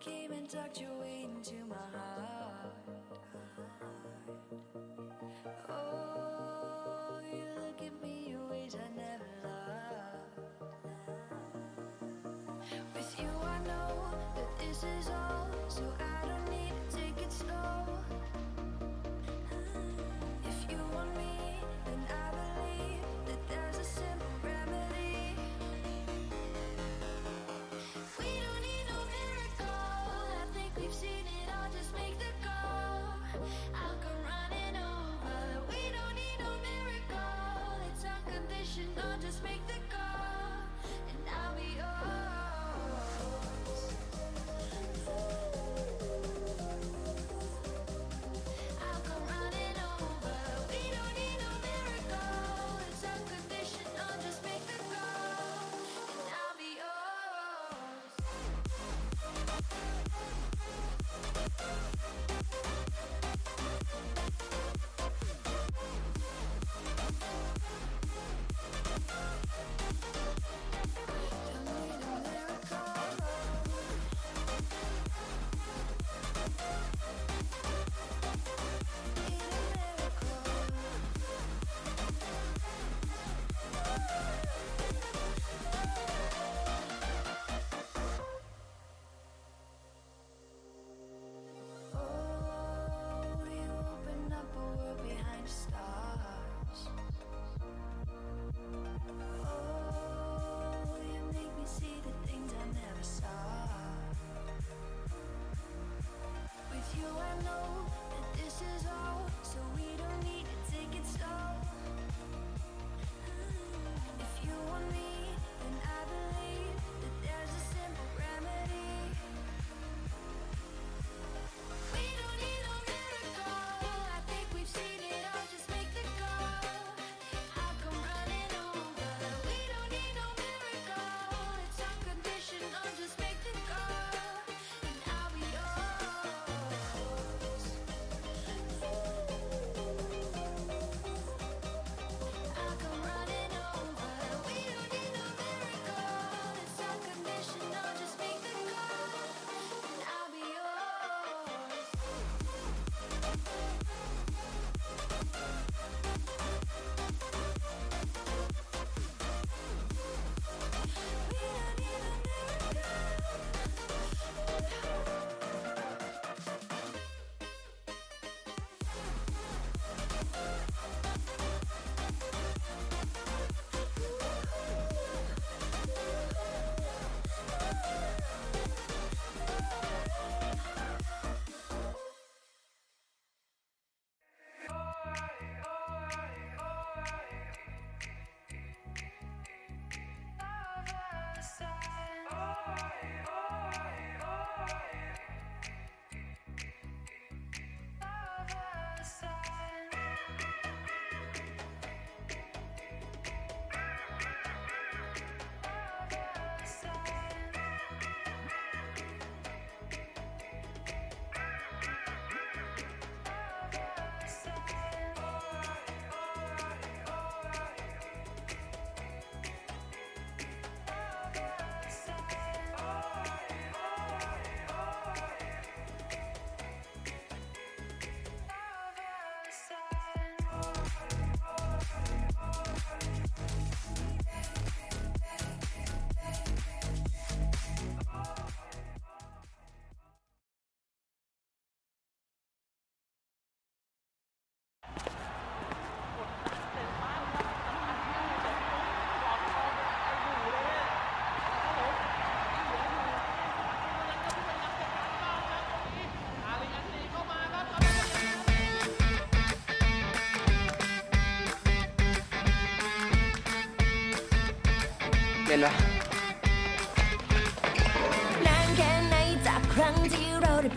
came and tucked your way into my heart. Oh, you look at me in ways I never loved. With you, I know that this is all, so I don't need to take it slow. Unconditional. Just make the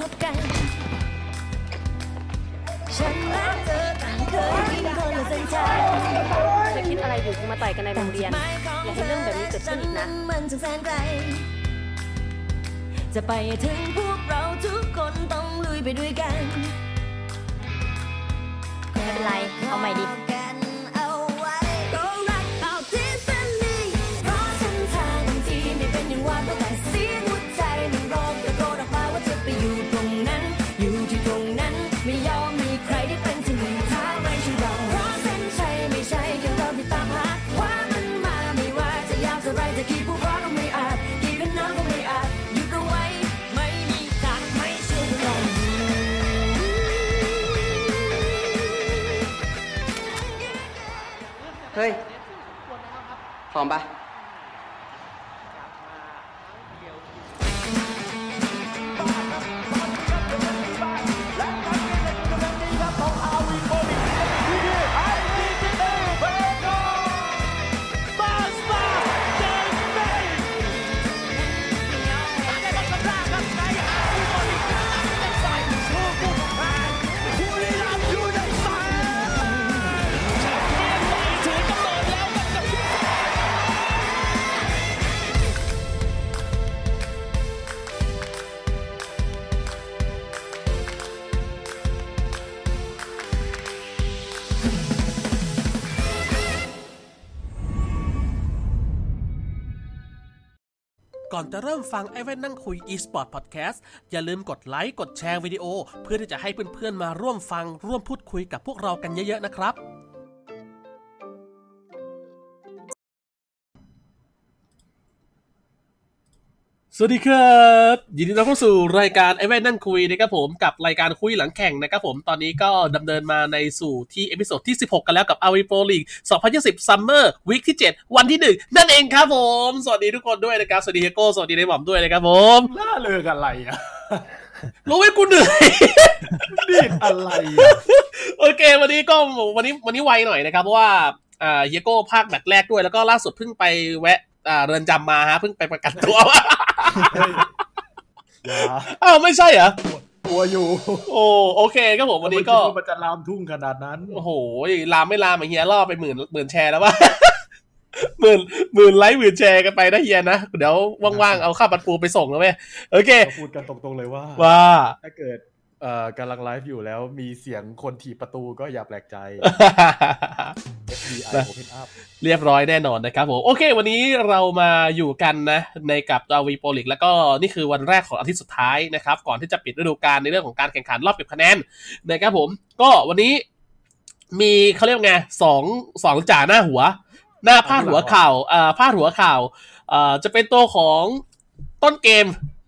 พบกัน ฉันและเธอต่างเคยทิ้งคนละเส้นทางจะคิดอะไรอยู่ถึงมาต่อยกันในโรงเรียน อย่าให้เรื่องแบบนี้เกิดขึ้นอีกนะ มันจะแสนไกล จะไปให้ถึงพวกเราทุกคนต้องลุยไปด้วยกัน ไม่เป็นไร เอาใหม่ดิ พร้ ก่อนจะเริ่มฟังไอ้แว่นนั่งคุย eSport Podcast อย่าลืมกดไลค์ กดแชร์วิดีโอ เพื่อที่จะให้เพื่อนๆมาร่วมฟังร่วมพูดคุยกับพวกเรากันเยอะๆนะครับ สวัสดีครับ ยินดีต้อนรับเข้าสู่รายการไอ้แว่นนั่งคุยนะครับผมกับรายการคุยหลังแข่งนะครับผมตอนนี้ก็ดำเนินมาในสู่ที่ episode ที่ 16 กันแล้วกับ RoV Pro League 2020 Summer Week ที่ 7 วันที่ 1 นั่นเองครับผม สวัสดีทุกคนด้วยนะครับ สวัสดีเฮโก้สวัสดีในหม่อมด้วยนะครับผมล่าเริงอะไรอะรู้ไหมกูเหนื่อยดีดอะไรอะโอเค วันนี้ก็วันนี้วันนี้ไวหน่อยนะครับเพราะว่าอ่าเฮียโก้ภาคแมตช์แรกด้วยแล้วก็ล่าสุดเพิ่งไปแวะอ่า เรือนจำมาฮะเพิ่งไปประกันตัวอย่าอ้าวไม่ใช่เหรอตัวอยู่ โอ้โอเคครับผมวันนี้ก็มันจะลามทุ่งขนาดนั้น โอ้โหลามไม่ลามอะเฮียล่อไปหมื่นหมื่นแชร์แล้วว่าหมื่นหมื่นไลค์หมื่นแชร์กันไปนะเฮียนะ เดี๋ยวว่างๆ เอาข้าวปัดปูไปส่งแล้วเว้ยโอเคเราพูดกันตรงๆเลยว่า ว่าถ้าเกิด เอ่อกำลังไลฟ์อยู่แล้วมีเสียงคนถีบประตูก็อย่าแปลกใจ FBI Open Up เรียบร้อยแน่นอนนะครับผม โอเค วันนี้เรามาอยู่กันนะ ในกับดาวีโปลิกแล้วก็นี่คือวันแรกของอาทิตย์สุดท้ายนะครับ ก่อนที่จะปิดฤดูกาลในเรื่องของการแข่งขันรอบเก็บคะแนนนะครับผม ก็วันนี้มีเขาเรียกว่าไงสองสองจ่าหน้าหัว หน้าพาดหัวข่าวอ่าพาดหัวข่าวอ่าจะเป็นตัวของต้นเกม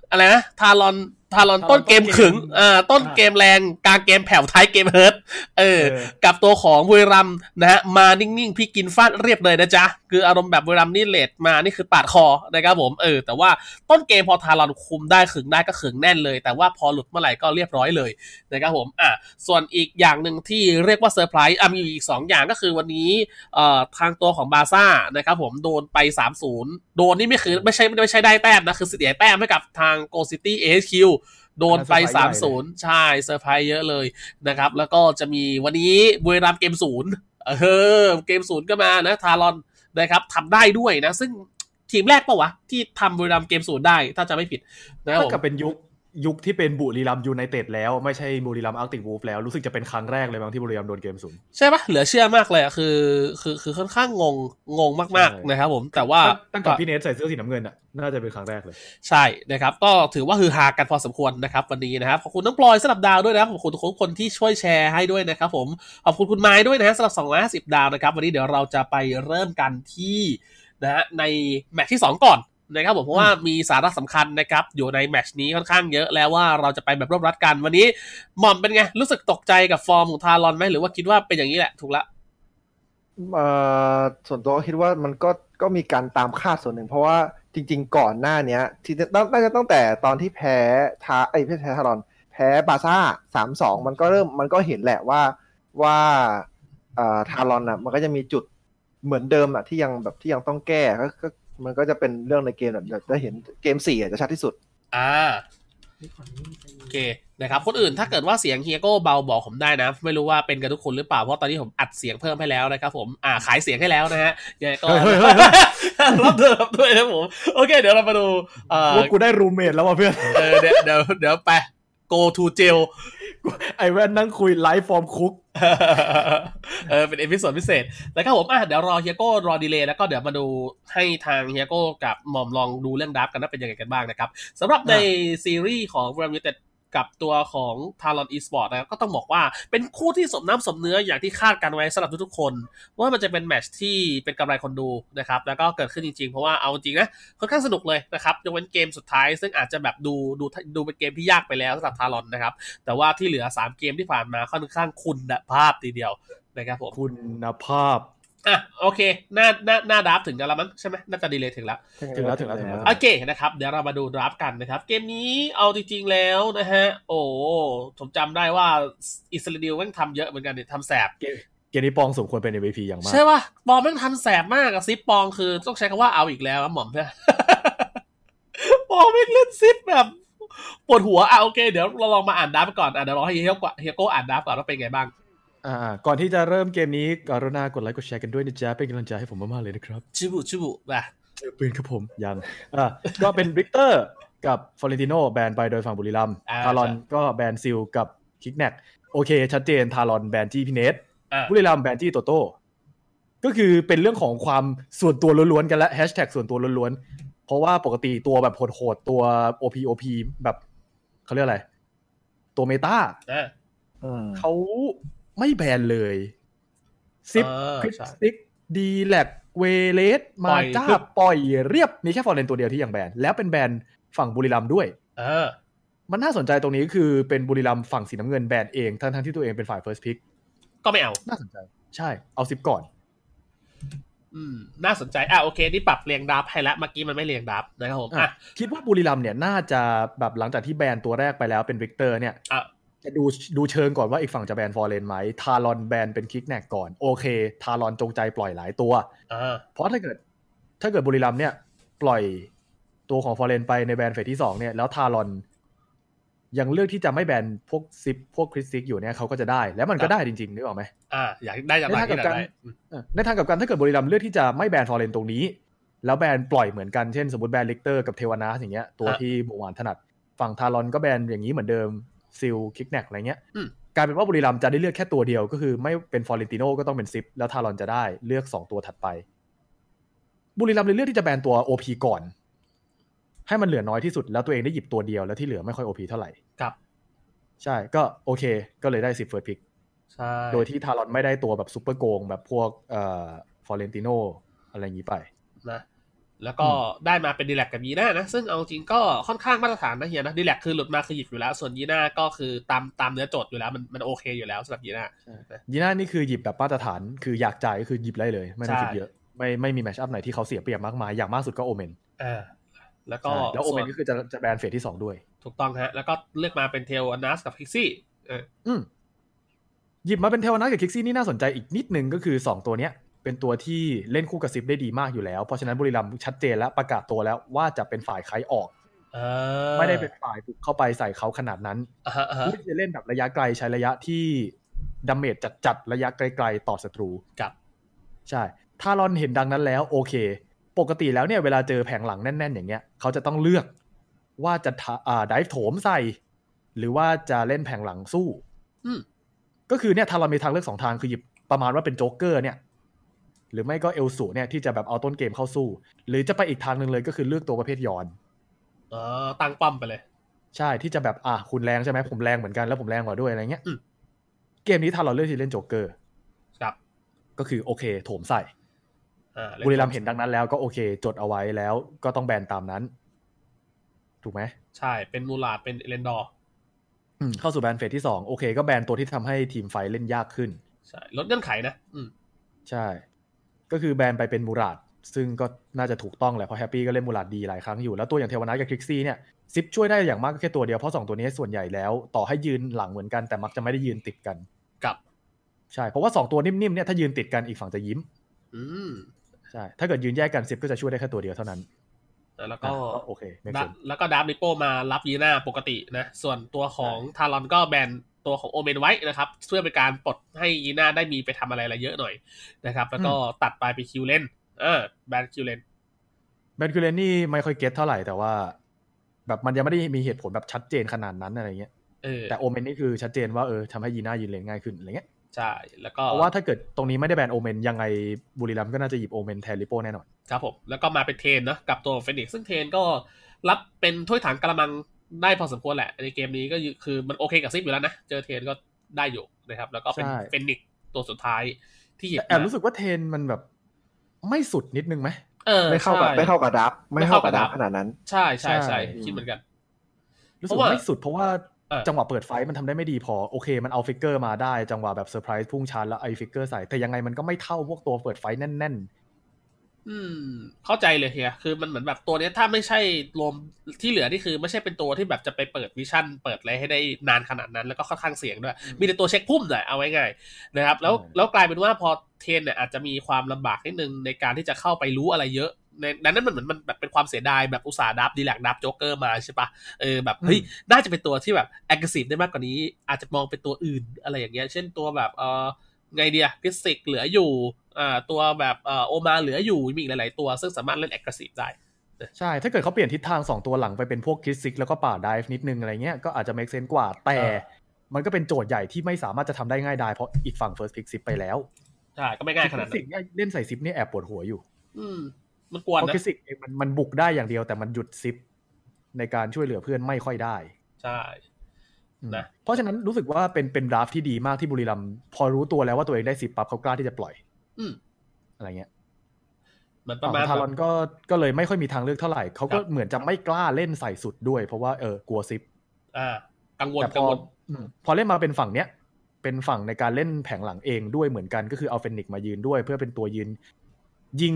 อะไรนะทารอน ทารอนต้นเกมขึงอ่าต้นเกมแรงกลางเกมแผ่วท้ายเกมเฮิร์ตเออเออกับตัวของบุรีรัมย์นะฮะมานิ่งๆ พี่กินฟาดเรียบเลยนะจ๊ะ คืออารมณ์แบบบุรีรัมย์นี่ late มานี่คือปาดคอนะครับผมเออ แต่ว่าต้นเกมพอ Talon คุมได้ขึงได้ก็ขึงแน่นเลย แต่ว่าพอหลุดเมื่อไหร่ก็เรียบร้อยเลยนะครับผมอะส่วนอีกอย่างหนึ่งที่เรียกว่าเซอร์ไพรส์อะมีอีก 2 อย่างก็คือวันนี้เอ่อทางตัวของบาซ่านะครับผมโดนไป 3-0 โดนนี่ไม่คือไม่ใช่ไม่ใช่ได้แต้มนะคือเสียแต้มให้กับทางโกซิตี้เอชคิว โดนไปเซอร์ไพรส์ใหญ่เลย3-0ใช่เซอร์ไพรส์เยอะเลยนะครับ แล้วก็จะมีวันนี้บุรีรัมย์เกมศูนย์เออเกมศูนย์ก็มานะ Talon นะครับทำได้ด้วยนะ ซึ่งทีมแรกปะวะ ที่ทำบุรีรัมย์เกมศูนย์ได้ ถ้าจะไม่ผิดนะครับถ้าผมกับเป็นยุค ยุคที่เป็นบุรีรัมย์ยูไนเต็ดแล้วไม่ใช่บุรีรัมย์อาร์ติกวูฟแล้วรู้สึกจะเป็นครั้งแรกเลยบางที่บุรีรัมย์โดนเกมศูนย์ใช่ปะเหลือเชื่อมากเลยอะคือ คือคือค่อนข้างงงงงมากใช่ๆนะครับผมแต่ว่าตั้งแต่พี่เนทใส่เสื้อสีน้ำเงินอะน่าจะเป็นครั้งแรกเลย ใช่นะครับ ก็ถือว่าฮือฮากันพอสมควรนะครับวันนี้นะครับขอบคุณน้องพลอยสำหรับดาวด้วยนะครับขอบคุณทุกคนที่ช่วยแชร์ให้ด้วยนะครับผมขอบคุณคุณไม้ด้วยนะฮะสำหรับ250 ดาวนะครับ วันนี้เดี๋ยวเราจะไปเริ่มกันที่นะฮะในแมตช์ที่ 2 ก่อน นะครับผมเพราะว่ามีสาระสำคัญนะครับอยู่ในแมตช์นี้ค่อนข้างเยอะแล้วว่าเราจะไปแบบรวบรัดกันวันนี้หม่อมเป็นไง รู้สึกตกใจกับฟอร์มของทารอนไหมหรือว่าคิดว่าเป็นอย่างนี้แหละถูกละเอ่อส่วนตัวก็คิดว่ามันก็ก็มีการตามคาดส่วนหนึ่ง เพราะว่าจริง ๆ ก่อนหน้าเนี้ยที่ตั้งน่าจะตั้งแต่ตอนที่แพ้ทาไอ้ยไม่ใช่แพ้ทารอน แพ้บาซ่าสามสองมันก็เริ่มมันก็เห็นแหละว่าว่าเอ่อทารอนอะ มันก็จะมีจุดเหมือนเดิมอะที่ยังแบบที่ยังต้องแก้ก็ก็ มันก็จะเป็นเรื่องในเกมแบบเดี๋ยวจะเห็นเกมสี่อะจะชัดที่สุด อ่าโอเคนะครับคนอื่นถ้าเกิดว่าเสียงเฮียโก้เบาบอกผมได้นะ ไม่รู้ว่าเป็นกันทุกคนหรือเปล่าเพราะตอนนี้ผมอัดเสียงเพิ่มให้แล้วนะครับผมอ่าขายเสียงให้แล้วนะฮะยังไงก็เฮ้ยเฮ้ยเฮ้ยรับเดิมด้วยนะผมโอเค เดี๋ยวเรามาดูเอ่อว่ากูได้ roommate แล้วว่ะเพื่อนเออเดี๋ยวเดี๋ยวเดี๋ยวไป go to jail ไอแว่นนั่งคุย live from คุกเออเป็น episode พิเศษ แล้วครับผมอะเดี๋ยวรอเฮียโก้รอ delay แล้วก็เดี๋ยวมาดูให้ทางเฮียโก้กับหม่อมลองดูเรื่องดราฟต์กันว่าเป็นยังไงกันบ้างนะครับสำหรับในซีรีส์ของ r a m u t e d กับตัวของ Talon Esport นะครับก็ต้องบอกว่าเป็นคู่ที่สมน้ำสมเนื้ออย่างที่คาดกันไว้สำหรับทุกๆคน ว่ามันจะเป็นแมชที่เป็นกำไรคนดูนะครับแล้วก็เกิดขึ้นจริงๆ เพราะว่าเอาจริงนะค่อนข้างสนุกเลยนะครับยกเว้นเกมสุดท้าย ซึ่งอาจจะแบบดูดูดูเป็นเกมที่ยากไปแล้วสำหรับทารอนนะครับแต่ว่าที่เหลือ 3 เกมที่ผ่านมาค่อนข้างคุณภาพทีเดียวนะครับผมคุณภาพ อะโอเค หน้าหน้าหน้าดราฟต์ถึงกันแล้วมั้งใช่ไหมน่าจะดีเลยถึงแล้ว ถึงแล้วถึงแล้วถึงแล้วโอเคนะครับ เดี๋ยวเรามาดูดราฟต์กันนะครับ เกมนี้เอาจริงๆแล้วนะฮะ โอ้ผมจำได้ว่าอิสราเอลแม่งทำเยอะเหมือนกันเนี่ยทำแสบเกมเกมนี้ปองสมควรเป็น MVP อย่างมาก ใช่ป่ะ ปองแม่งทำแสบมากอะซิปปองคือต้องใช้คำว่าเอาอีกแล้วอะหม่อมเนี่ยปองแม่งเล่นซิปแบบปวดหัวอะโอเค เดี๋ยวเราลองมาอ่านดราฟต์ก่อนอะเดี๋ยวรอให้เฮียโก้เฮียโก้อ่านดราฟต์ก่อนว่าเป็นไงบ้าง อ่าๆก่อนที่จะเริ่มเกมนี้กรุณากดไลค์กดแชร์กันด้วยนะจ๊ะเป็นกำลังใจให้ผมมากๆเลยนะครับชิบุชิบุป่ะเจอปืนครับผมยังอ่าก็เป็นริกเตอร์กับ Florentino แบนไปโดยฝั่งบุรีรัมย์อ่า Talon ก็แบน Zill กับ Kriknak โอเค ชัดเจน Talon แบนจี้พิเนสอะบุรีรัมย์แบนจี้โตโต้ก็คือเป็นเรื่องของความส่วนตัวล้วนๆกันและแฮชแท็กส่วนตัวล้วนๆ เพราะว่าปกติตัวแบบโหดๆตัว OP OP แบบเขาเรียกอะไร ตัว meta อะอืมเขา ไม่แบนเลย Zip เออคริสใช่ติก Dirak Veres ปล่มาจ้าปึ๊บปล่อยเรียบมีแค่ฟอร์เรนตัวเดียวที่ยังแบนแล้วเป็นแบนฝั่งบุรีรัมย์ด้วย เออ มันน่าสนใจตรงนี้คือเป็นบุรีรัมย์ฝั่งสีน้ำเงินแบนเองทั้งๆที่ตัวเองเป็นฝ่าย first pick ก็ไม่เอา น่าสนใจ ใช่ เอา Zip ก่อน อืม น่าสนใจ อะโอเค นี่ปรับเรียงดับให้แล้ว เมื่อกี้มันไม่เรียงดับนะครับผม อะอะคิดว่าบุรีรัมย์เนี่ยน่าจะแบบหลังจากที่แบนตัวแรกไปแล้วเป็นวิกเตอร์เนี่ยอะ จะดูดูเชิงก่อนว่าอีกฝั่งจะแบนฟอร์เรนไหมTalon แบนเป็น Kriknak ก่อน โอเค Talon จงใจปล่อยหลายตัวอ่าเพราะถ้าเกิด ถ้าเกิดบุรีรัมย์เนี่ย ปล่อยตัวของฟอร์เรนไปในแบนเฟสที่สองเนี่ยแล้ว Talon ยังเลือกที่จะไม่แบนพวก Zip พวกคริสติกอยู่เนี่ยเขาก็จะได้ แล้วมันก็ได้จริงๆนึกออกไหมอ่าอยากได้อย่างไรในทางกลัที่บไหนกันได้อืมเออในทางกลับกันถ้าเกิดบุรีรัมย์เลือกที่จะไม่แบนฟอร์เรนตรงนี้ แล้วแบนปล่อยเหมือนกันเช่นสมมติแบนลิกเตอร์กับ Tel'Annas อย่างเงี้ยตัวที่บวหวานถนัดฝั่ง Talon ก็แบนอย่างนี้เหมือนเดิม Zill Kriknak อะไรเงี้ยอืมกลายเป็นว่าบุรีรัมย์จะได้เลือกแค่ตัวเดียวก็คือไม่เป็น Florentino ก็ต้องเป็น Zip แล้ว Talon จะได้เลือกสองตัวถัดไป บุรีรัมย์เลยเลือกที่จะแบนตัว OP ก่อน ให้มันเหลือน้อยที่สุดแล้วตัวเองได้หยิบตัวเดียวแล้วที่เหลือไม่ค่อย OP เท่าไหร่ครับ ใช่ก็โอเค ก็เลยได้ Zip first pickใช่โดยที่ Talon ไม่ได้ตัวแบบซูเปอร์โกงแบบพวกเอ่อ Florentino อะไรอย่างนี้ไปนะ แล้วก็ได้มาเป็น Dirak กับ Yena นะ ซึ่งเอาจริงก็ค่อนข้างมาตรฐานนะเฮียนะ Dirak คือหลุดมาคือหยิบอยู่แล้ว ส่วน Yena ก็คือตามตามเนื้อโจทย์อยู่แล้ว มันมันโอเคอยู่แล้วสำหรับ Yena Yena นี่คือหยิบแบบมาตรฐาน คืออยากจ่ายก็คือหยิบได้เลย ไม่ต้องคิดใช่เยอะ ไม่ไม่มี matchup ไหนที่เขาเสียเปรียบมากมาย อย่างมากสุดก็โอเมนอ่าแล้วก็แล้วโอเมนส่ก็คือจะจะแบนเฟสที่สองด้วย ถูกต้องฮะ แล้วก็เลือกมาเป็น Tel'Annas กับ Krixi เอออืมหยิบมาเป็น Tel'Annas กับ Krixi นี่น่าสนใจอีกนิดนึงก็คือ2ตัวเนี้ย เป็นตัวที่เล่นคู่กับ Zip ได้ดีมากอยู่แล้ว เพราะฉะนั้นบุรีรัมย์ชัดเจนและประกาศตัวแล้วว่าจะเป็นฝ่าย kite ออกอ่าไม่ได้เป็นฝ่ายบุกเข้าไปใส่เขาขนาดนั้นอ่าฮะอ่าฮะเลือกจะเล่นแบบระยะไกลใช้ระยะที่ damage จัดๆระยะไกลๆต่อศัตรูกับ ใช่ Talon เห็นดังนั้นแล้ว โอเค ปกติแล้วเนี่ยเวลาเจอแผงหลังแน่น ๆ อย่างเงี้ยเขาจะต้องเลือกว่าจะทะอ่า dive โถมใส่ หรือว่าจะเล่นแผงหลังสู้อืมก็คือเนี่ย Talon มีทางเลือกสองทางคือหยิบประมาณว่าเป็นโจ๊กเกอร์เนี่ย หรือไม่ก็ Elsu เนี่ยที่จะแบบเอาต้นเกมเข้าสู้ หรือจะไปอีกทางหนึ่งเลยก็คือเลือกตัวประเภท Yornอ่าตั้งป้อมไปเลย ใช่ที่จะแบบอะคุณแรงใช่ไหมผมแรงเหมือนกันแล้วผมแรงกว่าด้วยอะไรเงี้ยอืมเกมนี้ถ้าเราเลือกที่เล่นโจ๊กเกอร์ครับก็คือโอเค โถมใส่อ่าล่บุรีรัมย์เห็นดังนั้นแล้วก็โอเค จดเอาไว้แล้วก็ต้องแบนตามนั้น ถูกไหมใช่เป็น Murad เป็น Eland'orrอืมเข้าสู่แบนเฟสที่2โอเค ก็แบนตัวที่ทำให้ teamfight เล่นยากขึ้นใช่ลดเงื่อนไขนะ อืมใช่ ก็คือแบนไปเป็นมูราดซึ่งก็น่าจะถูกต้องแหละเพราะแฮปปี้ก็เล่นมูราดดีหลายครั้งอยู่แล้วตัวอย่างเทวนากับคลิกซี่เนี่ยซิปช่วยได้อย่างมากก็แค่ตัวเดียวเพราะสองตัวนี้ส่วนใหญ่แล้ว ต่อให้ยืนหลังเหมือนกันแต่มักจะไม่ได้ยืนติดกันกับใช่เพราะว่าสองตัวนิ่มๆเนี่ยถ้ายืนติดกันอีกฝั่งจะยิ้ม อืมใช่ถ้าเกิดยืนแยกกันซิปก็จะช่วยได้แค่ตัวเดียวเท่านั้นแล้วก็อะโอเคไม่ดัเนบแล้วก็ดับนิโป้มารับยีน่าปกตินะ ส่วนตัวของทารอนก็แบน ตัวของโอเมนไว้นะครับเพื่อเป็นการปลดให้ยีน่าได้มีไปทำอะไรอะไรเยอะหน่อยนะครับ แล้วก็ตัดไปไปคิวเลนเออ ban คิวเลน ban คิวเลนนี่ไม่ค่อย get เท่าไหร่แต่ว่า แบบมันยังไม่ได้มีเหตุผลแบบชัดเจนขนาดนั้นอะไรเงี้ยเออแต่โอเมนนี่คือชัดเจนว่าเออทำให้ยีน่ายืนเลนง่ายขึ้นอะไรเงี้ยใช่แล้วก็เพราะว่าถ้าเกิดตรงนี้ไม่ได้ ban โอเมนยังไงบุรีรัมย์ก็น่าจะหยิบโอเมนแทนลิโป้แน่นอนครับผมแล้วก็มาเป็นเทนเนอะกับตัวเฟนิกซ์ซึ่งเทนก็รับเป็นถ้วยถังกระมัง ได้พอสมควรแหละ ในเกมนี้ก็คือมันโอเคกับซิปอยู่แล้วนะ เจอเทนก็ได้อยู่นะครับ แล้วก็เป็นใช่เฟนิกซ์ตัวสุดท้ายที่หยิบแต่แอบรู้สึกว่าเทนมันแบบไม่สุดนิดนึงไหมเออไม่เข้ากับใช่ไม่เข้ากับดับ ไม่ไม่เข้าเข้ากักับบดัดับบขนาดนั้นใช่ใช่ใช่ใช่คิดเหมือนกันรู้สึกเพราะว่าว่าไม่สุดเพราะว่าออจังหวะเปิดไฟท์มันทำได้ไม่ดีพอโอเค มันเอาฟิกเกอร์มาได้จังหวะแบบเซอร์ไพรส์พุ่งชาร์จแล้วไอฟิกเกอร์ใส่แต่ยังไงมันก็ไม่เท่าพวกตัวเปิดไฟท์แน่น อืม เข้าใจเลยเฮียคือมันเหมือนแบบตัวเนี้ยถ้าไม่ใช่รวมที่เหลือนี่คือ ไม่ใช่เป็นตัวที่แบบจะไปเปิด vision เปิดอะไรให้ได้นานขนาดนั้น แล้วก็ค่อนข้างเสี่ยงด้วย มีแต่ตัวเช็คพุ่มหน่อยเอาไว้ง่ายนะครับ แล้วแล้วกลายเป็นว่าพอเทรนเนี่ยอาจจะมีความลำบากนิดนึงในการที่จะเข้าไปรู้อะไรเยอะในดังนั้นมันเหมือนมันแบบเป็นความเสียดายแบบอุตสาห์ดับดีแลกดับโจ๊กเกอร์มาใช่ปะเออแบบเฮ้ยน่าจะเป็นตัวที่แบบ aggressive ได้มากกว่านี้ อาจจะมองเป็นตัวอื่นอะไรอย่างเงี้ย เช่นตัวแบบเออไงเดียพิสิกเหลืออยู่อ่า ตัวแบบเอ่อโอมาเหลืออยู่มีอีกหลาย ๆ ตัว ซึ่งสามารถเล่น aggressive ได้ๆใช่ ถ้าเกิดเขาเปลี่ยนทิศทาง 2 ตัวหลังไปเป็นพวกคิดซิกแล้วก็ป่าดิฟนิดนึงอะไรเงี้ยก็อาจจะ make sense กว่า แต่เออมันก็เป็นโจทย์ใหญ่ที่ไม่สามารถจะทำได้ง่ายดายเพราะอีกฝั่ง first pick ซิปไปแล้ว ใช่ ก็ไม่ง่ายขนาดคินั้ดนเนี่ยเล่นใส่ซิปเนี่ยแอบปวดหัวอยู่ อืมมันกวนเพราะนะคิดซิกเองมันมันบุกได้อย่างเดียวแต่มันหยุดซิปในการช่วยเหลือเพื่อนไม่ค่อยได้ ใช่อืมนะเพราะฉะนั้นรู้สึกว่าเป็นเป็นดราฟที่ดีมากที่บุรีรัมย์พอรู้ตัวแล้วว่าตัวเองได้สิบปั๊บเขากล้าที่จะปล่อย อืมอะไรเงี้ยมันประมาณฝั่งทารอนก็ก็เลยไม่ค่อยมีทางเลือกเท่าไหร่เขาก็ครับเหมือนจะไม่กล้าเล่นใส่สุดด้วย เพราะว่าเออกลัวซิปอ่ากังวลแต่พกังอวลอืมพอเล่นมาเป็นฝั่งเนี้ยเป็นฝั่งในการเล่นแผงหลังเองด้วยเหมือนกันก็คือเอาเฟนิกซ์มายืนด้วย เพื่อเป็นตัวยืน ยิง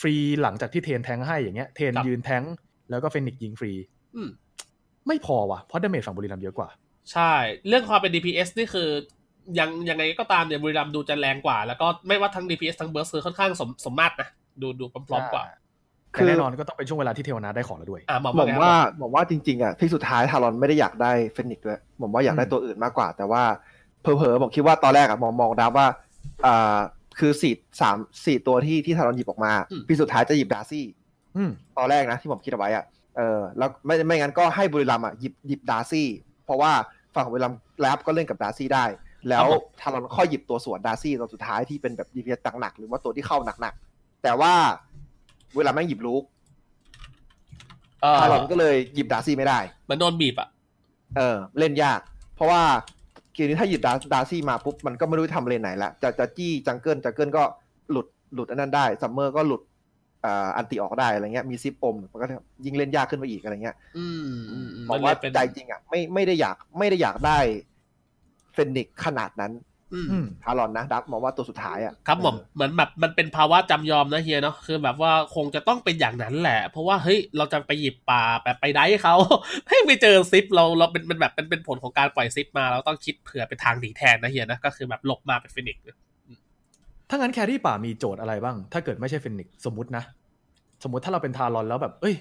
ฟรีหลังจากที่เทนแทงให้อย่างเงี้ยเทนครับยืนแทงแล้วก็เฟนิกซ์ยิงฟรี อืมไม่พอว่ะเพราะ damage ฝั่งบุรีรัมย์เยอะกว่า ใช่ เรื่องความเป็น DPS นี่คือ ยังยังไงก็ตามเนี่ยบุรีรัมย์ดูจะแรงกว่า แล้วก็ไม่ว่าทั้ง DPS ทั้ง burst คือค่อนข้างสมสมมาตรนะดูดูพร้อมๆกว่าแต่แน่นอนก็ต้องเป็นช่วงเวลาที่เทวนาได้ของแล้วด้วยอ่าหมอผมไงครับว่าผมว่าจริงๆอะที่สุดท้ายทารอนไม่ได้อยากได้เฟนิกซ์ด้วยผมว่าอยากได้อืมตัวอื่นมากกว่า แต่ว่าเผลอๆผมคิดว่าตอนแรกอะมองมองดับว่าอ่าคือสี่สามสี่ตัวที่ที่ทารอนหยิบออกมาอืมพี่สุดท้ายจะหยิบดาร์ซี่อืมตอนแรกนะที่ผมคิดเอาไว้อะเออแล้วไม่ไม่งั้นก็ให้บุรีรัมย์อะหยิบหยิบดาร์ซี่ เพราะว่าฝั่งของบุรีรัมย์แลบก็เล่นกับดาร์ซี่ได้ แล้วทารอนค่อยหยิบตัวสวนดาร์ซี่ตัวสุดท้ายที่เป็นแบบ DPS หนักๆหรือว่าตัวที่เข้าหนักๆแต่ว่าเวลาแม่งหยิบรูกเออทารอนก็เลยหยิบดาร์ซี่ไม่ได้เหมันโดนบีบอะเออ เล่นยาก เพราะว่าเกมนี้ถ้าหยิบดาดาร์ซี่มาปุ๊บมันก็ไม่รู้จะทำเลนไหนละจะจะจี้จังเกิลจังเกิลก็หลุดหลุดอันนั้นได้ซัมเมอร์ก็หลุดอ่าอันติออกได้อะไรเงี้ยมีซิปอมมันก็ยิ่งเล่นยากขึ้นไปอีกอะไรเงี้ยอืมอืมบอกเลว่ายเป็นใจจริงอะไม่ไม่ได้อยากไม่ได้อยากได้ เฟนิกซ์ขนาดนั้นอืมอืมทารอนนะดับมองว่าตัวสุดท้ายอะครับผมเออเหมือนแบบมันเป็นภาวะจำยอมนะเฮียเนาะคือแบบว่าคงจะต้องเป็นอย่างนั้นแหละ เพราะว่าเฮ้ยเราจะไปหยิบป่าแบบไปได้เขาให้ไปเจอซิปเราเราเป็นเป็นแบบเป็นเป็นผลของการปล่อยซิปมาเราต้องคิดเผื่อเป็นทางหนีแทนนะเฮียนะก็คือแบบหลบมาเป็นเฟนิกซ์ถ้างั้น carry ป่ามีโจทย์อะไรบ้าง ถ้าเกิดไม่ใช่เฟนิกซ์สมมตินะ สมมติถ้าเราเป็นทารอนแล้วแบบ เอ้ย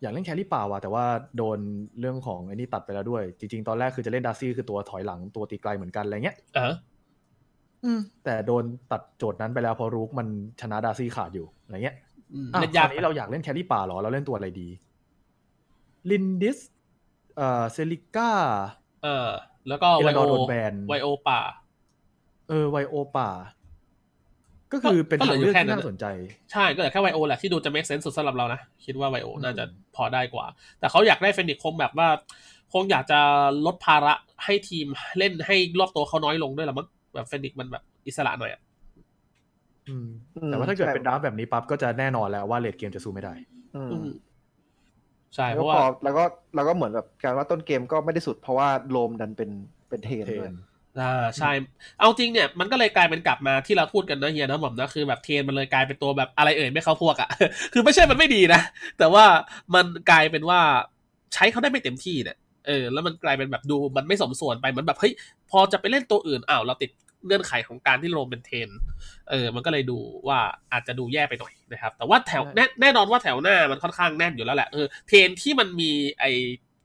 อยากเล่น carry ป่าว่ะแต่ว่าโดนเรื่องของไอ้นี่ตัดไปแล้วด้วย จริง ๆ ตอนแรกคือจะเล่นดาร์ซี่คือตัวถอยหลังตัวตีไกลเหมือนกันอะไรเงี้ยเอออืมแต่โดนตัดโจทย์นั้นไปแล้วเพราะรูกมันชนะดาร์ซี่ขาดอยู่อะไรเงี้ยอืมอะเล่นคยารากวนี้เราอยากเล่นแครี่ป่าเหรอ เราเล่นตัวอะไรดีลินดิสเอ่อเซลิก้าเออแล้วก็เอไวลาดโออร์โดนแบนไวโอป่า เออไวโอป่า ก็คือเป็นก็เหลืทาองอยู่เลือกแค่ที่นั้นน่าสนใจ ใช่ก็เหลือแค่ไวโอแหละที่ดูจะ make sense สุดสำหรับเรานะ คิดว่าไวโออืมน่าจะพอได้กว่า แต่เขาอยากได้เฟนิกซ์คงแบบว่า คงอยากจะลดภาระให้ทีมเล่นให้รอบตัวเขาน้อยลงด้วยละมั้งแบบเฟนิกซ์มันแบบอิสระหน่อยอะอืมอืมแต่ว่าถ้าเกิดใช่เป็น draft แบบนี้ปั๊บก็จะแน่นอนแล้วว่า late game จะสู้ไม่ได้อืมอืมใช่เพแล้วราะว่าพอแล้วก็แล้วก็เหมือนแบบการว่าต้นเกมก็ไม่ได้สุดเพราะว่า roam ดันเป็นเป็นเทนเทด้วยน อ่าใช่ เอาจริงเนี่ยมันก็เลยกลายเป็นกลับมาที่เราพูดกันนะเฮียนะผมนะคือแบบเทรนมันเลยกลายเป็นตัวแบบอะไรเอ่ยไม่เข้าพวกอะ่ะ คือไม่ใช่มันไม่ดีนะ แต่ว่ามันกลายเป็นว่าใช้เขาได้ไม่เต็มที่เนี่ยเออแล้วมันกลายเป็นแบบดูมันไม่สมส่วนไปเหมือนแบบเฮ้ยพอจะไปเล่นตัวอื่นอ้าวเราติดเงื่อนไขของการที่ roam เป็นเทรนเออ มันก็เลยดูว่าอาจจะดูแย่ไปหน่อยนะครับ แต่ว่าแถวใช่แน่แน่นอนว่าแถวหน้ามันค่อนข้างแน่นอยู่แล้วแหละ เออ เทรนที่มันมีไอ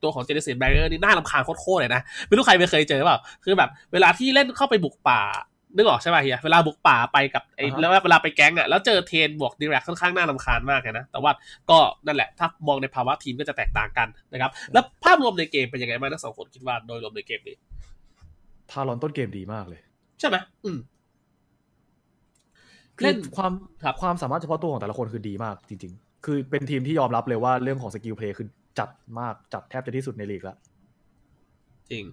ตัวของ Genesis Barrier นี่น่ารำคาญโคตรๆเลยนะ ไม่รู้ใครไปเคยเจอเปล่า คือแบบ เวลาที่เล่นเข้าไปบุกป่า นึกออกใช่ป่ะเฮีย เวลาบุกป่าไปกับไอ้อ่าฮะแล้วเวลาไป gank อะ แล้วเจอเทรนบวกดีแรกค่อนข้างน่ารำคาญมากเลยนะ แต่ว่าก็นั่นแหละ ถ้ามองในภาวะทีมก็จะแตกต่างกันนะครับ แล้วภาพรวมในเกมเป็นยังไงบ้างทั้งสองคนคิดว่าโดยรวมในเกมนี้ทารอนต้นเกมดีมากเลย ใช่ไหมอืมคือเล่นความครับความสามารถเฉพาะตัวของแต่ละคนคือดีมากจริง ๆ คือเป็นทีมที่ยอมรับเลยว่าเรื่องของ skill play คือ จัดมากจัดแทบจะที่สุดในลีกแล้วจริง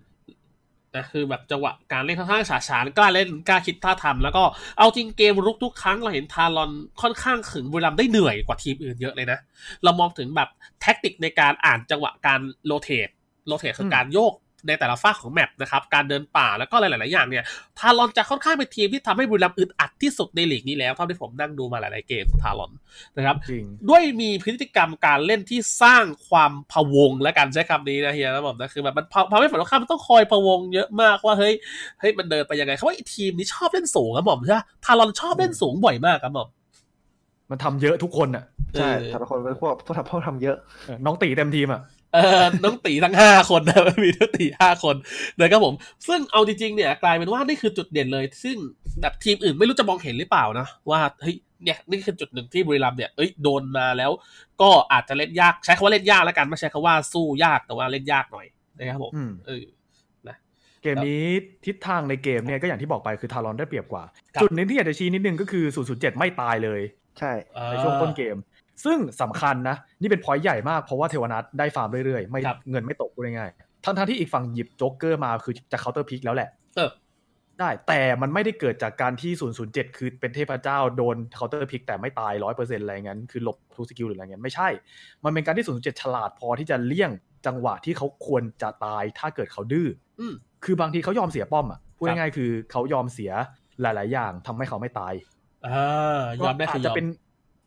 นะคือแบบจังหวะการเล่นค่อนข้างฉะฉานกล้าเล่นกล้าคิดท่าทำแล้วก็เอาจริงเกมรุกทุกครั้งเราเห็นทารอนค่อนข้างขึงบุรีรัมย์ได้เหนื่อยกว่าทีมอื่นเยอะเลยนะ เรามองถึงแบบ tactic ในการอ่านจังหวะการ rotate rotate คือการโยก ในแต่ละฟากของ map นะครับการเดินป่าแล้วก็หลาย ๆ อย่างเนี่ยทารอนจะค่อนข้างเป็นทีมที่ทำให้บุรีรัมย์อึดอัดที่สุดในลีกนี้แล้วเท่าที่ผมนั่งดูมาหลาย ๆ เกมของทารอนนะครับจริงด้วยมีพฤติกรรมการเล่นที่สร้างความพะวงและกันใช้คำนี้นะเฮียนะผมนะคือแบบมันทำให้ฝ่ายตรงข้ามมันต้องคอยพะวงเยอะมากว่าเฮ้ยเฮ้ยมันเดินไปยังไงเขาว่าไอ้ทีมนี้ชอบเล่นสูงครับผมใช่ไหมทารอนชอบเล่นสูงบ่อยมากครับผมมันทำเยอะทุกคนอะใช่เออแต่ละคนเป็นพวกพวกทำพวกทำเยอะเออน้องตีเต็มทีมอะ เออน้องตีทั้งห้าคนนะมีทั้งตีห้าคนนะครับผม ซึ่งเอาจริงๆเนี่ยกลายเป็นว่านี่คือจุดเด่นเลย ซึ่งแบบทีมอื่นไม่รู้จะมองเห็นหรือเปล่านะว่าเฮ้ยเนี่ยนี่คือจุดหนึ่งที่บุรีรัมย์เนี่ยเอ้ยโดนมาแล้ว ก็อาจจะเล่นยากใช้คำว่าเล่นยากแล้วกันไม่ใช้คำว่าสู้ยากแต่ว่าเล่นยากหน่อยนะครับผมอืมเออเกมนี้ทิศทางในเกมเนี่ยก็อย่างที่บอกไปคือทารอนได้เปรียบกว่าครับจุดหนึงที่อยากจะชี้นิดนึงก็คือ 007 ไม่ตายเลย ใช่ในช่วงต้นเกม ซึ่งสำคัญนะ นี่เป็น point ใหญ่มากเพราะว่าเทลอันนัสได้ฟาร์มเรื่อยๆ ไม่ครับเงินไม่ตกพูดง่ายๆทั้งๆที่อีกฝั่งหยิบโจ๊กเกอร์มาคือจะ counter pick แล้วแหละเออได้แต่มันไม่ได้เกิดจากการที่ 007 คือเป็นเทพเจ้าโดน counter pick แต่ไม่ตายร้อยเปอร์เซ็นต์อะไรเงี้ยคือหลบทุก skill หรืออะไรเงี้ยไม่ใช่ มันเป็นการที่ 007 ฉลาดพอที่จะเลี่ยงจังหวะที่เขาควรจะตายถ้าเกิดเขาดื้ออืมคือบางทีเขายอมเสียป้อมอะพูดครับง่ายๆคือเขายอมเสียหลาย ๆ อย่างทำให้เขาไม่ตายอ่ายอมได้อาคืจอยจะอมเป็น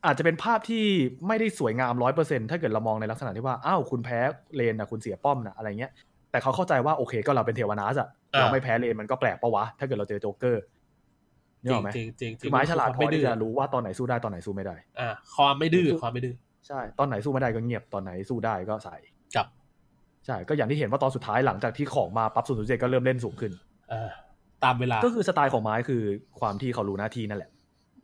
อาจจะเป็นภาพที่ไม่ได้สวยงามร้อยเปอร์เซ็นถ้าเกิดเรามองในลักษณะที่ว่าอ้าวคุณแพ้เลนนะคุณเสียป้อมนะอะไรเงี้ยแต่เขาเข้าใจว่าโอเคก็เราเป็นเทวนาสอะอ่าเราไม่แพ้เลนมันก็แปลกปะวะ ถ้าเกิดเราเจอโจ๊กเกอร์นี่หรอกไหมจริงๆจริงๆคือไม้ฉลาดพอไม่ดื้ที่อจะรู้ว่าตอนไหนสู้ได้ตอนไหนสู้ไม่ได้อ่าความไม่ดื้อความไม่ดื้อใช่ตอนไหนสู้ไม่ได้ก็เงียบตอนไหนสู้ได้ก็ใส่กับใช่ก็อย่างที่เห็นว่าตอนสุดท้ายหลังจากที่ของมาปั๊บศูนย์เจ็ดก็เริ่มเล่นสูงขึ้นอ่าตามเวลาก็คือสไตล์ของไม้คือความที่เขารู้หน้าที่นั่นแหละ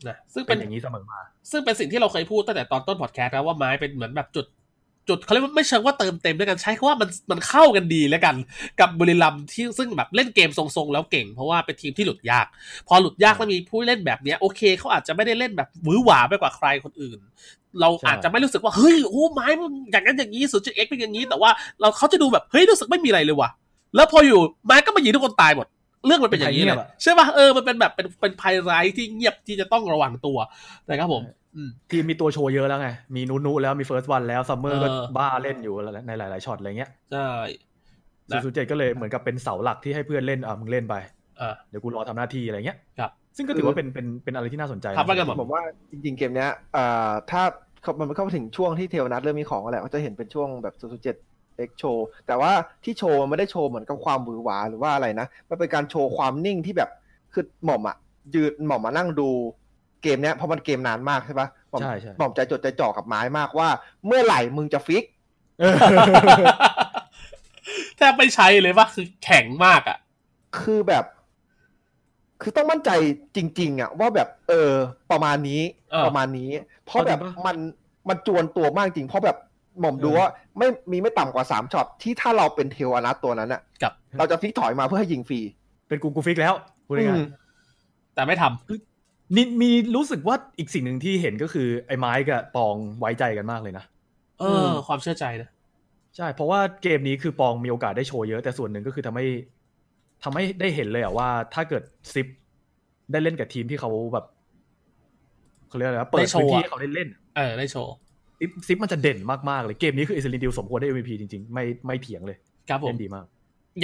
นะซึ่งเป็เป็นนอย่างนี้เสมอมา ซึ่งเป็นสิ่งที่เราเคยพูดตั้งแต่ตอนต้นพอดแคสต์นะว่าไม้เป็นเหมือนแบบจุดจุดเขาเรียกว่าไม่เชิงว่าเติมเต็มด้วยกันใช้คำว่ามันมันเข้ากันดีแล้วกัน กับบุรีรัมย์ที่ซึ่งแบบเล่นเกมทรงๆ แล้วเก่ง เพราะว่าเป็นทีมที่หลุดยาก พอหลุดยากแล้วมีผู้เล่นแบบเนี้ยโอเคเขาอาจจะไม่ได้เล่นแบบหวือหวาไปกว่าใครคนอื่น เราใช่อาจจะไม่รู้สึกว่า เฮ้ยโอ้ไม้มันอย่างนั้นอย่างนี้ศูนย์จุดเอ็กเป็นอย่างนี้ แต่ว่าเราเขาจะดูแบบเฮ้ยรู้สึกไม่มีอะไรเลยว่ะแล้วพออยู่ไม้ก็มายิงทุกคนตายหมด เรื่องมันเป็นอย่างนี้เลยใช่ป่ะเออมันเป็นแบบเป็นเป็นภัยร้ายที่เงียบที่จะต้องระวังตัวนะครับผมอืมทีมมีตัวโชว์เยอะแล้วไง มีนูนูแล้วมีเฟิร์สวันแล้วซัมเมอร์ก็เออบ้าเล่นอยู่ในหลายๆช็อตอะไรเงี้ยใช่นะศูนย์เจ็ดก็เลยเหมือนกับเป็นเสาหลักที่ให้เพื่อนเล่นอะมึงเล่นไปอ่าเดี๋ยวกูรอทำหน้าที่อะไรเงี้ยครับซึ่งก็ถือว่าเป็นเป็นเป็นอะไรที่น่าสนใจครับว่ากันหมดผมว่าจริง ๆเกมเนี้ยเอ่อถ้าเขามันเข้าไปถึงช่วงที่เทวนัทเริ่มมีของแล้วแหละก็จะเห็นเป็นช่วงแบบ 007 X โชว์แต่ว่าที่โชว์มันไม่ได้โชว์เหมือนกับความหวือหวาหรือว่าอะไรนะมันเป็นการโชว์ความนิ่งที่แบบคือหม่อมอะยืนหม่อมมานั่งดูเกมเนี้ยเพราะมันเกมนานมากใช่ปะหม่อมใช่ใช่หม่อมใจจดใจจ่อกับไม้มากว่า เมื่อไหร่มึงจะฟิกเออแทบไม่ใช้เลยว่าคือแข็งมากอะคือแบบ คือต้องมั่นใจจริง ๆอะว่าแบบ เออ ประมาณนี้เออประมาณนี้ เพราะแบบเอาจริงปะมันมันจวนตัวมากจริง เพราะแบบ หม่อมดูว่าไม่มีไม่ต่ำกว่าสามช็อตที่ถ้าเราเป็นเทวอนัทตัวนั้นอะกับ เราจะฟิกถอยมาเพื่อให้ยิงฟรี เป็นกูกูฟิกแล้วพูดง่ายอืมแต่ไม่ทำๆนี่มีรู้สึกว่าอีกสิ่งหนึ่งที่เห็นก็คือไอ้ไม้กับปองไว้ใจกันมากเลยนะเออ ความเชื่อใจนะใช่ เพราะว่าเกมนี้คือปองมีโอกาสได้โชว์เยอะแต่ส่วนหนึ่งก็คือทำให้ทำให้ได้เห็นเลยอะว่า ถ้าเกิดซิปได้เล่นกับทีมที่เขาแบบเขาเรียกอะไรนะเปิได้ดโชว์พื้นที่อะให้เขาได้เล่น เออได้โชว์ ซิปซิปมันจะเด่นมากๆเลยเกมนี้คือเอซิลินดิวสมควรได้ MVP จริงๆ ไม่ไม่เถียงเลยครับผมเล่นดีมาก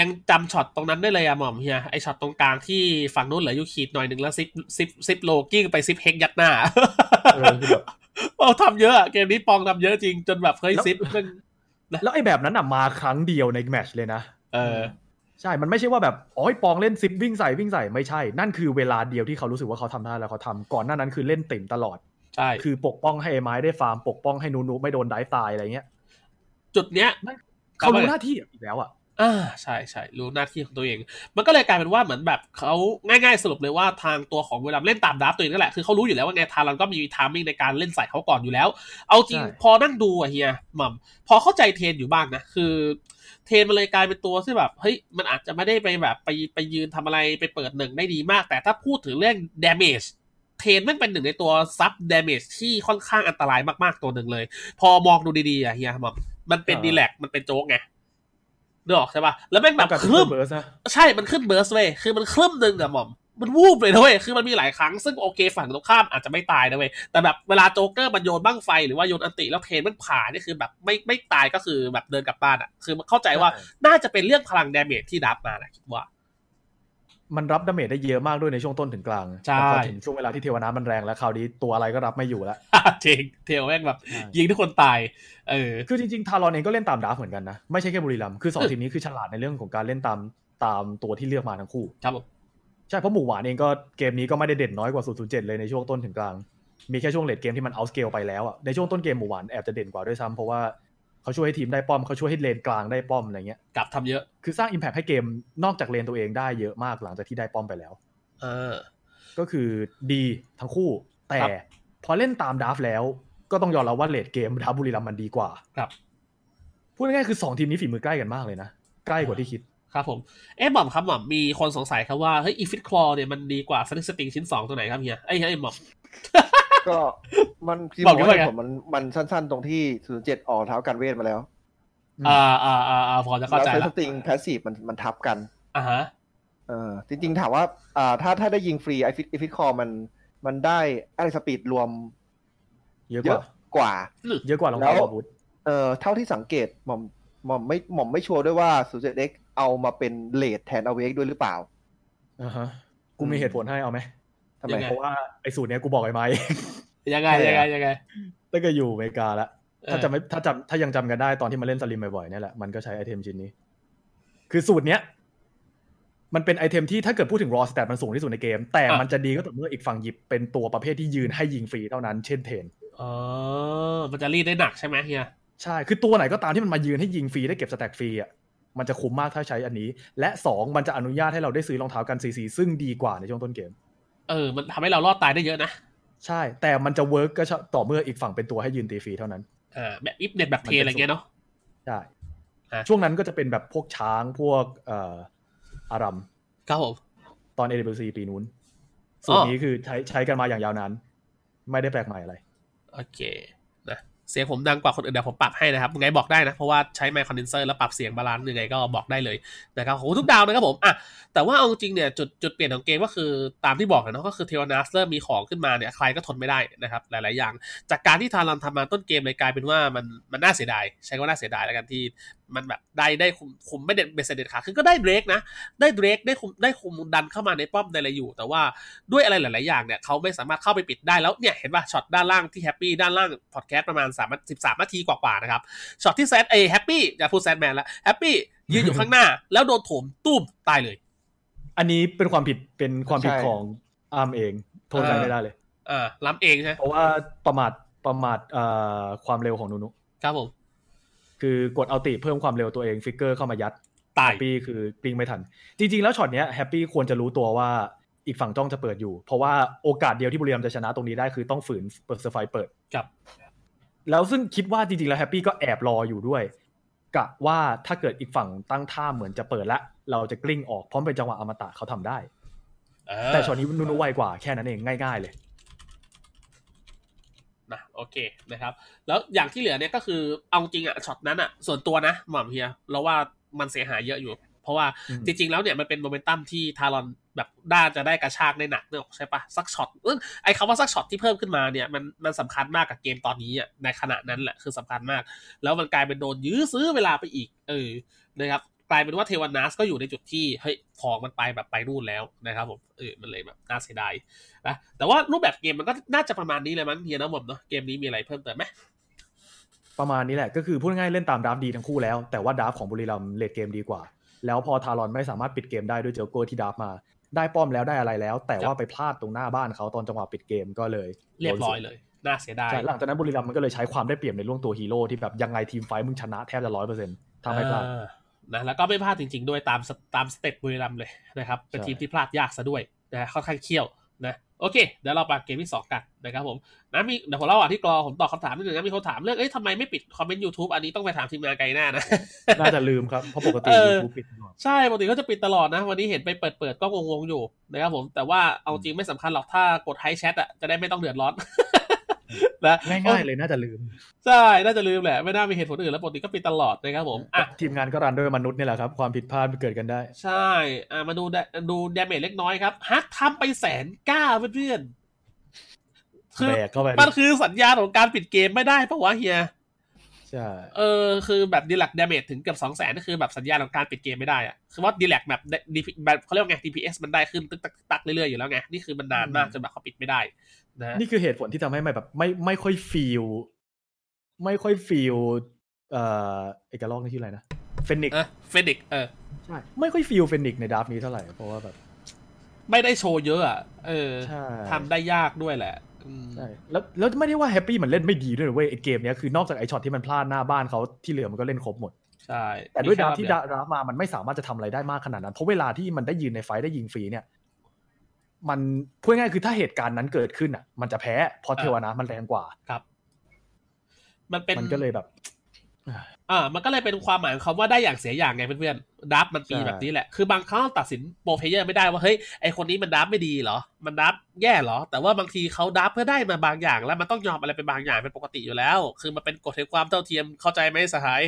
ยังจำช็อตตรงนั้นได้เลยอะหม่อมเฮียไอช็อตตรงกลางที่ฝั่งนู้นเหลืออยู่ขีดหน่อยหนึ่งแล้วซิปซิปซิปโลกิ้งไปซิปเฮกยัดหน้าเออคือแบบโอ้ทำเยอะอะเกมนี้ปองทำเยอะจริงจนแบบเฮ้ยแล้วซิปมันแล้วไอ้แบบนั้นอะมาครั้งเดียวในแมตช์เลยนะเออใช่ มันไม่ใช่ว่าแบบอ๋อไอ้ปองเล่นซิปวิ่งใส่วิ่งใส่ไม่ใช่ นั่นคือเวลาเดียวที่เขารู้สึกว่าเขาทำได้แล้วเขาทำก่อนหน้านั้นคือเล่นเต็มตลอด ใช่คือปกป้องให้ไอ้ไม้ได้ฟาร์มปกป้องให้นูนูไม่โดนไดฟ์ตายอะไรเงี้ย จุดเนี้ยเขารู้หน้าที่อีกแล้วอะอ่าใช่ใช่รู้หน้าที่ของตัวเอง มันก็เลยกลายเป็นว่าเหมือนแบบเขาง่ายๆสรุปเลยว่าทางตัวของเวลาเล่นตาม draft ตัวเองนั่นแหละคือเขารู้อยู่แล้วว่าไงทารอนก็มี timing ในการเล่นใส่เขาก่อนอยู่แล้ว เอาจริงใช่พอนั่งดูอะเฮียหม่ำพอเข้าใจเทนอยู่บ้างนะคือ เทนมันเลยกลายเป็นตัวที่แบบเฮ้ยมันอาจจะไม่ได้ไปแบบไปไปยืนทำอะไรไปเปิดหนึ่งได้ดีมาก แต่ถ้าพูดถึงเรื่อง damage เทนแม่งเป็นหนึ่งในตัวซับ damage ที่ค่อนข้างอันตรายมากๆตัวหนึ่งเลย พอมองดูดีๆอะเฮียหม่ำมันเป็นอ่าดีแลกมันเป็นโจ๊กไงนึกออกใช่ปะแล้วแม่งแบบกับครึ่มเบิร์สนะใช่ มันขึ้นเบิร์สเว้ย คือมันครึ่มหนึ่งอะหม่อม มันวูบเลยนะเว้ย คือมันมีหลายครั้ง ซึ่งโอเคฝั่งตรงข้ามอาจจะไม่ตายนะเว้ย แต่แบบเวลาโจ๊กเกอร์มันโยนบ้างไฟหรือว่าโยนอันติแล้วเทนมันผ่านี่คือแบบไม่ไม่ตายก็คือแบบเดินกลับบ้านอะคือเข้าใจว่าน่าจะเป็นเรื่องพลังดาเมจที่ดับมานะคิดว่า มันรับดาเมจได้เยอะมากด้วยในช่วงต้นถึงกลางใช่แต่พอถึงช่วงเวลาที่เทวนามันแรงแล้วคราวนี้ตัวอะไรก็รับไม่อยู่แล้วจริงเทลแม่งแบบยิงทุกคนตาย เออ คือจริงๆ ทารอนเองก็เล่นตาม draft เหมือนกันนะ ไม่ใช่แค่บุรีรัมย์คือสองทีมนี้คือฉลาดในเรื่องของการเล่นตามตามตัวที่เลือกมาทั้งคู่ ครับผมใช่เพราะหมู่หวานเองก็เกมนี้ก็ไม่ได้เด่นน้อยกว่า 007 เลยในช่วงต้นถึงกลาง มีแค่ช่วง late game ที่มันเอาสเกลไปแล้วอะในช่วงต้นเกมหมู่หวานแอบจะเด่นกว่าด้วยซ้ำเพราะว่า เขาช่วยให้ทีมได้ป้อมเขาช่วยให้เลนกลางได้ป้อมอะไรเงี้ยกลับทำเยอะคือสร้างอิมแพ t ให้เกมนอกจากเลนตัวเองได้เยอะมากหลังจากที่ได้ป้อมไปแล้ว เออ ก็คือดีทั้งคู่ แต่ครับพอเล่นตามดราฟต์แล้ว ก็ต้องยอมรับว่าเลดเกมดราฟต์บุรีรัมย์มันดีกว่า ครับพูดง่ายๆคือสองทีมนี้ฝีมือใกล้กันมากเลยนะใกล้กว่าที่คิดครับผม เอ๊ะหม่อมครับหม่อมมีคนสงสัยครับว่าเฮ้ยอีฟิตคลอเนี่ยมันดีกว่าสลิงสติงชิ้นสองตัวไหนครับเฮียไอ้ยเฮ้ยหม่อม ก็มันที่บบออกกอยู่ว่าว่าไงผมมันมันสั้นๆ ตรงที่ศูนย์เจ็ดออกเท้ากันเวทมาแล้วอืมอ่าอ่าอ่าอ่าพอจะเข้าแล้วใจเซแล้วสติงแพสซีฟมันมันทับกันอ่าฮะเออจริงๆถามว่า อ่า ถ้าถ้าได้ยิงฟรีไอฟิตไอฟิตคอมันมันได้อะไรสปีดรวม เยอะเยกอะว่ากว่า เยอะกว่ารองแล้เท้าวอาวุธเอ่อเท่าที่สังเกตหม่อมหม่อมไม่หม่อมไม่ชัวร์ด้วยว่าศูนย์เจ็ดเอ็กเอามาเป็นเลดแทนเอาเวกด้วยหรือเปล่าอ่าฮะกูมีเหตุผลให้เอาไหม ทำไมยังไงเพราะว่าไอ้สูตรเนี้ยกูบอกไอ้ไม้ยังไงใช่ยังไงอะยังไงตั้งแต่อยู่อเมริกาแล้วเออถ้าจำไม่ถ้าจำถ้ายังจำกันได้ตอนที่มาเล่นสลิมบ่อยๆเนี่ยแหละมันก็ใช้ไอเทมชิ้นนี้ คือสูตรเนี้ย มันเป็นไอเทมที่ถ้าเกิดพูดถึง raw stat มันสูงที่สุดในเกม แต่มันจะดีก็ต่อเมื่ออีกฝั่งหยิบเป็นตัวประเภทที่ยืนให้ยิงฟรีเท่านั้นเช่นเทนอ๋อมันจะรีดได้หนักใช่ไหมเฮียใช่คือตัวไหนก็ตามที่มันมายืนให้ยิงฟรีได้เก็บ stack ฟรีอะมันจะคุ้มมากถ้าใช้อันนี้ และสองมันจะอนุญาตให้เราได้ซื้อรองเท้ากันซีซีซึ่งดีกว่าในช่วงต้นเกม เออ มันทำให้เรารอดตายได้เยอะนะ ใช่ แต่มันจะ work ก็ต่อเมื่ออีกฝั่งเป็นตัวให้ยืนตีฟรีเท่านั้นอ่าแบบอิฟเน็ตแบบเทอะไรเงี้ยเนาะใช่อะช่วงนั้นก็จะเป็นแบบพวกช้างพวกเอ่ออารัมครับผมตอน AWC ปีนู้นส่วนนี้คือใช้ใช้กันมาอย่างยาวนาน ไม่ได้แปลกใหม่อะไร โอเคนะ เสียงผมดังกว่าคนอื่นเดี๋ยวผมปรับให้นะครับไงบอกได้นะ เพราะว่าใช้ไมค์คอนเดนเซอร์แล้วปรับเสียง balance ยังไงก็บอกได้เลยนะครับโหทุกดาวนะครับผมอะแต่ว่าเอาจริงเนี่ยจุดจุดเปลี่ยนของเกมก็คือตามที่บอกนะเนาะก็คือเทลอันนัสเริ่มมีของขึ้นมาเนี่ยใครก็ทนไม่ได้นะครับหลาย ๆ อย่าง จากการที่ทารอนทำมาต้นเกมเลยกลายเป็นว่ามันมันน่าเสียดายใช้คำว่าน่าเสียดายแล้วกันที่มันแบบได้ได้คุมคุมไม่เด็ดเบสเด็ดขาดคือก็ได้ drake นะ ได้ drake ได้คุมได้คุมดันเข้ามาในป้อมในอะไรอยู่ แต่ว่าด้วยอะไรหลาย ๆ อย่างเนี่ยเขาไม่สามารถเข้าไปปิดได้แล้วเนี่ยเห็นป่ะช็อตด้านล่างที่แฮปปี้ด้านล่างพอดแคสต์ประมาณ3 13นาทีกว่าๆนะครับช็อตที่แซดเอแฮปปี้อย่าพูดแซดแมนแล้วแฮปปี้ยืนอยู่ข้างหน้า แล้วโดนโถมตุ้มตายเลย อันนี้เป็นความผิดเป็นความผิดใช่ของอาร์มเองโทษใครเออไม่ได้เลยอ่าล้ำเองใช่ไหมเพราะว่าประมาทประมาทเอ่อความเร็วของนูนุครับผมคือกด ulti เพิ่มความเร็วตัวเอง flicker เข้ามายัดตายแฮปปี้คือกลิ้งไม่ทัน จริง ๆ แล้วช็อตเนี้ยแฮปปี้ควรจะรู้ตัวว่าอีกฝั่งจ้องจะเปิดอยู่ เพราะว่าโอกาสเดียวที่บุรีรัมย์จะชนะตรงนี้ได้คือต้องฝืนเปิดเซอร์ไฟเปิดครับ แล้วซึ่งคิดว่าจริงๆแล้วแฮปปี้ก็แอบรออยู่ด้วยกะว่าถ้าเกิดอีกฝั่งตั้งท่าเหมือนจะเปิดละ เราจะกลิ้งออกพร้อมเป็นจังหวะอมตะเขาทำได้อ่าแต่ช็อตนี้นูนุไวกว่าแค่นั้นเองง่ายๆเลยนะโอเคนะครับ แล้วอย่างที่เหลือเนี่ยก็คือเอาจริงอะช็อตนั้นอะส่วนตัวนะหม่อมเฮียเราว่ามันเสียหายเยอะอยู่ เพราะว่าอืมจริง ๆ แล้วเนี่ยมันเป็นโมเมนตัมที่ Talon แบบน่าจะได้กระชากได้หนักเนอะใช่ปะสักช็อตไอ้คำว่าสักช็อตที่เพิ่มขึ้นมาเนี่ยมันมันสำคัญมากกับเกมตอนนี้อะในขณะนั้นแหละคือสำคัญมาก แล้วมันกลายเป็นโดนยื้อซื้อเวลาไปอีก เออนะครับกลายเป็นว่าเทวานาสก็อยู่ในจุดที่เฮ้ยของมันไปแบบไปนู่นแล้วนะครับผมเออมันเลยแบบน่าเสียดายนะแต่ว่ารูปแบบเกมมันก็น่าจะประมาณนี้เลยมั้งเฮียนะผมเนาะเกมนี้มีอะไรเพิ่มเติมไหมประมาณนี้แหละก็คือพูดง่ายเล่นตามดาฟดีทั้งคู่แล้วแต่ว่าดาฟของบุรีรัมเลดเกมดีกว่า แล้วพอทารอนไม่สามารถปิดเกมได้ด้วยเจลโก้ที่ดาฟมา ได้ป้อมแล้วได้อะไรแล้ว แต่ว่าไปพลาดตรงหน้าบ้านเขาตอนจังหวะปิดเกมก็เลย เรียบร้อยเลยน่าเสียดายใช่หลังจากนั้นบุรีรัมย์มันก็เลยใช้ความได้เปรียบในเรื่องตัวฮีโร่ที่แบบยังไง team fight มึงชนะแทบจะร้อยเปอร์เซ็นต์ถ้าไม่พลาดอ่นะแล้วก็ไม่พลาดจริง ๆ ด้วยตามสตามสเต็ปบุรีรัมย์เลยนะครับเป็นใช่ทีมที่พลาดยากซะด้วยนะค่อนข้างเขี้ยวนะ โอเค เดี๋ยวเราไปเกมที่สองกันนะครับผมนะมีเดี๋ยวผมเล่าอะที่กรอผมตอบคำถามนิดนึงนะมีคนถามเรื่องเอ้ยทำไมไม่ปิดคอมเมนต์ยูทูบอันนี้ต้องไปถามทีมงานการีนานะ น่าจะลืมครับ เพราะปกติเออยูทูบปิดตลอดใช่ปกติเขาจะปิดตลอดนะ วันนี้เห็นไปเปิดเปิดก็งงๆอยู่นะครับผมแต่ว่าเอาจริงไม่สำคัญหรอกถ้ากด hide chat อะจะได้ไม่ต้องเดือดร้อน นะง่ายๆเลยน่าจะลืม ใช่ น่าจะลืมแหละ ไม่น่ามีเหตุผลอื่นแล้วปกติก็ปิดตลอดนะครับผมอะทีมงานก็รันด้วยมนุษย์นี่แหละครับ ความผิดพลาดเกิดกันได้ ใช่อะมาดูดู damage เล็กน้อยครับฮักทำไปแสนเก้าเพื่อนๆคือแบกเข้าไปมันคือสัญญาณของการปิดเกมไม่ได้ปะวะเฮียใช่เออคือแบบดีล damage ถึงเกือบสองแสนนี่คือแบบสัญญาณของการปิดเกมไม่ได้อะคือว่าดีแลกแบบ DP แบบเขาเรียกว่าไง DPS มันได้ขึ้นตึกตักตึกตักเรื่อยๆอยู่แล้วไง นี่คือมันนานมากจนแบบเขาปิดไม่ได้ นะนี่คือเหตุผลที่ทำให้ไม่แบบไม่ไม่ค่อย feel ไม่ค่อย feel เอ่อเอกลอกนี่ชื่ออะไรนะเฟนิกเออเฟนิกเออใช่ไม่ค่อย feel เฟนิกใน draft นี้เท่าไหร่เพราะว่าแบบ ไม่ได้โชว์เยอะอะเออใช่ทำได้ยากด้วยแหละอืมใช่แล้วแล้วไม่ได้ว่าแฮปปี้มันเล่นไม่ดีด้วยนะเว้ยไอเกมเนี้ยคือนอกจากไอช็อตที่มันพลาดหน้าบ้านเขาที่เหลือมันก็เล่นครบหมดใช่แต่ด้วยมีดาแค่วที่รอบเดียว draft มามันไม่สามารถจะทำอะไรได้มากขนาดนั้น เพราะเวลาที่มันได้ยืนใน fight ได้ยิงฟรีเนี่ย มันพูดง่ายๆคือถ้าเหตุการณ์นั้นเกิดขึ้นอะ มันจะแพ้เพราะเทวนามันแรงกว่าครับ มันเป็นมันก็เลยแบบ อ่า มันก็เลยเป็นความหมายของคำว่าได้อย่างเสียอย่างไงเพื่อนๆ draft มันปีใช่แบบนี้แหละ คือบางครั้งเราตัดสิน pro player ไม่ได้ว่าเฮ้ยไอคนนี้มัน draft ไม่ดีเหรอ มัน draft แย่เหรอ แต่ว่าบางทีเขา draft เพื่อได้มาบางอย่าง แล้วมันต้องยอมอะไรเป็นบางอย่างเป็นปกติอยู่แล้ว คือมันเป็นกฎแห่งความเท่าเทียมเข้าใจไหมสหาย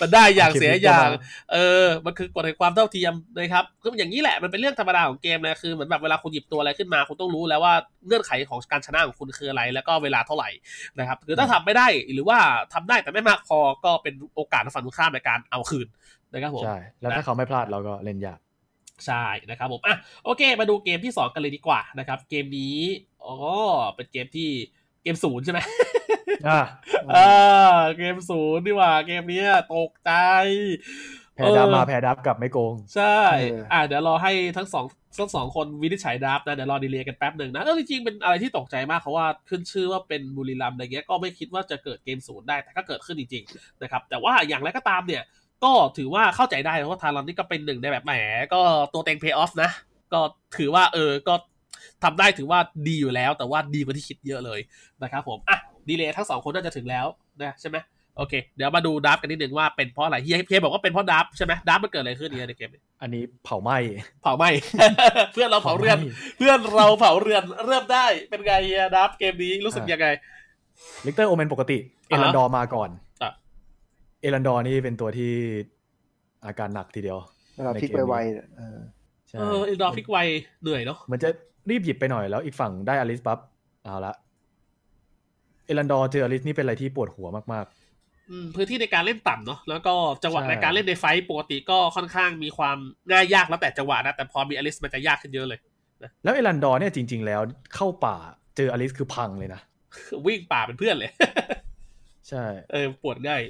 มันได้อย่างเสียอย่าง เออ มันคือกฎแห่งความเท่าเทียมนะครับคืออย่างนี้แหละมันเป็นเรื่องธรรมดาของเกมเลยคือเหมือนแบบเวลาคุณหยิบตัวอะไรขึ้นมาคุณต้องรู้แล้วว่าเงื่อนไขของการชนะของคุณคืออะไร แล้วก็เวลาเท่าไหร่นะครับคือถ้าทำไม่ได้หรือว่าทำได้แต่ไม่มากพอก็เป็นโอกาสของฝั่งตรงข้ามในการเอาคืน นะครับผมใช่แล้วถ้าเขาไม่พลาดเราก็เล่นยากใช่นะครับผมอะโอเค มาดูเกมที่ 2 กันเลยดีกว่านะครับ เกมนี้อ๋อเป็นเกมที่เกมศูนย์ใช่ไหมอะอ่าเกมศูนย์ดีกว่า เกมเนี้ยตกใจแพ้ดับเออมาแพ้ดับกลับไม่โกง ใช่เอออ่อ่าเดี๋ยวรอให้ทั้งสองทั้งสองคนวินิจฉัยดับนะ เดี๋ยวรอดีเลย์กันแป๊บหนึ่งนะก็จริงๆเป็นอะไรที่ตกใจมากเพราะว่าขึ้นชื่อว่าเป็นบุรีรัมย์อะไรเงี้ยก็ไม่คิดว่าจะเกิดเกมศูนย์ได้แต่ก็เกิดขึ้นจริงๆนะครับแต่ว่าอย่างไรก็ตามเนี่ย ก็ถือว่าเข้าใจได้เพราะว่าทารอนนี่ก็เป็นหนึ่งในแบบแหม ก็ตัวเต็งเพย์ออฟนะ ก็ถือว่าเออก็ทำได้ถือว่าดีอยู่แล้ว แต่ว่าดีกว่าที่คิดเยอะเลยนะครับผม อะ ดีเลย์ทั้งสองคนน่าจะถึงแล้วนะใช่ไหมโอเค เดี๋ยวมาดูดับกันนิดนึงว่าเป็นเพราะอะไรเฮียเฮียบอกว่าเป็นเพราะดับใช่ไหมดับมันเกิดอะไรขึ้นเนี่ยในเกมนี้อันนี้เผาไหม้เผาไหม้เพื่อนเราเผาเรือน เพื่อนเราเผาเรือนเริ่มได้เป็นไงเฮียดับเกมนี้รู้สึกยังไงลิกเตอร์โอเมนปกติเออ่าฮะรันดอร์มาก่อนอะ เอรันดอร์นี่เป็นตัวที่อาการหนักทีเดียวเวลา pick ไวๆเนี่ยเออใช่เออเอรันดอร์ pick ไวเหนื่อยเนาะเหมือนจะรีบหยิบไปหน่อยแล้วอีกฝั่งได้อลิสปั๊บเอาละเอรันดอร์เจออลิสนี่เป็นอะไรที่ปวดหัวมากอืมพื้นที่ในการเล่นต่ำเนาะแล้วก็จังหวะใช่ในการเล่นใน fight ปกติก็ค่อนข้างมีความง่ายยากแล้วแต่จังหวะนะแต่พอมีอลิสมันจะยากขึ้นเยอะเลยๆแล้วเอรันดอร์เนี่ยจริง ๆ แล้วเข้าป่าเจออลิสคือพังเลยนะวิ่งป่าเป็นเพื่อนเลย ใช่ เออปวดง่าย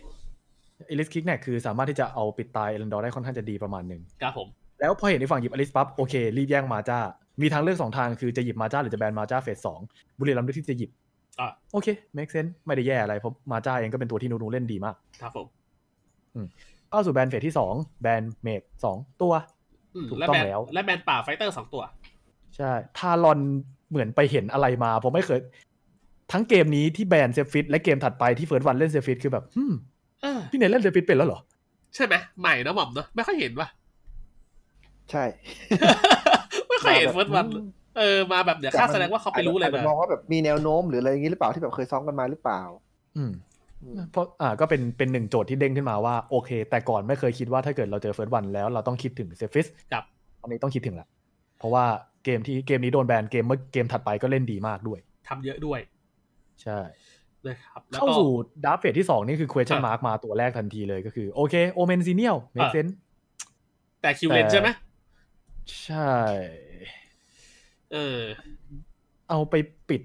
อลิส pick เนี่ยคือสามารถที่จะเอาปิดตายเอรันดอร์ได้ค่อนข้างจะดีประมาณหนึ่งครับผม แล้วพอเห็นในฝั่งหยิบอลิสปั๊บโอเค รีบแย่งมาจ้า มีทางเลือกสองทางคือจะหยิบมาจ้าหรือจะแบนมาจ้า phase สองบุรีรัมย์เลือกที่จะหยิบอะโอเค make sense ไม่ได้แย่อะไรเพราะมาจ้าเองก็เป็นตัวที่นูนูเล่นดีมาก ครับผมเข้าสู่แบน phase ที่สองแบน mage สองตัวอืมถูกและต้องแบนแล้ว และแบนป่า fighter สองตัว ใช่ Talonเหมือนไปเห็นอะไรมาผมไม่เคย ทั้งเกมนี้ที่แบนเซฟิสและเกมถัดไปที่เฟิร์สวันเล่นเซฟิสคือแบบฮึมเออ พี่เนยเล่นเซฟิสเป็นแล้วเหรอ ใช่ไหมใหม่นะหม่อมเนาะไม่ค่อยเห็นว่ะใช่ ไม่ค่อยเห็นมาแบบเฟิร์สวันเออมาแบบเดี๋ยวคาดแสดงว่าเขาไปรู้อะไรจจมามองว่าแบบมีแนวโน้มหรืออะไรอย่างนี้หรือเปล่าที่แบบเคยซ้อมกันมาหรือเปล่าอืมอืมเพราะอ่าก็เป็นเป็นหนึ่งโจทย์ที่เด้งขึ้นมาว่าโอเค แต่ก่อนไม่เคยคิดว่าถ้าเกิดเราเจอเฟิร์สวันแล้วเราต้องคิดถึงเซฟิสครับตอนนี้ต้องคิดถึงแล้วเพราะว่าเกมที่เกมนี้โดนแบนเกมเมื่อเกมถัดไปก็เล่นดีมากด้วยทำเยอะด้วย ใช่ นะครับแล้วเข้าก็สู่ draft phase ที่สองนี่คือ question อะ mark มาตัวแรกทันทีเลยก็คือ โอเคโอเมนซีเนียลเมคอะเซนแต่คิวเลนใช่ไหมใช่ เออ เอาไปปิด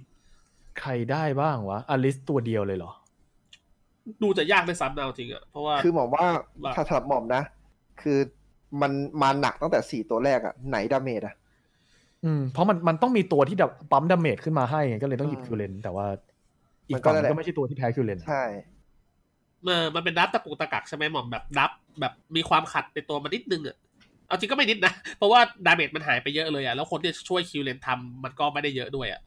ใครได้บ้างวะอลิสตัวเดียวเลยเหรอ ดูจะยากด้วยซ้ำนะเอาจริงอะเพราะว่าคือหมอมว่าว่าถ้าสำหรับหมอมนะ คือมันมาหนักตั้งแต่สี่ตัวแรกอะไหน damage อะอืมเพราะมันมันต้องมีตัวที่แบบปั๊ม damเมจขึ้นมาให้ไงก็เลยต้องหยิบอืมคิวเลนแต่ว่า อีมักนก็ฝั่งนั่นแหละก็ไม่ใช่ตัวที่แพ้คิวเลนใช่เออมันเป็น draft ตะกุกตะกักใช่ไหมหม่อมแบบ draft แบบมีความขัดในตัวมันนิดนึงอะเอาจริงก็ไม่นิดนะ เพราะว่า damage มันหายไปเยอะเลยอะแล้วคนที่จะช่วยคิวเลนทำมันก็ไม่ได้เยอะด้วยอะ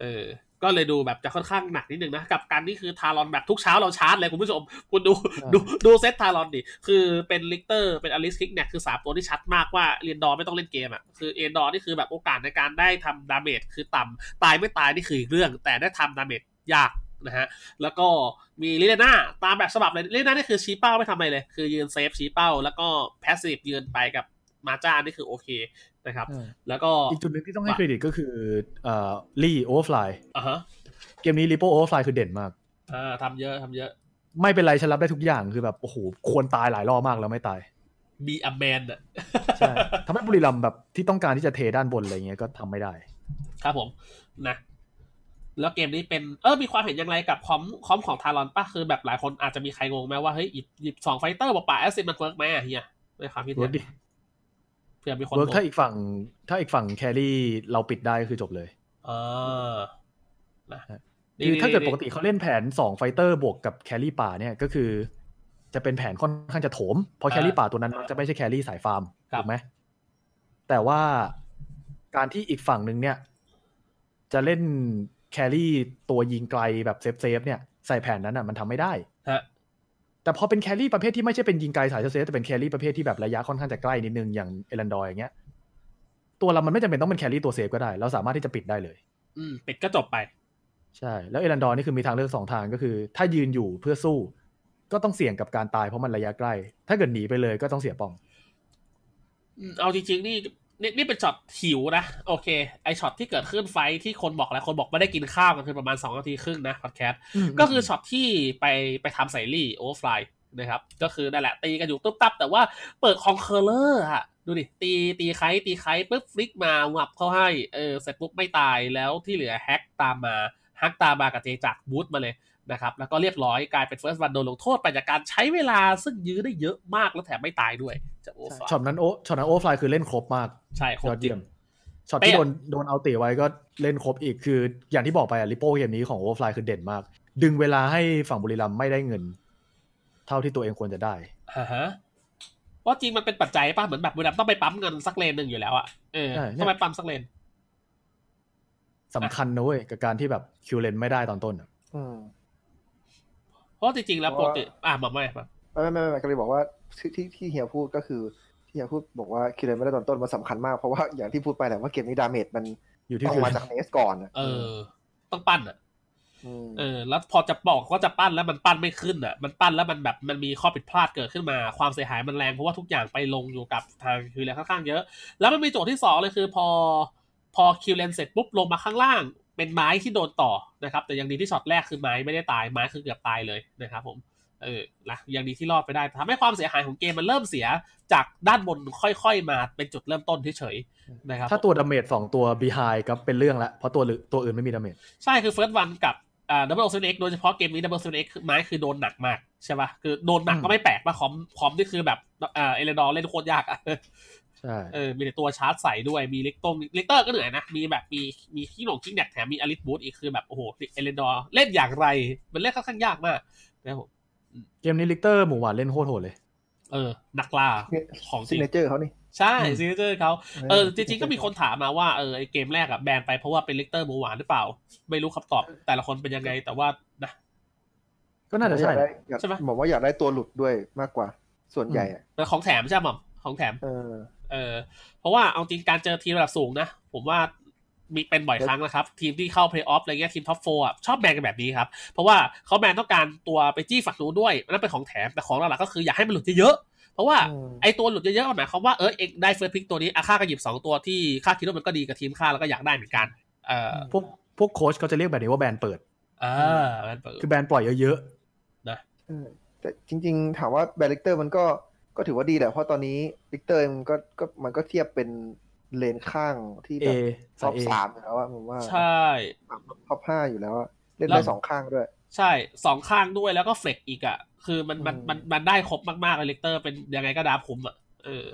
เออ ก็เลยดูแบบจะค่อนข้างหนักนิดนึงนะ กับการนี่คือ Talon แบบทุกเช้าเราชาร์จเลยคุณผู้ชม คุณดูดูดู set Talon ดิ คือเป็นริกเตอร์เป็นอลิสคิกเนี่ยคือสามตัวที่ชัดมากว่าเอรันดอร์ไม่ต้องเล่นเกมอะ คือเอรันดอร์นี่คือแบบโอกาสในการได้ทำ damage คือต่ำตายไม่ตายนี่คืออีกเรื่อง แต่ได้ทำ damage ยากนะฮะ แล้วก็มีลิเลน่าตามแบบฉบับเลยลิเลน่านี่คือชี้เป้าไม่ทำอะไรเลย คือยืน safe ชี้เป้า แล้วก็ passive ยืนไปกับมาจ้านี่คือโอเค นะครับเออแล้วก็อีกจุดหนึ่งที่ต้องให้เครดิตก็คือเอ่อลีโอเวอร์ฟลายอ่าฮะเกมนี้ลิโปโอเวอร์ฟลายคือเด่นมากอ่าทำเยอะทำเยอะ ไม่เป็นไรฉันรับได้ทุกอย่างคือแบบโอ้โหควรตายหลายรอบมากแล้วไม่ตายมีอแมนอะใช่ทำให้บุรีรัมย์แบบที่ต้องการที่จะเทด้านบนอะไรเงี้ยก็ทำไม่ได้ ครับผมนะแล้วเกมนี้เป็นเออมีความเห็นอย่างไรกับ comp comp ของทารอนป่ะคือแบบหลายคนอาจจะมีใครงงไหมว่าเฮ้ยหยิบหยิบสอง fighter บวกป่า assassin มัน work ไหมอะเฮียในความคิด work ดิเห็นเผื่อมีคนเวิร์กงงถ้าอีกฝั่ง ถ้าอีกฝั่ง carry เราปิดได้ก็คือจบเลยอ่านะคือถ้าเกิดปกติเขาเล่นแผนสอง fighter บวกกับ carry ป่าเนี่ยก็คือ จะเป็นแผนค่อนข้างจะโถม เพราะ carry ป่าตัวนั้นมักจะไม่ใช่ carry สายฟาร์มถูกไหมแต่ว่าการที่อีกฝั่งหนึ่งเนี่ย จะเล่น carry ตัวยิงไกลแบบ safe safe ๆเนี่ยใส่แผนนั้นอะ มันทำไม่ได้ฮะ แต่พอเป็น carry ประเภทที่ไม่ใช่เป็นยิงไกลสาย safe safe แต่เป็น carry ประเภทที่แบบระยะค่อนข้างจะใกล้นิดนึงอย่างเอรันดอร์อย่างเงี้ยตัวเรามันไม่จำเป็นต้องเป็น carry ตัว safe ก็ได้ เราสามารถที่จะปิดได้เลย อืมปิดก็จบไป ใช่ แล้วเอรันดอร์นี่คือมีทางเลือกสองทางก็คือ ถ้ายืนอยู่เพื่อสู้ ก็ต้องเสี่ยงกับการตายเพราะมันระยะใกล้ ถ้าเกิดหนีไปเลยก็ต้องเสียป้อมอืมเอาจริงๆนี่ นี่นี่เป็นช็อตหิวนะ โอเค ไอช็อตที่เกิดขึ้น fight ที่คนบอกแล้ว คนบอกไม่ได้กินข้าวกันคือประมาณ2นาทีครึ่งนะพอดแคสต์อืมก็คือช็อตที่ไปไปทำใส่ลี่โอเวอร์ฟลายนะครับ ก็คือนั่นแหละตีกันอยู่ตุ๊บตับ แต่ว่าเปิดคอนเคอร์เลอร์อะดูดิ ตีตีไคตีไคปุ๊บฟลิกมาหวับเข้าให้เออเสร็จปุ๊บไม่ตายแล้วที่เหลือแฮกตามมาแฮกตามมากับเจจักรบูทมาเลย นะครับแล้วก็เรียบร้อยกลายเป็นเฟิร์สวันโดนลงโทษไปจากการใช้เวลาซึ่งยื้อได้เยอะมากแล้วแถมไม่ตายด้วยจากโอเวอร์ฟลายช็อตนั้นโอช็อตนั้นโอฟลายคือเล่นครบมากใช่ครยบอดจริเยี่ยงมช็อตที่เป๊ะโดนโดนเอาเตะไว้ก็เล่นครบอีกคืออย่างที่บอกไปอะลิโป้เกมนี้ของโอฟลายคือเด่นมาก ดึงเวลาให้ฝั่งบุรีรัมย์ไม่ได้เงิน เท่าที่ตัวเองควรจะได้อ่าฮะว่าจริงมันเป็นปัจจัยป่ะเหมือนแบบบุรีรัมย์ต้องไปปั๊มเงินสักเลนหนึ่งอยู่แล้วอะเออใช่เนี่ยต้องไปปั๊มสักเลนสำคัญนะเว้ยกับการที่แบบคิวเลนไม่ได้ตอนต้นอะอืม เพราะจริงๆแล้วเพปราะกว่าติอะมาไม่มาไม่ไม่ไม่ไม่ก็เลยบอกว่าที่ที่ที่เฮียพูดก็คือที่เฮียพูดบอกว่าคิวเลนไม่ได้ตอนต้นมันสำคัญมากเพราะว่าอย่างที่พูดไปแหละว่าเกมนี้ดาเมจมันอยู่ที่ต้องคิวมาเลนจากเนสก่อนอะเออ ต้องปั้นอะมเออ แล้วพอจะบอกว่าจะปั้นแล้วมันปั้นไม่ขึ้นอะ มันปั้นแล้วมันแบบมันมีข้อผิดพลาดเกิดขึ้นมา ความเสียหายมันแรงเพราะว่าทุกอย่างไปลงอยู่กับทางคิวเลนค่อนข้างเยอะ แล้วมันมีโจทย์ที่สองเลยคือ พอ พอคิวเลนเสร็จปุ๊บลงมาข้างล่าง เป็นไม้ที่โดนต่อนะครับ แต่ยังดีที่ช็อตแรกคือไม้ไม่ได้ตายไม้คือเกือบตายเลยนะครับผมเออนะยังดีที่รอดไปได้ทำให้ความเสียหายของเกมมันเริ่มเสียจากด้านบนค่อยๆ มาเป็นจุดเริ่มต้นเฉยๆนะครับ ถ้าตัว damage สองตัว behind ก็เป็นเรื่องละเพราะตัวหรือตัวอื่นไม่มี damageใช่คือเฟิร์สวันกับอ่าดับเบิลเซนเอ็กโดยเฉพาะเกมนี้ดับเบิลเซนเอ็กไม้คือโดนหนักมากใช่ป่ะคือโดนหนักอืมก็ไม่แปลกป่ะ comp comp นี่คือแบบอ่าเอรันดอร์เล่นโคตรยากอะใช่ เออมีแต่ตัวชาร์จใส่ด้วยมีลิกตงลิกเตอร์ก็เหนื่อยนะ มีแบบมีมีขี้หลงขี้แหนกแถมมีอลิสบูทอีกคือแบบโอ้โหเอรันดอร์เล่นอย่างไร มันเล่นค่อนข้างยากมากนะครับผมเกมนี้ลิกเตอร์หมูหวานเล่นโคตรโหดเลย เออ นักล่าของจซิริง signature เขานี่ ใช่อืม signature เขาเออจริงๆก็มีคนถามมาว่าเออไอเกมแรกอะ ban ไปเพราะว่าเป็นลิกเตอร์หมูหวานหรือเปล่า ไม่รู้คำตอบแต่ละคนเป็นยังไงแต่ว่านะก็น่าจะใช่อยกได้อยากใช่ไหมบอกว่าอยากได้ตัวหลุดด้วยมากกว่า ส่วนใหญ่อะเป็นของแถมใช่ไหมหม่อมของแถม เออเออ เพราะว่าเอาจริงการเจอทีมระดับสูงนะ ผมว่ามีเป็นบ่อยครั้งนะครับ ทีมที่เข้าเพลย์ออฟอะไรเงี้ยทีม top four ชอบ ban กันแบบนี้ครับ เพราะว่าเขา ban ต้องการตัวไปจี้ฝักนู้นด้วยนั่นเป็นของแถมแต่ของหลักๆก็คืออยากให้มันหลุดเยอะๆเพราะว่าอืมไอตัวหลุดเยอะๆมันหมายความว่าเออเอ็งได้ first pick ตัวนี้อ่าข้าก็หยิบสองตัวที่ข้าคิดว่ามันก็ดีกับทีมข้าแล้วก็อยากได้เหมือนกันเออพวกพวกโค้ชเขาจะเรียกแบบนี้ว่า ban เปิดอ่ามันเปิดคือ ban ปล่อยเยอะเออแต่จริง ๆ ถามว่า ban ลิกเตอร์มันก็ ก็ถือว่าดีแหละเพราะตอนนี้ลิกเตอร์มันก็ก็มันก็เทียบเป็นเลนข้างที่ๆเออแบบ top สามอยู่แล้วอะผมว่าใช่top ห้าอยู่แล้วอะแล้วเล่นแล้ได้สองข้างด้วย ใช่สองข้างด้วยแล้วก็ flex อีกอะคือมันมันอืมมันมันได้ครบมากๆเลยลิกเตอร์เป็นยังไงก็ draft คุ้มอะเออ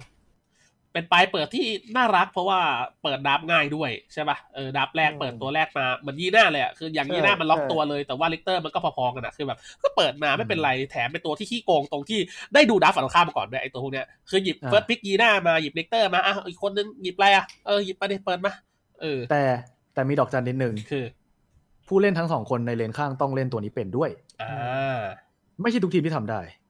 เป็นปลายเปิดที่น่ารัก เพราะว่าเปิด draft ง่ายด้วยใช่ป่ะเออ draft แรกเปิดตัวแรกมาเหมือนยีหน้าเลยอะคืออย่างยีหน้ามันล็อกตัวเลยแต่ว่าลิกเตอร์มันก็พอๆกันอะคือแบบก็เปิดมาไม่เป็นไรแถมเป็นตัวที่ขี้โกงตรงที่ได้ดู draft ฝั่งตรงข้ามมาก่อนด้วยไอ้ตัวพวกเนี้ยคือหยิบอ่า first pick ยีหน้ามาหยิบลิกเตอร์มาอะอีกคนนึงหยิบอะไรอะเออหยิบมาดิเปิดมาเออ แต่แต่มีดอกจันนิดนึงคือ ผู้เล่นทั้งสองคนในเลนข้างต้องเล่นตัวนี้เป็นด้วยอ่าไม่ใช่ทุกทีมที่ทำได้จริง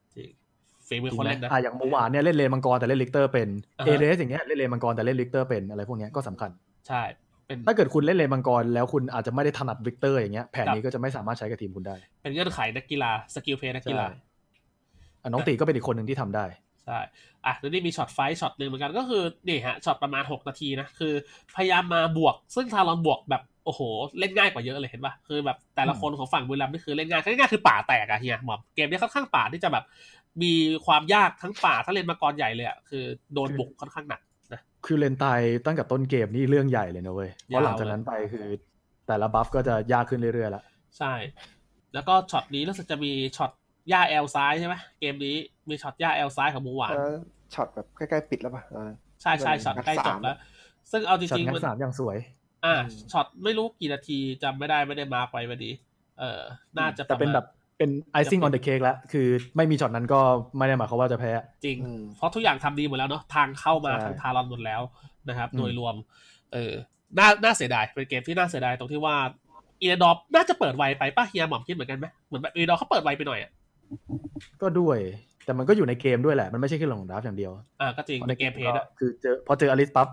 จริงไหมฝีมือคนเล่นนะอะอย่างเมื่อวานเนี่ยเล่นเลนมังกรแต่เล่นลิกเตอร์เป็นอ่าเอฮะเรสอย่างเงี้ยเล่นเลนมังกรแต่เล่นลิกเตอร์เป็นอะไรพวกเนี้ยก็สำคัญใช่เป็นถ้าเกิดคุณเล่นเลนมังกรแล้วคุณอาจจะไม่ได้ถนัดลิกเตอร์อย่างเงี้ยแผนครับนี้ก็จะไม่สามารถใช้กับทีมคุณได้ เป็นเงื่อนไขนักกีฬา skill play นักกีฬาใช่อะน้องตีก็เป็นอีกคนหนึ่งที่ทำได้ใช่อะแล้วนี่มีช็อต fight ช็อตหนึ่งเหมือนกันก็คือนี่ฮะช็อตประมาณ 6 นาทีนะคือ พยายามมาบวก ซึ่งทารอนบวกแบบโอ้โห เล่นง่ายกว่าเยอะเลยเห็นป่ะคือแบบแต่ละคนของฝั่งบุรีรัมย์นี่คือเล่นง่ายง่ายๆคือป่าแตกอะเฮียหมอมเกมนี้ค่อนข้างป่าที่จะแบบ มีความยากทั้งป่าทั้งเลนมังกรใหญ่เลยอะคือโดนบุกค่อนข้างหนักนะคือเลนตายตั้งแต่ต้นเกมนี่เรื่องใหญ่เลยนะเว้ยเพราะหลังจากนั้นไปคือ แต่ละ buff ก็จะยากขึ้นเรื่อยๆละใช่ แล้วก็ช็อตนี้รู้สึกจะมีช็อตหญ้า L ซ้ายใช่ไหมเกมนี้มีช็อตหญ้า L ซ้ายของหมูหวานเออช็อตแบบใกล้ๆปิดแล้วป่ะเออใช่ใช่ช็อตใกล้จบแล้ว ซึ่งเอาจริงๆช็อตงัดสามมันอย่างสวย อ่าอืมช็อตไม่รู้กี่นาทีจำไม่ได้ไม่ได้ mark ไว้วันนี้เออน่าจะแต่เป็นแบบ เป็น icing on the cake แล้วคือไม่มีช็อตนั้นก็ไม่ได้หมายความว่าจะแพ้ จริงอืมเพราะทุกอย่างทำดีหมดแล้วเนาะทางเข้ามาใช่ทางทารอนหมดแล้วนะครับอืมโดยรวม เออน่าน่าเสียดายเป็นเกมที่น่าเสียดายตรงที่ว่าอีเดอร์น่าจะเปิดไวไปป่ะเฮียหม่อมคิดเหมือนกันไหมเหมือนแบบอีเดอร์เขาเปิดไวไปหน่อยอะก็ด้วย แต่มันก็อยู่ในเกมด้วยแหละ มันไม่ใช่แค่เรื่องของ draft อย่างเดียวอ่าก็จริงเป็น gameplay อะคือเจอพอเจออลิสปั๊บ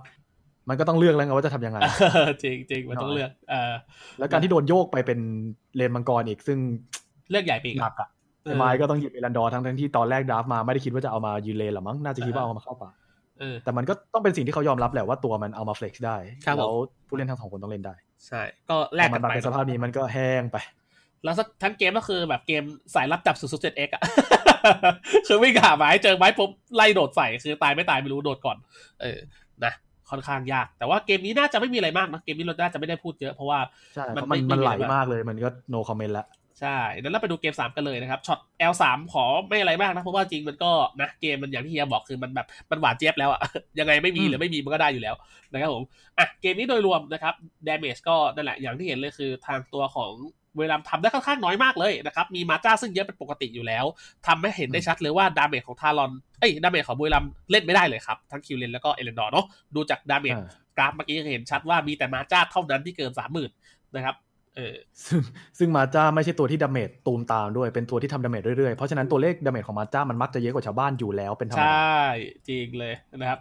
มันก็ต้องเลือกแล้วไงว่าจะทำยังไงจริงจริงมันต้องเลือกเออแล้วการที่โดนโยกไปเป็นเลนมังกรอีกซึ่ง เลือกใหญ่ไปอีกหนักอะเออไม้ก็ต้องหยิบเอรันดอร์ทั้งทั้งๆที่ตอนแรก draft มาไม่ได้คิดว่าจะเอามายืนเลนหรอมั้งน่าจะคิดว่าเอามาเข้าป่าเออแต่มันก็ต้องเป็นสิ่งที่เขายอมรับแหละว่าตัวมันเอามา flex ได้ครับผมแล้วผู้เล่นทั้งสองคนต้องเล่นได้ ใช่ ก็แลกพอกัมันนมาไปเป็นสภาพนี้มันก็แห้งไป แล้วสักทั้งเกมก็คือแบบเกมสายรับจับสุดๆเจ็ดเอ็กอะคือวิ่งหาไม้เจอไม้ปุ๊บไล่โดดใส่คือตายไม่ตายไม่รู้โดดก่อน เออนะค่อนข้างยาก แต่ว่าเกมนี้น่าจะไม่มีอะไรมากนะเกมนี้เราน่าจะไม่ได้พูดเยอะเพราะว่าใช่มันเพราะมันไม่มันไม่มีไหลอะไรมากมากเลยมันก็ no comment ละ ใช่นั้นเราไปดูเกม 3 กันเลยนะครับช็อต L3 ขอไม่อะไรมากนะ เพราะว่าจริงมันก็นะเกมมันอย่างที่เฮียบอกคือมันแบบมันหวานเจี๊ยบแล้วอะยังไงไม่มีอืมหรือไม่มีมันก็ได้อยู่แล้วนะครับผมอะเกมนี้โดยรวมนะครับ damage ก็นั่นแหละอย่างที่เห็นเลยคือทางตัวของเวลาทำได้ค่อนข้างน้อยมากเลยนะครับ มีมาจ้าซึ่งเยอะเป็นปกติอยู่แล้วทำให้เห็นได้ชัดเลยว่า damage ของทารอน เอ้ย damage ของบุรีรัมย์เล่นไม่ได้เลยครับ ทั้งคิวเลนแล้วก็เอลันดอร์เนาะ ดูจาก damage อ่ากราฟเมื่อกี้เห็นชัดว่ามีแต่มาจ้าเท่านั้นที่เกินสามหมื่นนะครับ เออซึ่งซึ่งมาจ้าไม่ใช่ตัวที่ damage ตูมตามด้วยเป็นตัวที่ทำ damage เรื่อยๆ เพราะฉะนั้นตัวเลข damage ของมาจ้ามันมักจะเยอะกว่าชาวบ้านอยู่แล้วเป็นธรรมใชดา่จริงเลยนะครับ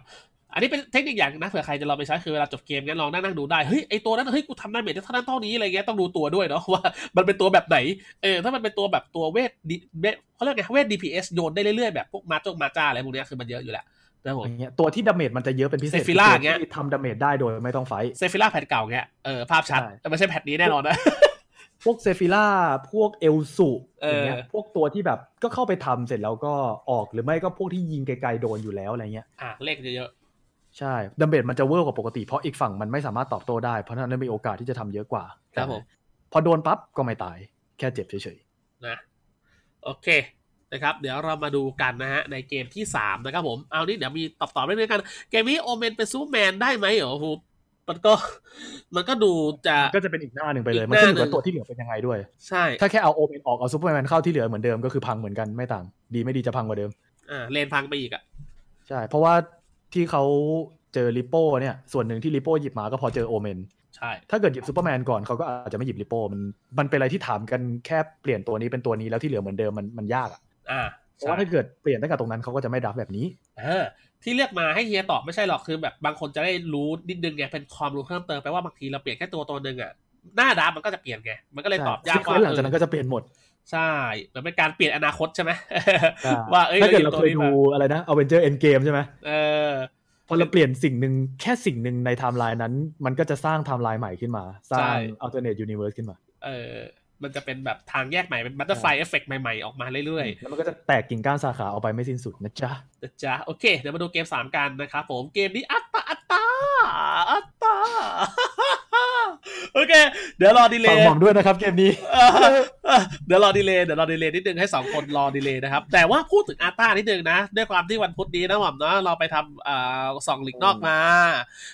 อันนี้เป็นเทคนิคอย่างนะเผื่อใครจะลองไปใช้คือเวลาจบเกมงั้นลองนั่งนั่งดูได้เฮ้ยไอตัวนั้นเฮ้ยกูทำได้เมจได้เท่านั้นเท่านี้อะไรเงี้ยต้องดูตัวด้วยเนาะว่ามันเป็นตัวแบบไหนเออถ้ามันเป็นตัวแบบตัวเวทดิเวทเขาเรียกไงเวท DPS โยนได้เรื่อยๆแบบพวกมาจงมาจ้าอะไรพวกเนี้ยคือมันเยอะอยู่แล้ว นะครับผมอย่างเงี้ยตัวที่ damage มันจะเยอะเป็นพิเศษเซฟิล่าคืออย่างเงี้ยที่ทำ damage ได้โดยไม่ต้อง fight เซฟิล่า patch เก่าเงี้ยเออภาพชัดใช่แต่ไม่ใช่ patch นี้แน่นอนนะพวกเซฟิล่าพวกเอลสุเออออย่างเงี้ยพวกตัวที่แบบก็เข้าไปทำเสร็จแล้วก็ออกหรือไม่ก็พวกที่ยิงไกลๆโดนอยู่แล้วอะไรเงี้ยอะเลขจะเยอะใช่ damage มันจะเวอร์กว่าปกติเพราะอีกฝั่งมันไม่สามารถตอบโต้ได้ เพราะฉะนั้นมีโอกาสที่จะทำเยอะกว่าครับผมพอโดนปั๊บก็ไม่ตาย แค่เจ็บเฉยนะโอเค นะครับเดี๋ยวเรามาดูกันนะฮะในเกมที่ 3 นะครับผม เอานี่เดี๋ยวมีตอบตอบเรื่อยๆกัน เกมนี้โอเมนเป็นซูเปอร์แมนได้ไหมเหรอโหมันก็มันก็ดูจะๆก็จะเป็นอีกหน้าหนึ่งไปเลยอีกมันขึ้นอยู่หน้าหนึ่กับงตัวที่เหลือเป็นยังไงด้วย ใช่ ถ้าแค่เอาโอเมนออกเอาซูเปอร์แมนเข้าที่เหลือเหมือนเดิมก็คือพังเหมือนกันไม่ต่าง ดีไม่ดีจะพังกว่าเดิมอ่าเลนพังไปอีกอะใช่ เพราะว่าที่เขาเจอริปโป้เนี่ยส่วนหนึ่งที่ริปโป้หยิบมาก็พอเจอโอเมนใช่ ถ้าเกิดหยิบซูเปอร์แมนก่อนเขาก็อาจจะไม่หยิบริปโป้มันมันเป็นอะไรที่ถามกันแค่เปลี่ยนตัวนี้เป็นตัวนี้แล้วที่เหลือเหมือนเดิมมันมันยากอะ อ่าเพราะว่าถ้าเกิดเปลี่ยนตั้งแต่ตรงนั้นเขาก็จะไม่ draft แบบนี้เออที่เรียกมาให้เฮียตอบไม่ใช่หรอกคือแบบบางคนจะได้รู้นิดนึงไงเป็นความรู้เพิ่มเติมแปลว่าบางทีเราเปลี่ยนแค่ตัวตัวหนึ่งอะหน้า draft มันก็จะเปลี่ยนไงมันก็เลยตอบยากซึ่งว่าหลังจากนั้นก็จะเปลี่ยนหมดใช่เหมือนเป็นการเปลี่ยนอนาคตใช่ไหมใช่ว่าเอ้ยถ้าเกิดหยิเราบตัวนี้เคยดูมาอะไรนะอเวนเจอร์เอ็นเกมใช่ไหมเออพอเราเปลี่ยนสิ่งหนึ่งแค่สิ่งหนึ่งในไทม์ไลน์นั้น มันก็จะสร้างไทม์ไลน์ใหม่ขึ้นมา สร้างใช่ alternate universe ขึ้นมา เออ มันจะเป็นแบบทางแยกใหม่ เป็น butterfly effect ใหม่ๆ ออกมาเรื่อยแล้วมันก็จะแตกกิ่งก้านสาขาออกไปไม่สิ้นสุดนะจ๊ะๆนะจ๊ะ โอเค เดี๋ยวมาดูเกม 3 กันนะครับผมเกมนี้อัตตาอัตตาอัตตาโอเค เดี๋ยวรอดีเลฟังย์หม่อมด้วยนะครับเกมนี้เออเดี๋ยวรอดีเลย์เดี๋ยวรอดีเลย์นิดนึงให้สองคนรอดีเลย์นะครับ แต่ว่าพูดถึงอาร์ต้านิดนึงนะ ด้วยความที่วันพุธนี้นะหม่อมเนาะเราไปทำอ่าสองลีกนอกมา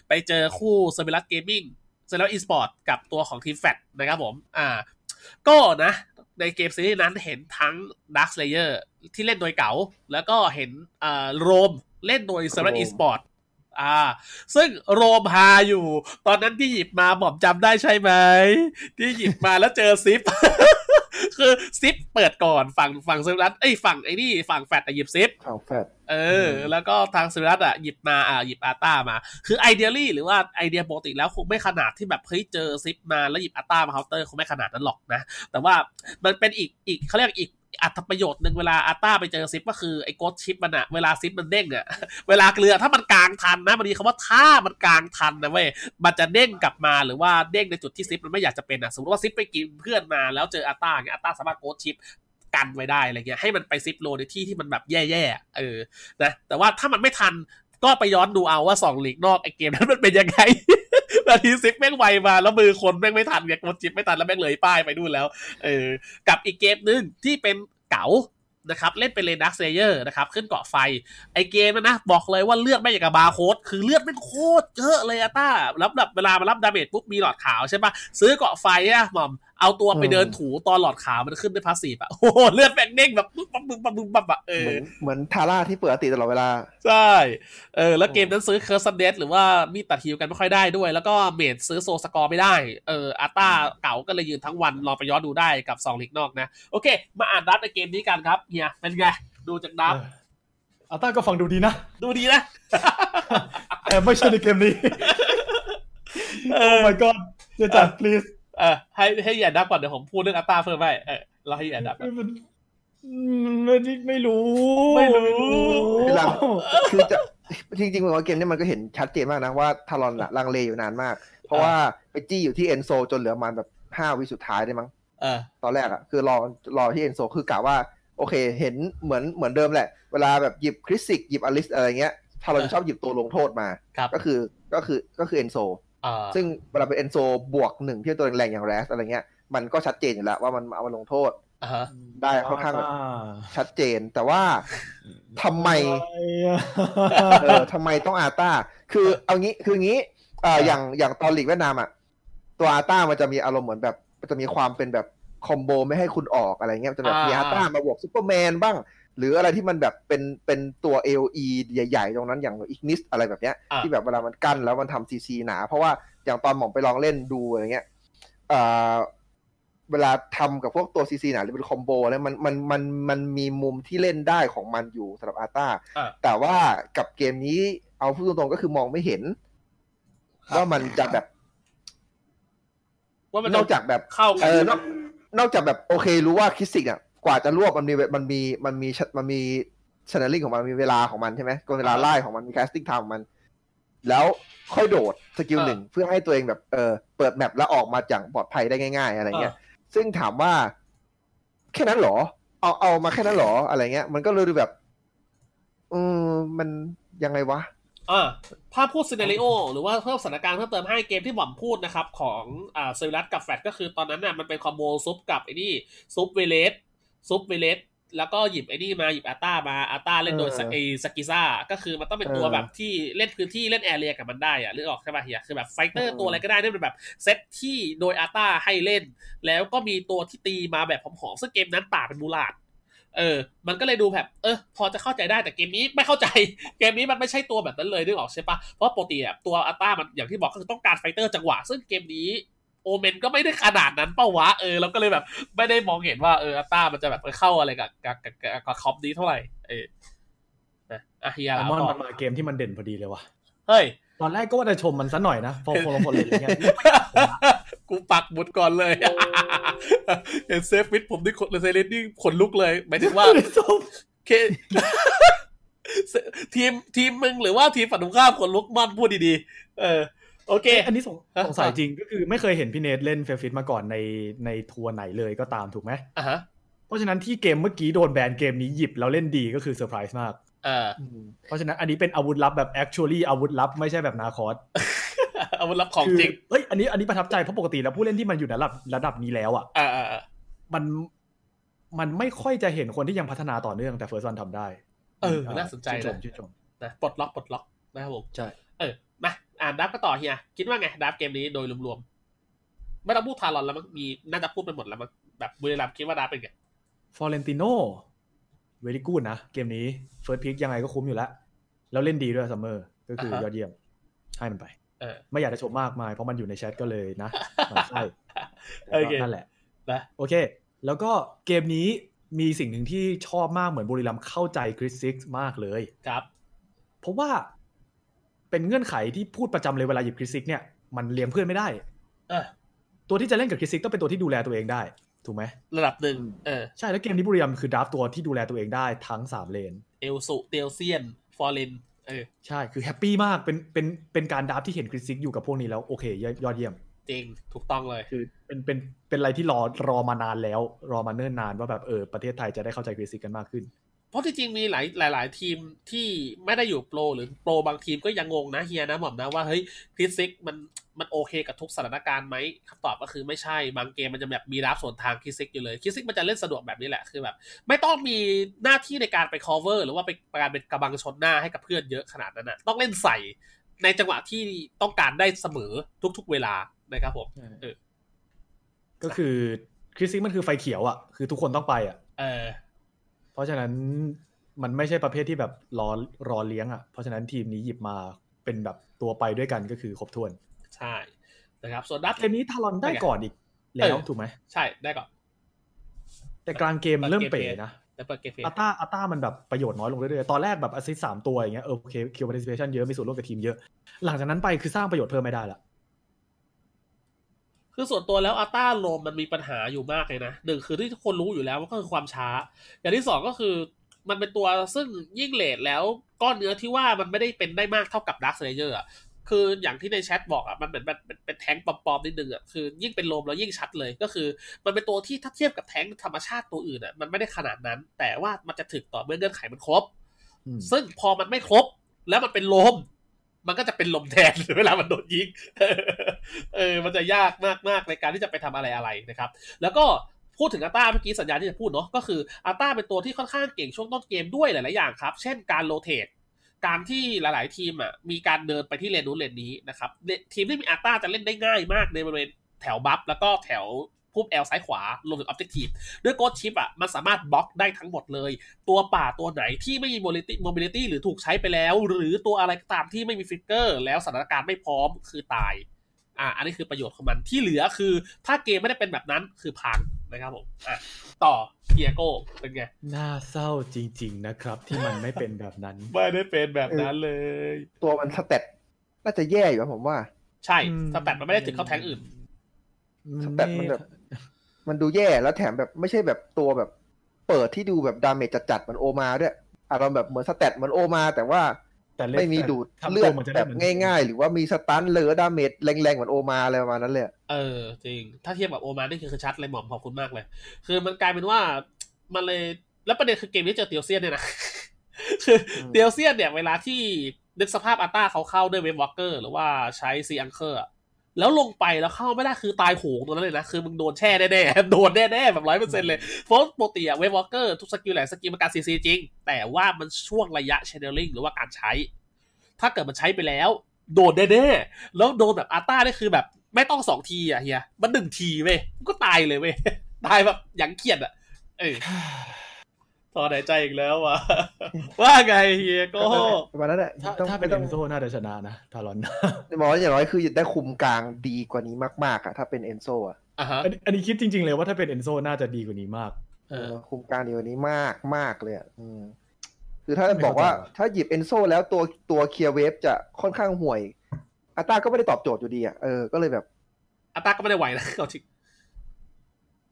ไปเจอคู่เซอร์ l ิลัสเกมมิ่งเซอร์ l ิลัสอีสปอร์ตกับตัวของทีมแฟตนะครับผม อ่า ก็นะ ในเกมซีรีส์นั้นเห็นทั้ง Dark Slayer ที่เล่นโดยเก๋า แล้วก็เห็นอ่าโรมเล่นโดยเซอร์ l ิลัสโรมอีสปอร์ตอ่า ซึ่งโรมฮาอยู่ ตอนนั้นที่หยิบมาบอมจำได้ใช่ไหม ที่หยิบมาแล้วเจอซิป คือซิปเปิดก่อนฝั่งฝั่งซิรัตเอ้ยฝั่งไอ้นี่ฝั่งแฟดอะหยิบซิปข่าวแฟดเออ แล้วก็ทางซิรัตอะหยิบมาอ่าหยิบอาต้ามา คือไอเดียลี่หรือว่าไอเดียปกติแล้วคงไม่ขนาดที่แบบเฮ้ยเจอซิปมาแล้วหยิบอาต้ามาเคาน์เตอร์คงไม่ขนาดนั้นหรอกนะ แต่ว่ามันเป็นอีกอีกเขาเรียกอีก อัตประโยชน์หนึ่งเวลาอาต้าไปเจอซิปก็คือไอ้โกดชิปมันอะเวลาซิปมันเด้งอะเวลาเกลือถ้ามันกลางทันนะมันมีคำว่าถ้ามันกลางทันนะเว้ยมันจะเด้งกลับมาหรือว่าเด้งในจุดที่ซิปมันไม่อยากจะเป็นอะสมมติว่าซิปไปกินเพื่อนมาแล้วเจออาต้าเงี้ยอาต้าสามารถโกดชิปกันไว้ได้อะไรเงี้ยให้มันไปซิปโลในที่ที่มันแบบแย่ๆเออนะแต่ว่าถ้ามันไม่ทันก็ไปย้อนดูเอาว่าสองลีกนอกไอเกมนั้นมันเป็นยังไง นาทีซิปแม่งไวมา แล้วมือคนแม่งไม่ทันไงกดจิบไม่ทันแล้วแม่งเลยป้ายไปนู่นแล้ว เออ กับอีกเกมหนึ่งที่เป็นเก๋านะครับเล่นเป็น Dark Slayer นะครับ ขึ้นเกราะไฟ ไอเกมนะนะบอกเลยว่าเลือดแม่งอย่างกับบาร์โค้ดคือเลือดแม่งโคตรเยอะเลยอะต้ารับแบบเวลามารับ damage ปุ๊บมีหลอดขาวใช่ปะซื้อเกราะไฟอะหม่อมเอาตัวไปเดินถูตอนหลอดขาวมันขึ้นด้วย passive อะโอ้โหเลือดแม่งเด้งแบบปุ๊บปั๊บปุ๊บปั๊บปุ๊บปั๊บอะเอเหมือนเหมือนทาร่าที่เปิด ulti ตลอดเวลา ใช่เออแล้วเกมนั้นซื้อเคิร์สเดสหรือว่ามีดตัดฮิวกันไม่ค่อยได้ด้วย แล้วก็เมดซื้อโซสกอร์ไม่ได้เอออาต้าเก่าก็เลยยืนทั้งวันลองไปย้อนดูได้กับสองลีกนอกนะโอเค มาอ่านดับในเกมนี้กันครับเฮียเป็นไงดูจากดับอาต้าก็ฟังดูดีนะ ดูดีนะแต่ไม่ใช่ในเกมนี้เอโอ้อ my god เดี๋ยวจัด please เออให้ให้เฮียดับก่อนเดี๋ยวผมพูดเรื่องอาต้าเพิ่มไปเออเราให้เฮียดับมันอืมไม่ไม่รู้ ไม่รู้เวลาคือจะจริงๆผมว่าเกมนี้มันก็เห็นชัดเจนมากนะว่าทารอนอะลังเลอยู่นานมาก เพราะว่าไปจี้อยู่ที่เอนโซจนเหลือประมันแบบห้าวิสุดท้ายได้มั้งเออตอนแรกอะคือรอรอที่เอนโซคือกะว่า โอเค เห็นเหมือนเหมือนเดิมแหละ เวลาแบบหยิบคริสสิกหยิบอลิสอะไรเงี้ยทารอนเออชอบหยิบตัวลงโทษมาครับก็คือก็คือก็คือเอนโซอ่า ซึ่งเวลาเป็นเอนโซบวกหนึ่งที่ตัวแรงๆอย่างแรสอะไรเงี้ย มันก็ชัดเจนอยู่แล้วว่ามันเอามาลงโทษอ่าฮะได้ค่อนข้างแบบอ่าชัดเจนแต่ว่าทำไมเออทำไมต้องอาต้า คือเอางี้คืองี้เอ่ออย่างอย่างตอนลีกเวียดนามอะตัวอาต้ามันจะมีอารมณ์เหมือนแบบมันจะมีความเป็นแบบ combo ไม่ให้คุณออกอะไรเงี้ยมันจะแบบอ่ามีมีอาต้ามาบวกซูเปอร์แมนบ้าง หรืออะไรที่มันแบบเป็นเป็นตัว AOE ใหญ่ๆ ตรงนั้นอย่างอิกนิสอะไรแบบเนี้ยอ่าที่แบบเวลามันกั้นแล้วมันทำซีซีหนา เพราะว่าอย่างตอนหม่อมไปลองเล่นดูอะไรเงี้ยเอ่อเวลาทำกับพวกตัวซีซีหนาหรือเป็น combo เนี่ยมันมันมันมันมีมุมที่เล่นได้ของมันอยู่สำหรับอาต้าอ่าแต่ว่ากับเกมนี้เอาพูดตรงๆก็คือมองไม่เห็น ว่ามันจะแบบ ว่ามันนอกจากแบบเข้ากัเอนอนอกนอกจากแบบโอเครู้ว่าคริสซิสเนี่ย กว่าจะรวบมันมีมันมีมันมีมันมีช n น e ลิงของมันมีเวลาของมันใช่ไหมก็เวลาไล่ของมันมี casting time ของมัน แล้วค่อยโดด skill หนึ่งเพื่อให้ตัวเองแบบเออเปิด map แล้วออกมาอย่างปลอดภัยได้ง่าย ๆ อะไรเงี้ย ซึ่งถามว่า แค่นั้นเหรอ เอาเอามาแค่นั้นเหรออะไรเงี้ย มันก็เลยดูแบบอืมมันยังไงวะอ่าถ้าพูด scenario หรือว่าเพิ่มสถานการณ์เพิ่มเติมให้เกมที่หม่อมพูดนะครับ ของอ่าเซวิลัสกับแฟดก็คือตอนนั้นน่ะมันเป็น combo sup กับไอ้นี่ sup เวเรส sup เวเรสแล้วก็หยิบไอ้นี่มาหยิบอาต้ามาอาต้าเล่นโดยเออไอ้สกิซ่าก็คือมันต้องเป็นตัวเออแบบที่เล่นพื้นที่เล่น area กับมันได้อะหรือออกใช่ป่ะเฮียคือแบบ fighter เออตัวอะไรก็ได้ที่เป็นแบบเซตที่โดยอาต้าให้เล่น แล้วก็มีตัวที่ตีมาแบบผอมๆซึ่งเกมนั้นป่าเป็นมูราดเออ มันก็เลยดูแบบ เออ พอจะเข้าใจได้แต่เกมนี้ไม่เข้าใจ เกมนี้มันไม่ใช่ตัวแบบนั้นเลยนึกออกใช่ปะเพราะปกติอะตัวอาต้ามันอย่างที่บอกก็คือต้องการ fighter จังหวะ ซึ่งเกมนี้ โอเมนก็ไม่ได้ขนาดนั้นเปล่าวะเออเราก็เลยแบบ ไม่ได้มองเห็นว่าเอออาต้ามันจะแบบไปเข้าอะไรกับกับกับกับกับ comp นี้เท่าไหร่เออนะอะเฮียไอเอามอนต่อมันมาเกมที่มันเด่นพอดีเลยว่ะเฮ้ยตอนแรกก็ว่าจะชมมันซะหน่อยนะพอคนละคนเลยอย่างเงี้ยกูปักหมุดก่อนเลยเห็นเซฟวิทผมนี่ขนเซเลนนี่ขนลุกเลยหมายถึงว่าชมเคทีมทีมมึงหรือว่าทีมฝั่งตรงข้ามคนลุกมันพูดดีๆ เออ โอเค อันนี้สงฮะสงสัยจริงก็คือไม่เคยเห็นพี่เนทเล่นเฟลฟิตมาก่อนในในทัวร์ไหนเลยก็ตามถูกไหมอะฮะเพราะฉะนั้นที่เกมเมื่อกี้โดน ban เกมนี้หยิบแล้วเล่นดีก็คือเซอร์ไพรส์มากเออเพราะฉะนั้นอันนี้เป็นอาวุธลับแบบ actually อาวุธลับไม่ใช่แบบนาคอสอาวุธลับของจริงเฮ้ยอันนี้อันนี้ประทับใจเพราะปกติแล้วผู้เล่นที่มันอยู่ในระดับระดับนี้แล้วอะอ่าอ่าอ่ามันมันไม่ค่อยจะเห็นคนที่ยังพัฒนาต่อเนื่องแต่ FirstOne ทำได้ เออ น่าสนใจชื่นชนะมชื่นชมนะปลดล็อกปลดล็อกนะครับผมใช่เออมา อ่าน draft ก็ต่อเฮียคิดว่าไงดับเกมนี้โดยรวมๆไม่ต้องพูดทารอนแล้วมั้งมีน่าจะพูดไปหมดแล้วมั้งแบบบุรีรัมย์คิดว่า draft เป็นไงฟอร์เรนติโนเวลี่กูดนะเกมนี้ first pick ยังไงก็คุ้มอยู่แล้ว แล้วเล่นดีด้วยซัมเมอร์ก็คืออ่าฮะยอดเยี่ยมให้มันไปเออไม่อยากจะชมมากมายเพราะมันอยู่ในแชทก็เลยนะหมันไส้แต่โอก็เคนั่นแหละนะโอเค แล้วก็เกมนี้มีสิ่งหนึ่งที่ชอบมากเหมือนบุรีรัมย์เข้าใจคริสซิสมากเลยครับ เพราะว่า เป็นเงื่อนไขที่พูดประจำเลยเวลาหยิบคริสซิสเนี่ยมันเลี้ยงเพื่อนไม่ได้อะตัวที่จะเล่นกับคริสซิสต้องเป็นตัวที่ดูแลตัวเองได้ ถูกไหมระดับหนึ่งเออใช่แล้วเกมนี้บุรีรัมย์คือ draft ตัวที่ดูแลตัวเองได้ทั้งสามเลนเอลซูเตลเซียนฟลอเรนเออใช่คือ happี้มากเป็นเป็นเป็นการ draft ที่เห็นคริสซิสอยู่กับพวกนี้แล้วโอเคยยอดเยี่ยมจริงถูกต้องเลยคือเป็นเป็นเป็นอะไรที่รอรอมานานแล้ว รอมาเนิ่นนานว่าแบบเออประเทศไทยจะได้เข้าใจคริสซิสกันมากขึ้นเพ ราะที่จริงมีหลายหลายหลายทีมที่ไม่ได้อยู่ pro หรือ pro บางทีมก็ยังงงนะเฮียนะหม่อมนะว่าเฮ้ยคริสซิสมันมันโอเคกับทุกสถานการณ์ไหมคำตอบก็คือไม่ใช่บางเกมมันจะแบบมีรับส่วนทางคริสซิสอยู่เลยคริสซิสมันจะเล่นสะดวกแบบนี้แหละคือแบบ ไม่ต้องมีหน้าที่ในการไป cover หรือว่าไปการเป็นกระบังชนหน้าให้กับเพื่อนเยอะขนาดนั้นนะต้องเล่นใส่ในจังหวะที่ต้องการได้เสมอทุก ๆ เวลานะครับผมเออก็คือคริสซิสมันคือไฟเขียวอะ คือทุกคนต้องไปอะเออ เพราะฉะนั้นมันไม่ใช่ประเภทที่แบบรอรอเลี้ยงอะ เพราะฉะนั้นทีมนี้หยิบมาเป็นแบบตัวไปด้วยกันก็คือครบถ้วน ใช่นะครับส่วนดัตเกมนี้ทารอนได้ก่อนอีกแล้วเออถูกไหมใช่ได้ก่อน แต่กลางเกมเริ่มเป๋นะแต่เปิดเกม phase อาต้าอาต้ามันแบบประโยชน์น้อยลงเรื่อยๆ ตอนแรกแบบอ s ซิสสามตัวอย่างเงี้ยเออโอเค kill participation เยอะมีส่วนร่วมกับทีมเยอะ หลังจากนั้นไปคือสร้างประโยชน์เพิ่มไม่ได้ละ คือส่วนตัวแล้วอาต้า roam มันมีปัญหาอยู่มากเลยนะหนึ่งคือที่ทุกคนรู้อยู่แล้วมันก็คือความช้า อย่างที่สองก็คือมันเป็นตัวซึ่งยิ่ง late แล้วก้อนเนื้อที่ว่ามันไม่ได้เป็นได้มากเท่ากับดักเซเยอร์อะคืออย่างที่ในแชทบอกอะมันเหมือนแบบเป็นเป็นแท้งปลอมๆนิดนึงอะคือยิ่งเป็น roam แล้วยิ่งชัดเลยก็คือ มันเป็นตัวที่ถ้าเทียบกับแท้งธรรมชาติตัวอื่นอะมันไม่ได้ขนาดนั้น แต่ว่ามันจะถึกต่อเมื่อเงื่อนไขมันครบอืมซึ่งพอมันไม่ครบ แล้วมันเป็นลม มันก็จะเป็นลมแทนเวลามันโดนยิงเออมันจะยากมากมากๆในการที่จะไปทำอะไรอะไรนะครับ แล้วก็พูดถึงอาต้าเมื่อกี้สัญญาณที่จะพูดเนาะก็คืออาต้าเป็นตัวที่ค่อนข้างเก่งช่วงต้นเกมด้วยหลาย ๆ อย่างครับ เช่นการ rotate การที่หลาย ๆ ทีมอะมีการเดินไปที่เลนนู้นเลนนี้นะครับเนี่ยทีมที่มีอาต้าจะเล่นได้ง่ายมากในบริเวณแถว buff แล้วก็แถว พุ่ม L ซ้ายขวารวมถึง objective ด้วยโกดชิปอะมันสามารถบล็อกได้ทั้งหมดเลย ตัวป่าตัวไหนที่ไม่มี mobility mobility หรือถูกใช้ไปแล้ว หรือตัวอะไรก็ตามที่ไม่มี flicker แล้วสถานการณ์ไม่พร้อมคือตายอ่าอันนี้คือประโยชน์ของมันที่เหลือคือ ถ้าเกมไม่ได้เป็นแบบนั้นคือพังนะครับผมอะต่อเกียโก้เป็นไง น่าเศร้าจริง ๆ นะครับ ที่มันไม่เป็นแบบนั้น ไม่ได้เป็นแบบนั้นเลย ตัวมัน stat น่าจะแย่อยู่อะผมว่า ใช่อืม stat มันไม่ได้ถึงเข้าแทงอื่น stat มันแบบ มันดูแย่แล้วแถมแบบไม่ใช่แบบตัวแบบเปิดที่ดูแบบดาเมจจัดๆเหมือนโอมาด้วยอารมณ์แบบเหมือนสเตตเหมือนโอมา แต่ว่าแต่เล่นไม่มีดูดทำตัวเลือดมันจะแบได้บเหมือนง่าย ๆ หรือว่ามีสตันเลอดาเมจแรงๆเหมือนโอมาอะไรประมาณนั้นเลยอะเออจริง ถ้าเทียบกับโอมานี่คือคือชัดเลยหม่อมขอบคุณมากเลย คือมันกลายเป็นว่ามันเลยแล้วประเด็นคือเกมนี้เจอเตียวเซียนเนี่ยนะคือเตียวเซียนเนี่ยเวลาที่นึกสภาพอัลต้าเขาเข้าด้วยเวฟวอลเกอร์หรือว่าใช้ Sea Anchor แล้วลงไปแล้วเข้าไม่ได้คือตายโหงตรงนั้นเลยนะ คือมึงโดนแช่แน่ๆโดนแน่ๆแบบร้อยเปอร์เซ็นต์เลยเพราะปกติอะ Wave Walker ทุก skill แหละ skill มันการซีซีจริง แต่ว่ามันช่วงระยะ channeling หรือว่าการใช้ ถ้าเกิดมันใช้ไปแล้ว โดนแน่ๆแล้วโดนแบบอาต้านี่คือแบบไม่ต้องสองทีอะเฮียมันหนึ่งทีเว้ยก็ตายเลยเว้ยตายแบบอย่างเครียดอะเออ ถอนหายใจอีกแล้ววะว่าไงเฮียโก็ประมาณนั้นแหละถ้าต้องถ้าเป็นไม่ต้เอองนโซน่าจะชนะนะทารอนบอกว่าอย่างน้อยคือได้คุมกลางดีกว่านี้มากๆอะถ้าเป็นเอนโซอะอะฮะอันนี้อันนี้คิดจริง ๆ เลยว่าถ้าเป็นเอนโซน่าจะดีกว่านี้มากเออคุมกลางดีกว่านี้มากมากเลยอะอืมคือถ้าไม่บอกว่าเข้าใจว่ะถ้าหยิบเอนโซแล้วตัวตัวเคลียร์เวฟจะค่อนข้างห่วยอัตราก็ไม่ได้ตอบโจทย์อยู่ดีอะเออก็เลยแบบอาร์ต้าก็ไม่ได้ไหวนะเอาจริง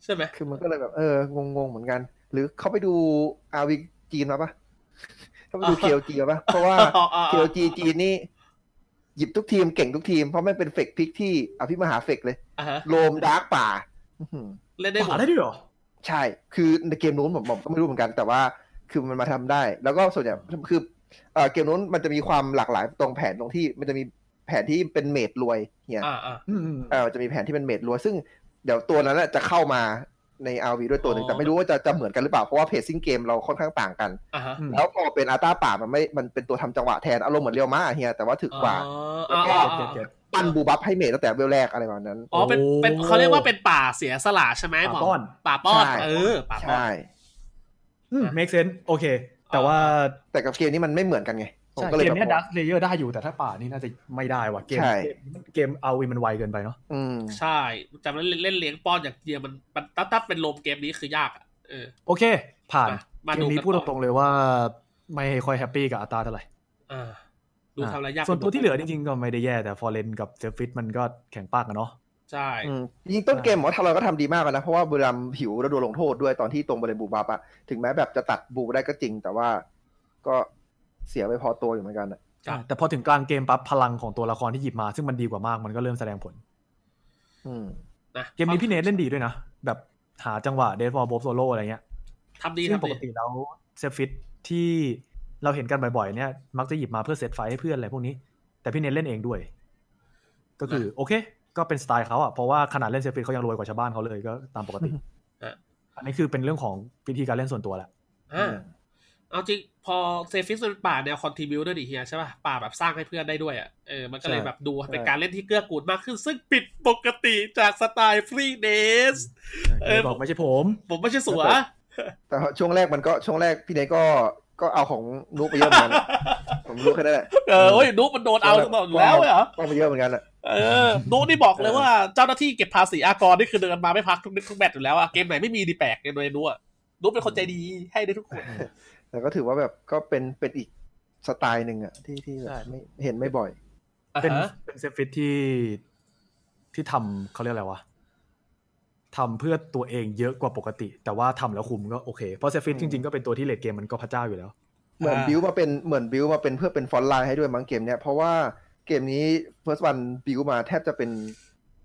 ใช่ไหมคือมันก็เลยแบบเอองงงๆเหมือนกัน หรือเขาไปดูอาวีจีนมาปะเขาไปดูอ่าเคียวจีมาปะเพราะว่าอ๋ออ๋อเคียวจีจีนนี่หยิบทุกทีมเก่งทุกทีม เพราะมันเป็นเฟกพิกที่อภิมหาเฟกเลยอะฮะโลมดาร์กป่าอื้อหือเล่นได้หมป่าดได้ด้วยเหรอ ใช่ คือในเกมนู้นผมผมก็ไม่รู้เหมือนกัน แต่ว่าคือมันมาทำได้ แล้วก็ส่วนใหญ่คือเอ่อเกมนู้นมันจะมีความหลากหลายตรงแผนตรงที่มันจะมีแผนที่เป็นเมดรวยเนี่ยอ่าอ่าอืมเออจะมีแผนที่เป็นเมดรวยซึ่งเดี๋ยวตัวนั้นน่ะจะเข้ามา ใน RV ด้วยตัวหนึ่งอ๋อแต่ไม่รู้ว่าจะจะเหมือนกันหรือเปล่า เพราะว่าเพจซิ่งเกมเราค่อนข้างต่างกันอ่าฮะอืมแล้วพอเป็นอาร์ต้าป่ามันไม่มันเป็นตัวทำจังหวะแทน อารมณ์เหมือนเรียวมาเฮียแต่ว่าถึกกว่าอ๋ออ๋ออ๋อเก็ตเก็ตปั้นบูบัฟให้เมดตั้งแต่เวลแรกอะไรแบบนั้น อ๋อเป็นเป็นโอ้เขาเรียกว่าเป็นป่าเสียสละใช่ไหมหมป่าป้อน ป่าป้อนใช่เออป่าป้อนใช่อืม make sense โอเค แต่ว่าแต่กับเกมนี้มันไม่เหมือนกันไง ผมใช่ก็เลยเกมแบบเนี้ดักเลเยอร์ได้อยู่แต่ถ้าป่านี่น่าจะไม่ได้ว่ะเกมใช่เกมเอาวิมันไวเกินไปเนาะอืมใช่จำแล้วเล่นเลี้ยงป้อนอย่างเดียวมันมันถ้าถ้าเป็นโลมเกมนี้คือยากอะเออโอเค ผ่านมามาเกดูมนี้กันพูดต่อตรงๆเลยว่า ไม่ค่อยแฮปปี้กับอัตราเท่าไหร่อ่าดูทำอะไรยากส่วนตัวไปมดที่เหลือจริงๆก็ไม่ได้แย่แต่ฟอร์เรนกับเซฟฟิตมันก็แข็งปากกันเนาะใช่อืมจริงๆต้นเกมหมอทารอนก็ทำดีมากอะนะ เพราะว่าบุรีรัมย์หิวแล้วโดนลงโทษด้วยตอนที่ตรงบริเวณบูบับอะถึงแม้แบบจะตัดบูได้ก็จริงแต่ว่า ก็ เสียไปพอตัวอยู่เหมือนกันอะครับแต่พอถึงกลางเกมปั๊บพลังของตัวละครที่หยิบมา ซึ่งมันดีกว่ามากมันก็เริ่มแสดงผล อืมนะเกมนี้พี่เนทเล่นดีด้วยนะ แบบหาจังหวะเดฟฟอร์บโซโลอะไรเงี้ยทำดีซึ่งทำดีกติแล้วเซฟฟิตที่เราเห็นกันบ่อยๆเนี่ย มักจะหยิบมาเพื่อ set fight ให้เพื่อนอะไรพวกนี้ แต่พี่เนทเล่นเองด้วย ก็คือโอเค ก็เป็นสไตล์เขาอะเพราะว่าขนาดเล่นเซฟฟิตเขายังรวยกว่าชาวบ้านเขาเลยก็ตามปกติอะอันนี้คือเป็นเรื่องของวิธีการเล่นส่วนตัวแหละอ่า เอาจริงพอเซฟิสเป็นป่าแนวคอนทิบิวด้วยดิเฮียใช่ป่ะป่าแบบสร้างให้เพื่อนได้ด้วยอะเออมันก็เลยใช่แบบดูเป็นการเล่นที่เกื้อกูลมากขึ้น ซึ่งผิดปกติจากสไตล์ฟรีเดสเออบอกไม่ใช่ผม ผมไม่ใช่สัว แต่ช่วงแรกมันก็ช่วงแรกพี่เนยก็ก็เอาของนุกไปเยอะเหมือนกันอะผมรู้แค่นั้นแหละเออโอ้ยนุ๊กมันโดนเอาตลอดอยู่แล้วเหรอต้องไปเยอะเหมือนกันอะเออนุ๊กนี่บอกเลยว่าเจ้าหน้าที่เก็บภาษีอากรนี่คือเดินมาไม่พักทุกนิดทุกแมตช์อยู่แล้วอะเกมไหนไม่มีดีแปลกเกมเลยนุ๊กอะนุ๊กเป็นคนใจดีให้ได้ทุกคน แต่ก็ถือว่าแบบก็เป็นเป็นอีกสไตล์หนึ่งอะที่ที่แบบไม่เห็นไม่บ่อย เป็นอ่าฮะเป็นเซฟฟิตที่ที่ทำเขาเรียกอะไรวะทำเพื่อตัวเองเยอะกว่าปกติ แต่ว่าทำแล้วคุมก็โอเค เพราะเซฟฟิตอืมจริงๆ ก็เป็นตัวที่เลดเกมมันก็พระเจ้าอยู่แล้ว เหมือนอ่าบิวมาเป็นเหมือนบิวมาเป็นเพื่อเป็นฟอนต์ไลน์ให้ด้วยมั้งเกมเนี้ย เพราะว่าเกมนี้ first one บิวมาแทบจะเป็น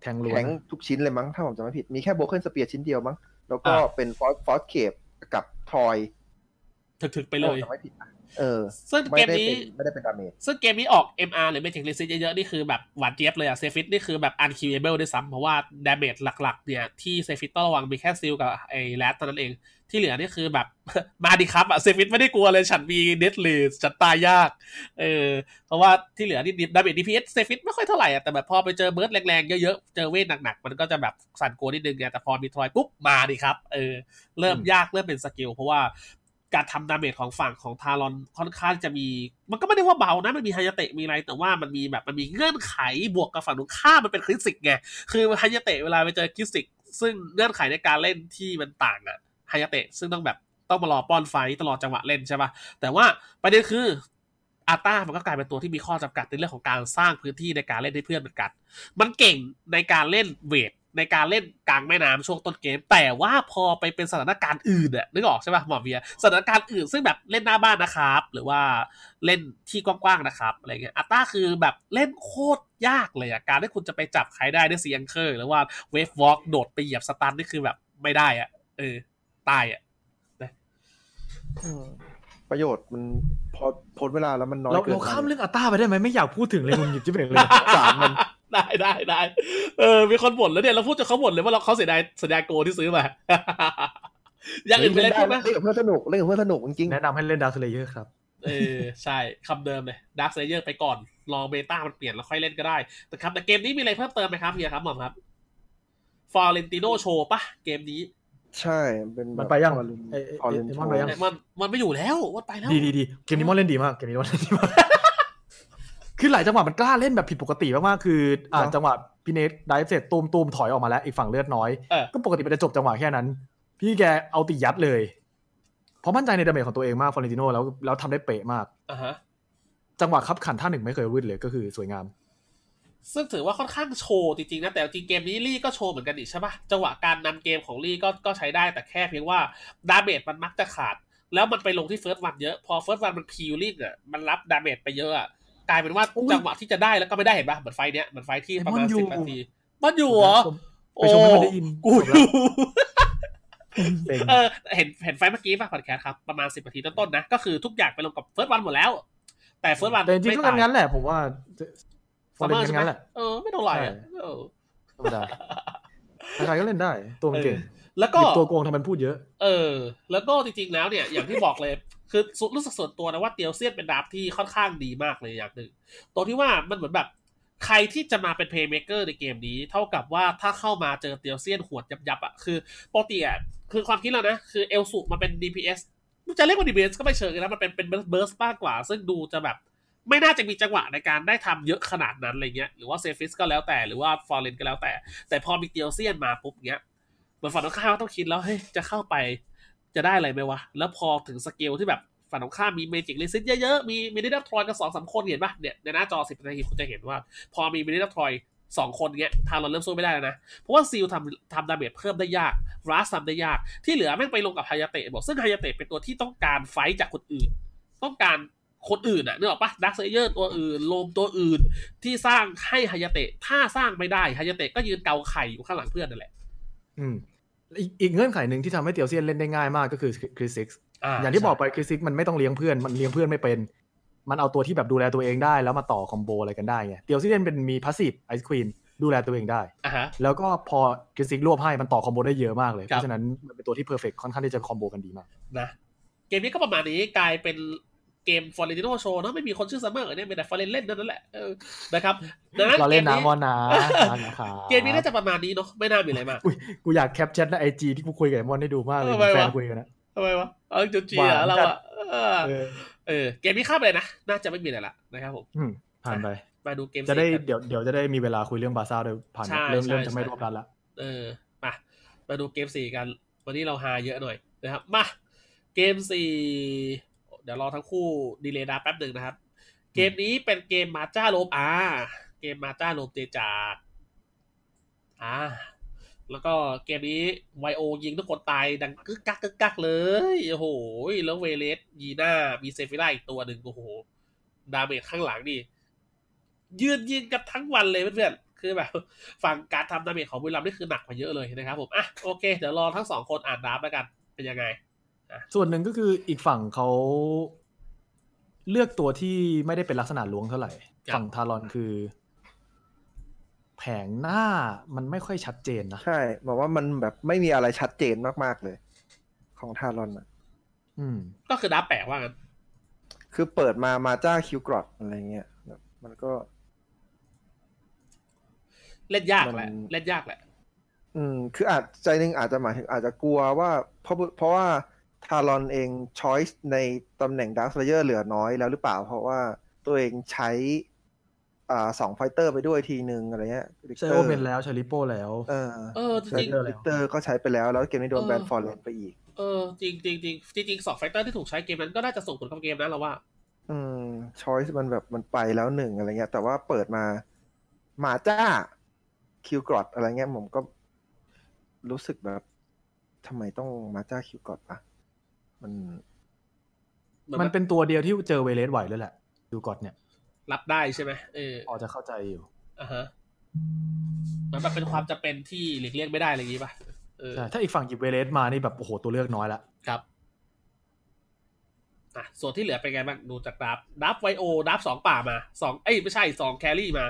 แทงล้วนแข็งทุกชิ้นเลยมั้งถ้าผมจำไม่ผิด มีแค่โบเกิลสเปียร์ชิ้นเดียวมั้ง แล้วก็อ่าเป็นฟอสฟอสเคปกับทอย ถึกๆไปเลยถ้าผมจำไม่ผิดนะเออ ซึ่งไม่เกมได้นี้เป็นไม่ได้เป็นดาเมจซึ่งเกมนี้ออก MR หรือไม่ถึง Resist เยอะๆนี่คือแบบหวานเจี๊ยบเลยอะเซฟิตนี่คือแบบ unkillable ด้วยซ้ำเพราะว่า damage หลักๆ เนี่ย ที่เซฟิตต้องระวังมีแค่ซิลกับไอ้แรดเท่านั้นเอง ที่เหลือนี่คือแบบมาดิครับอะเซฟิตไม่ได้กลัวเลยฉันมีเด l เลสฉันตายยาก เออ เพราะว่าที่เหลือนี่ damage DPS เซฟิตไม่ค่อยเท่าไหร่อะแต่แบบพอไปเจอ burst แรงๆเยอะๆเจอเวทหนักๆมันก็จะแบบสั่นกลัวนิดนึงไงแต่พอมีทรอยปุ๊บมาดิครับเออเริ่มยากเริ่มเป็น skill เพราะว่า การทำ damage ของฝั่งของทารอนค่อนข้างจะมี มันก็ไม่ได้ว่าเบานะ มันมีไฮยาเตะมีอะไร แต่ว่ามันมีแบบมันมีเงื่อนไขบวกกับฝั่งตรงข้ามมันเป็นคริสิกไง คือไฮยาเตะเวลาไปเจอคริสิก ซึ่งเงื่อนไขในการเล่นที่มันต่างอะไฮยาเตะซึ่งต้องแบบต้องมารอป้อน fight ตลอดจังหวะเล่นใช่ปะแต่ว่าประเด็นคืออาต้ามันก็กลายเป็นตัวที่มีข้อจำกัดในเรื่องของการสร้างพื้นที่ในการเล่นให้เพื่อนเหมือนกัน มันเก่งในการเล่นเวท ในการเล่นกลางแม่น้ำช่วงต้นเกม แต่ว่าพอไปเป็นสถานการณ์อื่นอะนึกออกใช่ป่ะหมอเบียร์สถานการณ์อื่นซึ่งแบบเล่นหน้าบ้านนะครับ หรือว่าเล่นที่กว้างๆนะครับอะไรเงี้ยอาต้าคือแบบเล่นโคตรยากเลยอะการที่คุณจะไปจับใครได้ด้วย Sea Anchor หรือว่าเวฟวอล์กโดดไปเหยียบสตันนี่คือแบบไม่ได้อะเออ ตายอะอืมประโยชน์มันพอพ้นเวลาแล้วมันน้อยเราเกินเราไปข้ามเรื่องอัตตาไปได้ไหมไม่อยากพูดถึงเลยคุณหยิบจิ๊บเองเลยสามมัน ได้ได้ได้เออมีคนบ่นแล้วเนี่ยเราพูดจนเขาบ่นเลยว่าเราเขาเสียดายเสียดายโกที่ซื้อมาอย่างอื่นไปเลยพูดไหมเล่นกับเพื่อนสนุกเล่นกับเพื่อนสนุกจริงแนะนำให้เล่นดาร์คเลเยอร์ครับเออใช่คำเดิมเลยด a r k ก l a เยอร์ไปก่อนรอ meta มันเปลี่ยนแล้วค่อยเล่นก็ได้แต่ครับแต่เกมนี้มีอะไรเพิ่มเติมไหมครับเฮียครับหมอมครับฟอร์เรนติโนโชว์ปะเกมนี้ๆใช่เป็นแบบมันไปยังพอลินเอ้ยเอ้ยพอลินเอ้ยโชมันไปยังว์มันมันไม่อยู่แล้ววัดไปแล้วดีดีดีเกมนี้มอนเล่นดีมากเกมนี้มอนเล่นดีมาก คือหลายจังหวะมันกล้าเล่นแบบผิดปกติมากๆ คืออ่าจังหวะพี่เนท dive เสร็จตูมตูมถอยออกมาแล้วอีกฝั่งเลือดน้อยเออก็ปกติมันจะจบจังหวะแค่นั้น พี่แกเอาตียัดเลย เพราะมั่นใจใน damage ของตัวเองมากฟอร์เรนติโนแล้วแล้วทำได้เป๊ะมากอ่าฮะจังหวะคับขันท่าหนึ่งไม่เคยวืดเลยก็คือสวยงาม ซึ่งถือว่าค่อนข้างโชว์จริงๆนะ แต่จริงเกมนี้ลี่ก็โชว์เหมือนกันอีกใช่ปะจังหวะการนำเกมของลี่ก็ก็ใช้ได้แต่แค่เพียงว่า damage มันมักจะขาด แล้วมันไปลงที่เฟิร์สวันเยอะพอเฟิร์สวันมันพิวลิ่งอะมันรับ damage ไปเยอะอะ กลายเป็นว่าอุ๊ยจังหวะที่จะได้แล้วก็ไม่ได้เห็นปะเหมือนไฟเนี้ยเหมือนไฟที่ประมาณมันอยู่สิบนาทีมันอยู่เหรอไปชมให้มันได้ยินกูจบอแล้วยู่เซ็งเออเห็นเห็นไฟล์เมื่อกี้ป่ะพอดแคสต์ครับ ประมาณสิบนาทีต้นๆนะ ก็คือทุกอย่างไปลงกับเฟิร์สวันหมดแล้ว แต่เฟิร์สวันแต่จริงๆก็งั้นๆแหละ ผมว่าฟอซัร์มเรเมอนร์ใช่ไหมงั้นๆแหละเออไม่เท่าไหร่อะใช่เออธรรมดาใครๆก็เล่นได้ ตัวมันเก่งแล้วหก็ยิบตัวโกงทำมันพูดเยอะ เออ แล้วก็จริงๆแล้วเนี่ย อย่างที่บอกเลย คือรู้สึกส่วนตัวนะว่าเตียวเซียนเป็นดาฟที่ค่อนข้างดีมากเลยอย่างหนึ่งตัวที่ว่ามันเหมือนแบบใครที่จะมาเป็นเพย์เมเกอร์ในเกมนี้ เท่ากับว่าถ้าเข้ามาเจอเตียวเซียนหวดยับๆอะคือปกติอะคือความคิดเรานะ คือเอลสุมาเป็น DPS จะเรียกว่า DPS ก็ไม่เชิงนะ มันเป็นเป็น burst มากกว่า ซึ่งดูจะแบบไม่น่าจะมีจังหวะในการได้ทำเยอะขนาดนั้นอะไรเงี้ย หรือว่าเซฟิสก็แล้วแต่ หรือว่าฟอร์เรนก็แล้วแต่ แต่พอมีเตียวเซียนมาปุ๊บเงี้ยเหมือนฝั่งตรงข้ามต้องคิดแล้ว เฮ้ย จะเข้าไป จะได้อะไรไหมวะ แล้วพอถึงสเกลที่แบบฝั่งตรงข้ามมี magic resist เยอะๆ มี Medallion Troy กันสองสามคนเห็นปะเนี่ยในหน้าจอสิบนาทีคุณจะเห็นว่า พอมี Medallion Troyสองคนเงี้ยทางเราเริ่มสู้ไม่ได้แล้วนะ เพราะว่าซีลทำทำ damage เพิ่มได้ยากราสทำได้ยาก ที่เหลือแม่งไปลงกับไฮยาเตะบอกซึ่งไฮยาเตะเป็นตัวที่ต้องการ fight จากคนอื่น ต้องการคนอื่นอะนึกออกปะ Dark Slayer ตัวอื่น roam ตัวอื่น ที่สร้างให้ไฮยาเตะถ้าสร้างไม่ได้ไฮยาเตะก็ยืนเกาไข่อยู่ข้างหลังเพื่อนนั่นแหละ อืม อีกอีกเงื่อนไขหนึ่งที่ทำให้เตียวเซียนเล่นได้ง่ายมากก็คือคริสซิกอย่างที่บอกไปคริสซิกมันไม่ต้องเลี้ยงเพื่อนมันเลี้ยงเพื่อนไม่เป็น มันเอาตัวที่แบบดูแลตัวเองได้แล้วมาต่อ combo อะไรกันได้ไงเตียวเซียนเป็นมี passive ไอซ์ควีนดูแลตัวเองได้อะฮะแล้วก็พอคริสซิกรวบให้มันต่อ combo ได้เยอะมากเลยครับเพราะฉะนั้นมันเป็นตัวที่ perfect ค่อนข้างที่จะ combo กันดีมากนะเกมนี้ก็ประมาณนี้กลายเป็น เกมฟอร์เรนติโนโชว์เนาะไม่มีคนชื่อซัมเมอร์เนี่ยมีแต่ฟอร์เรนเล่นนั่นแหละเออนะครับดังนั้นเราเล่นกมน้ำมอนนะนะครับเกมนี้น่าจะประมาณนี้เนาะไม่น่ามีอะไรมากอุ้ยกูอยาก cap แชทใน IG ที่กูคุยกับไอ้มอนให้ดูมากเลยทำไมวะแฟนคุยกันนะทำไมวะเออจุดจีหวาอะนเราจัดอะเออเออเออเกมนี้ข้ามไปเลยนะน่าจะไม่มีอะไรละนะครับผมอืมผ่านไปมาดูเกมจะได้สี่กันเดี๋ยวเดี๋ยวจะได้มีเวลาคุยเรื่องบาซ่าด้วยผ่านใช่เริ่มใช่เริ่มจะไม่ใช่รวบรัดละเออมามาดูเกมสี่กัน วันนี้เราหาเยอะหน่อยนะครับมาเกมสี่เดี๋ยวรอทั้งคู่ดีเลย์ดาแป๊บหนึ่งนะครับ เกมนี้เป็นเกมมาจ้าโลมอ่าเกมมาจ้าโลมเจจากอ่าแล้วก็เกมนี้ไวโอยิงทุกคนตายดังกึกกักกึกกักเลยโอ้โหแล้วเวเลสยีน่ามีเซฟิล่าอีกตัวหนึ่งโอ้โห damage ข้างหลังนี่ยืนยิงกันทั้งวันเลยเพื่อนๆคือแบบฝั่งการทำ damage ของบุรีรัมย์นี่คือหนักกว่าเยอะเลยนะครับผมอะโอเค เดี๋ยวรอทั้งสองคนอ่าน draft แล้วกันเป็นยังไง ส่วนหนึ่งก็คืออีกฝั่งเขาเลือกตัวที่ไม่ได้เป็นลักษณะล้วงเท่าไหร่ครับฝั่งทารอนคือ แผงหน้ามันไม่ค่อยชัดเจนนะ ใช่ บอกว่ามันแบบไม่มีอะไรชัดเจนมาก ๆ เลย ของทารอนอะอืม ก็คือดราฟต์แปลกว่างั้นคือเปิดมามาจ้าคิวกรอดอะไรเงี้ยแบบมันก็ เล่นยากแหละมันเล่นยากแหละ อืม คืออาจใจหนึ่งอาจจะหมายถึงอาจจะกลัวว่า เพราะเพราะว่า ทารอนเองchoice ในตำแหน่ง Dark Slayer เหลือน้อยแล้วหรือเปล่า เพราะว่าตัวเองใช้อ่าสอง fighter ไปด้วยทีหนึ่งอะไรเงี้ยใช้โอเมนแล้วใช้ลิโป้แล้วเออเออจใช้ริงเออลิเตอร์ก็ใช้ไปแล้ว แล้วเกมนี้โดนเออ ban ฟอร์เรนไปอีก เออจริงจริงจริงจริงจริงสอง fighter ที่ถูกใช้เกมนั้นก็น่าจะส่งผลกับเกมนะเราว่า อืม choice มันแบบมันไปแล้วหนึ่งอะไรเงี้ย แต่ว่าเปิดมามาจ้าคิวกรอดอะไรเงี้ยผมก็รู้สึกแบบทำไมต้องมาจ้าคิวกรอดอะ มัน มันเป็นตัวเดียวที่เจอเวเลสไหวเลยแหละ ดูกอดเนี่ย รับได้ใช่ไหมเออพอจะเข้าใจอยู่อ่าฮะมันแบบเป็นความจำเป็นที่หลีกเลี่ยงไม่ได้อะไรอย่างงี้ป่ะเออใช่ถ้าอีกฝั่งหยิบเวเลสมานี่แบบโอ้โหตัวเลือกน้อยละครับอะส่วนที่เหลือเป็นไงบ้างดูจากดับดับไวโอดับสองป่ามาสองเอ้ยไม่ใช่สองแครี่มา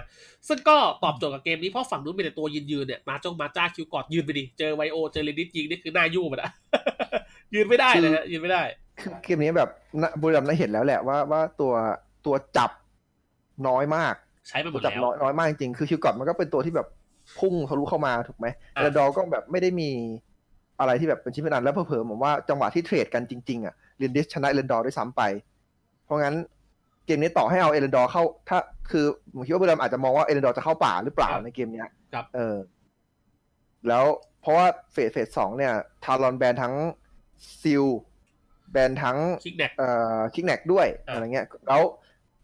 ซึ่งก็ตอบโจทย์กับเกมนี้เพราะฝั่งนู้นมีแต่ตัวยืนยืนๆเนี่ยมาจงมาจ้าคิวกอดยืนไปดิ เจอไวโอเจอเลนดิสยิงนี่คือหน้ายู่มันอะ ยืนไม่ได้เลยฮะยืนไม่ได้คือเกมนี้แบบนะบุรีรัมย์ได้เห็นแล้วแหละว่าว่าตัวตัวจับน้อยมาก ใช้ไปหมตัวดจับแล้วน้อยน้อยมากจริงๆคือคิวกอดมันก็เป็นตัวที่แบบพุ่งทะลุเข้ามาถูกไหมอะแล้วดอก็แบบไม่ได้มีอะไรที่แบบเป็นชิ้นเป็นอันแล้วเผลอๆผมว่าจังหวะที่เทรดกันจริงๆอะเรนดิสชนะเรนดอร์ด้วยซ้ำไป เพราะงั้นเกมนี้ต่อให้เอาเอเรนดอร์เข้า ถ้า คือผมคิดว่าบุรีรัมย์อาจจะมองว่าเอเรนดอร์จะเข้าป่าหรือเปล่าในเกมเนี้ยครับเออ แล้วเพราะว่า phase phase สองเนี่ยทารอน ban ทั้ง ซิล ban ทั้งคิกแนกเอ่อคิกแนกด้วยอะอะไรเงี้ยแล้ว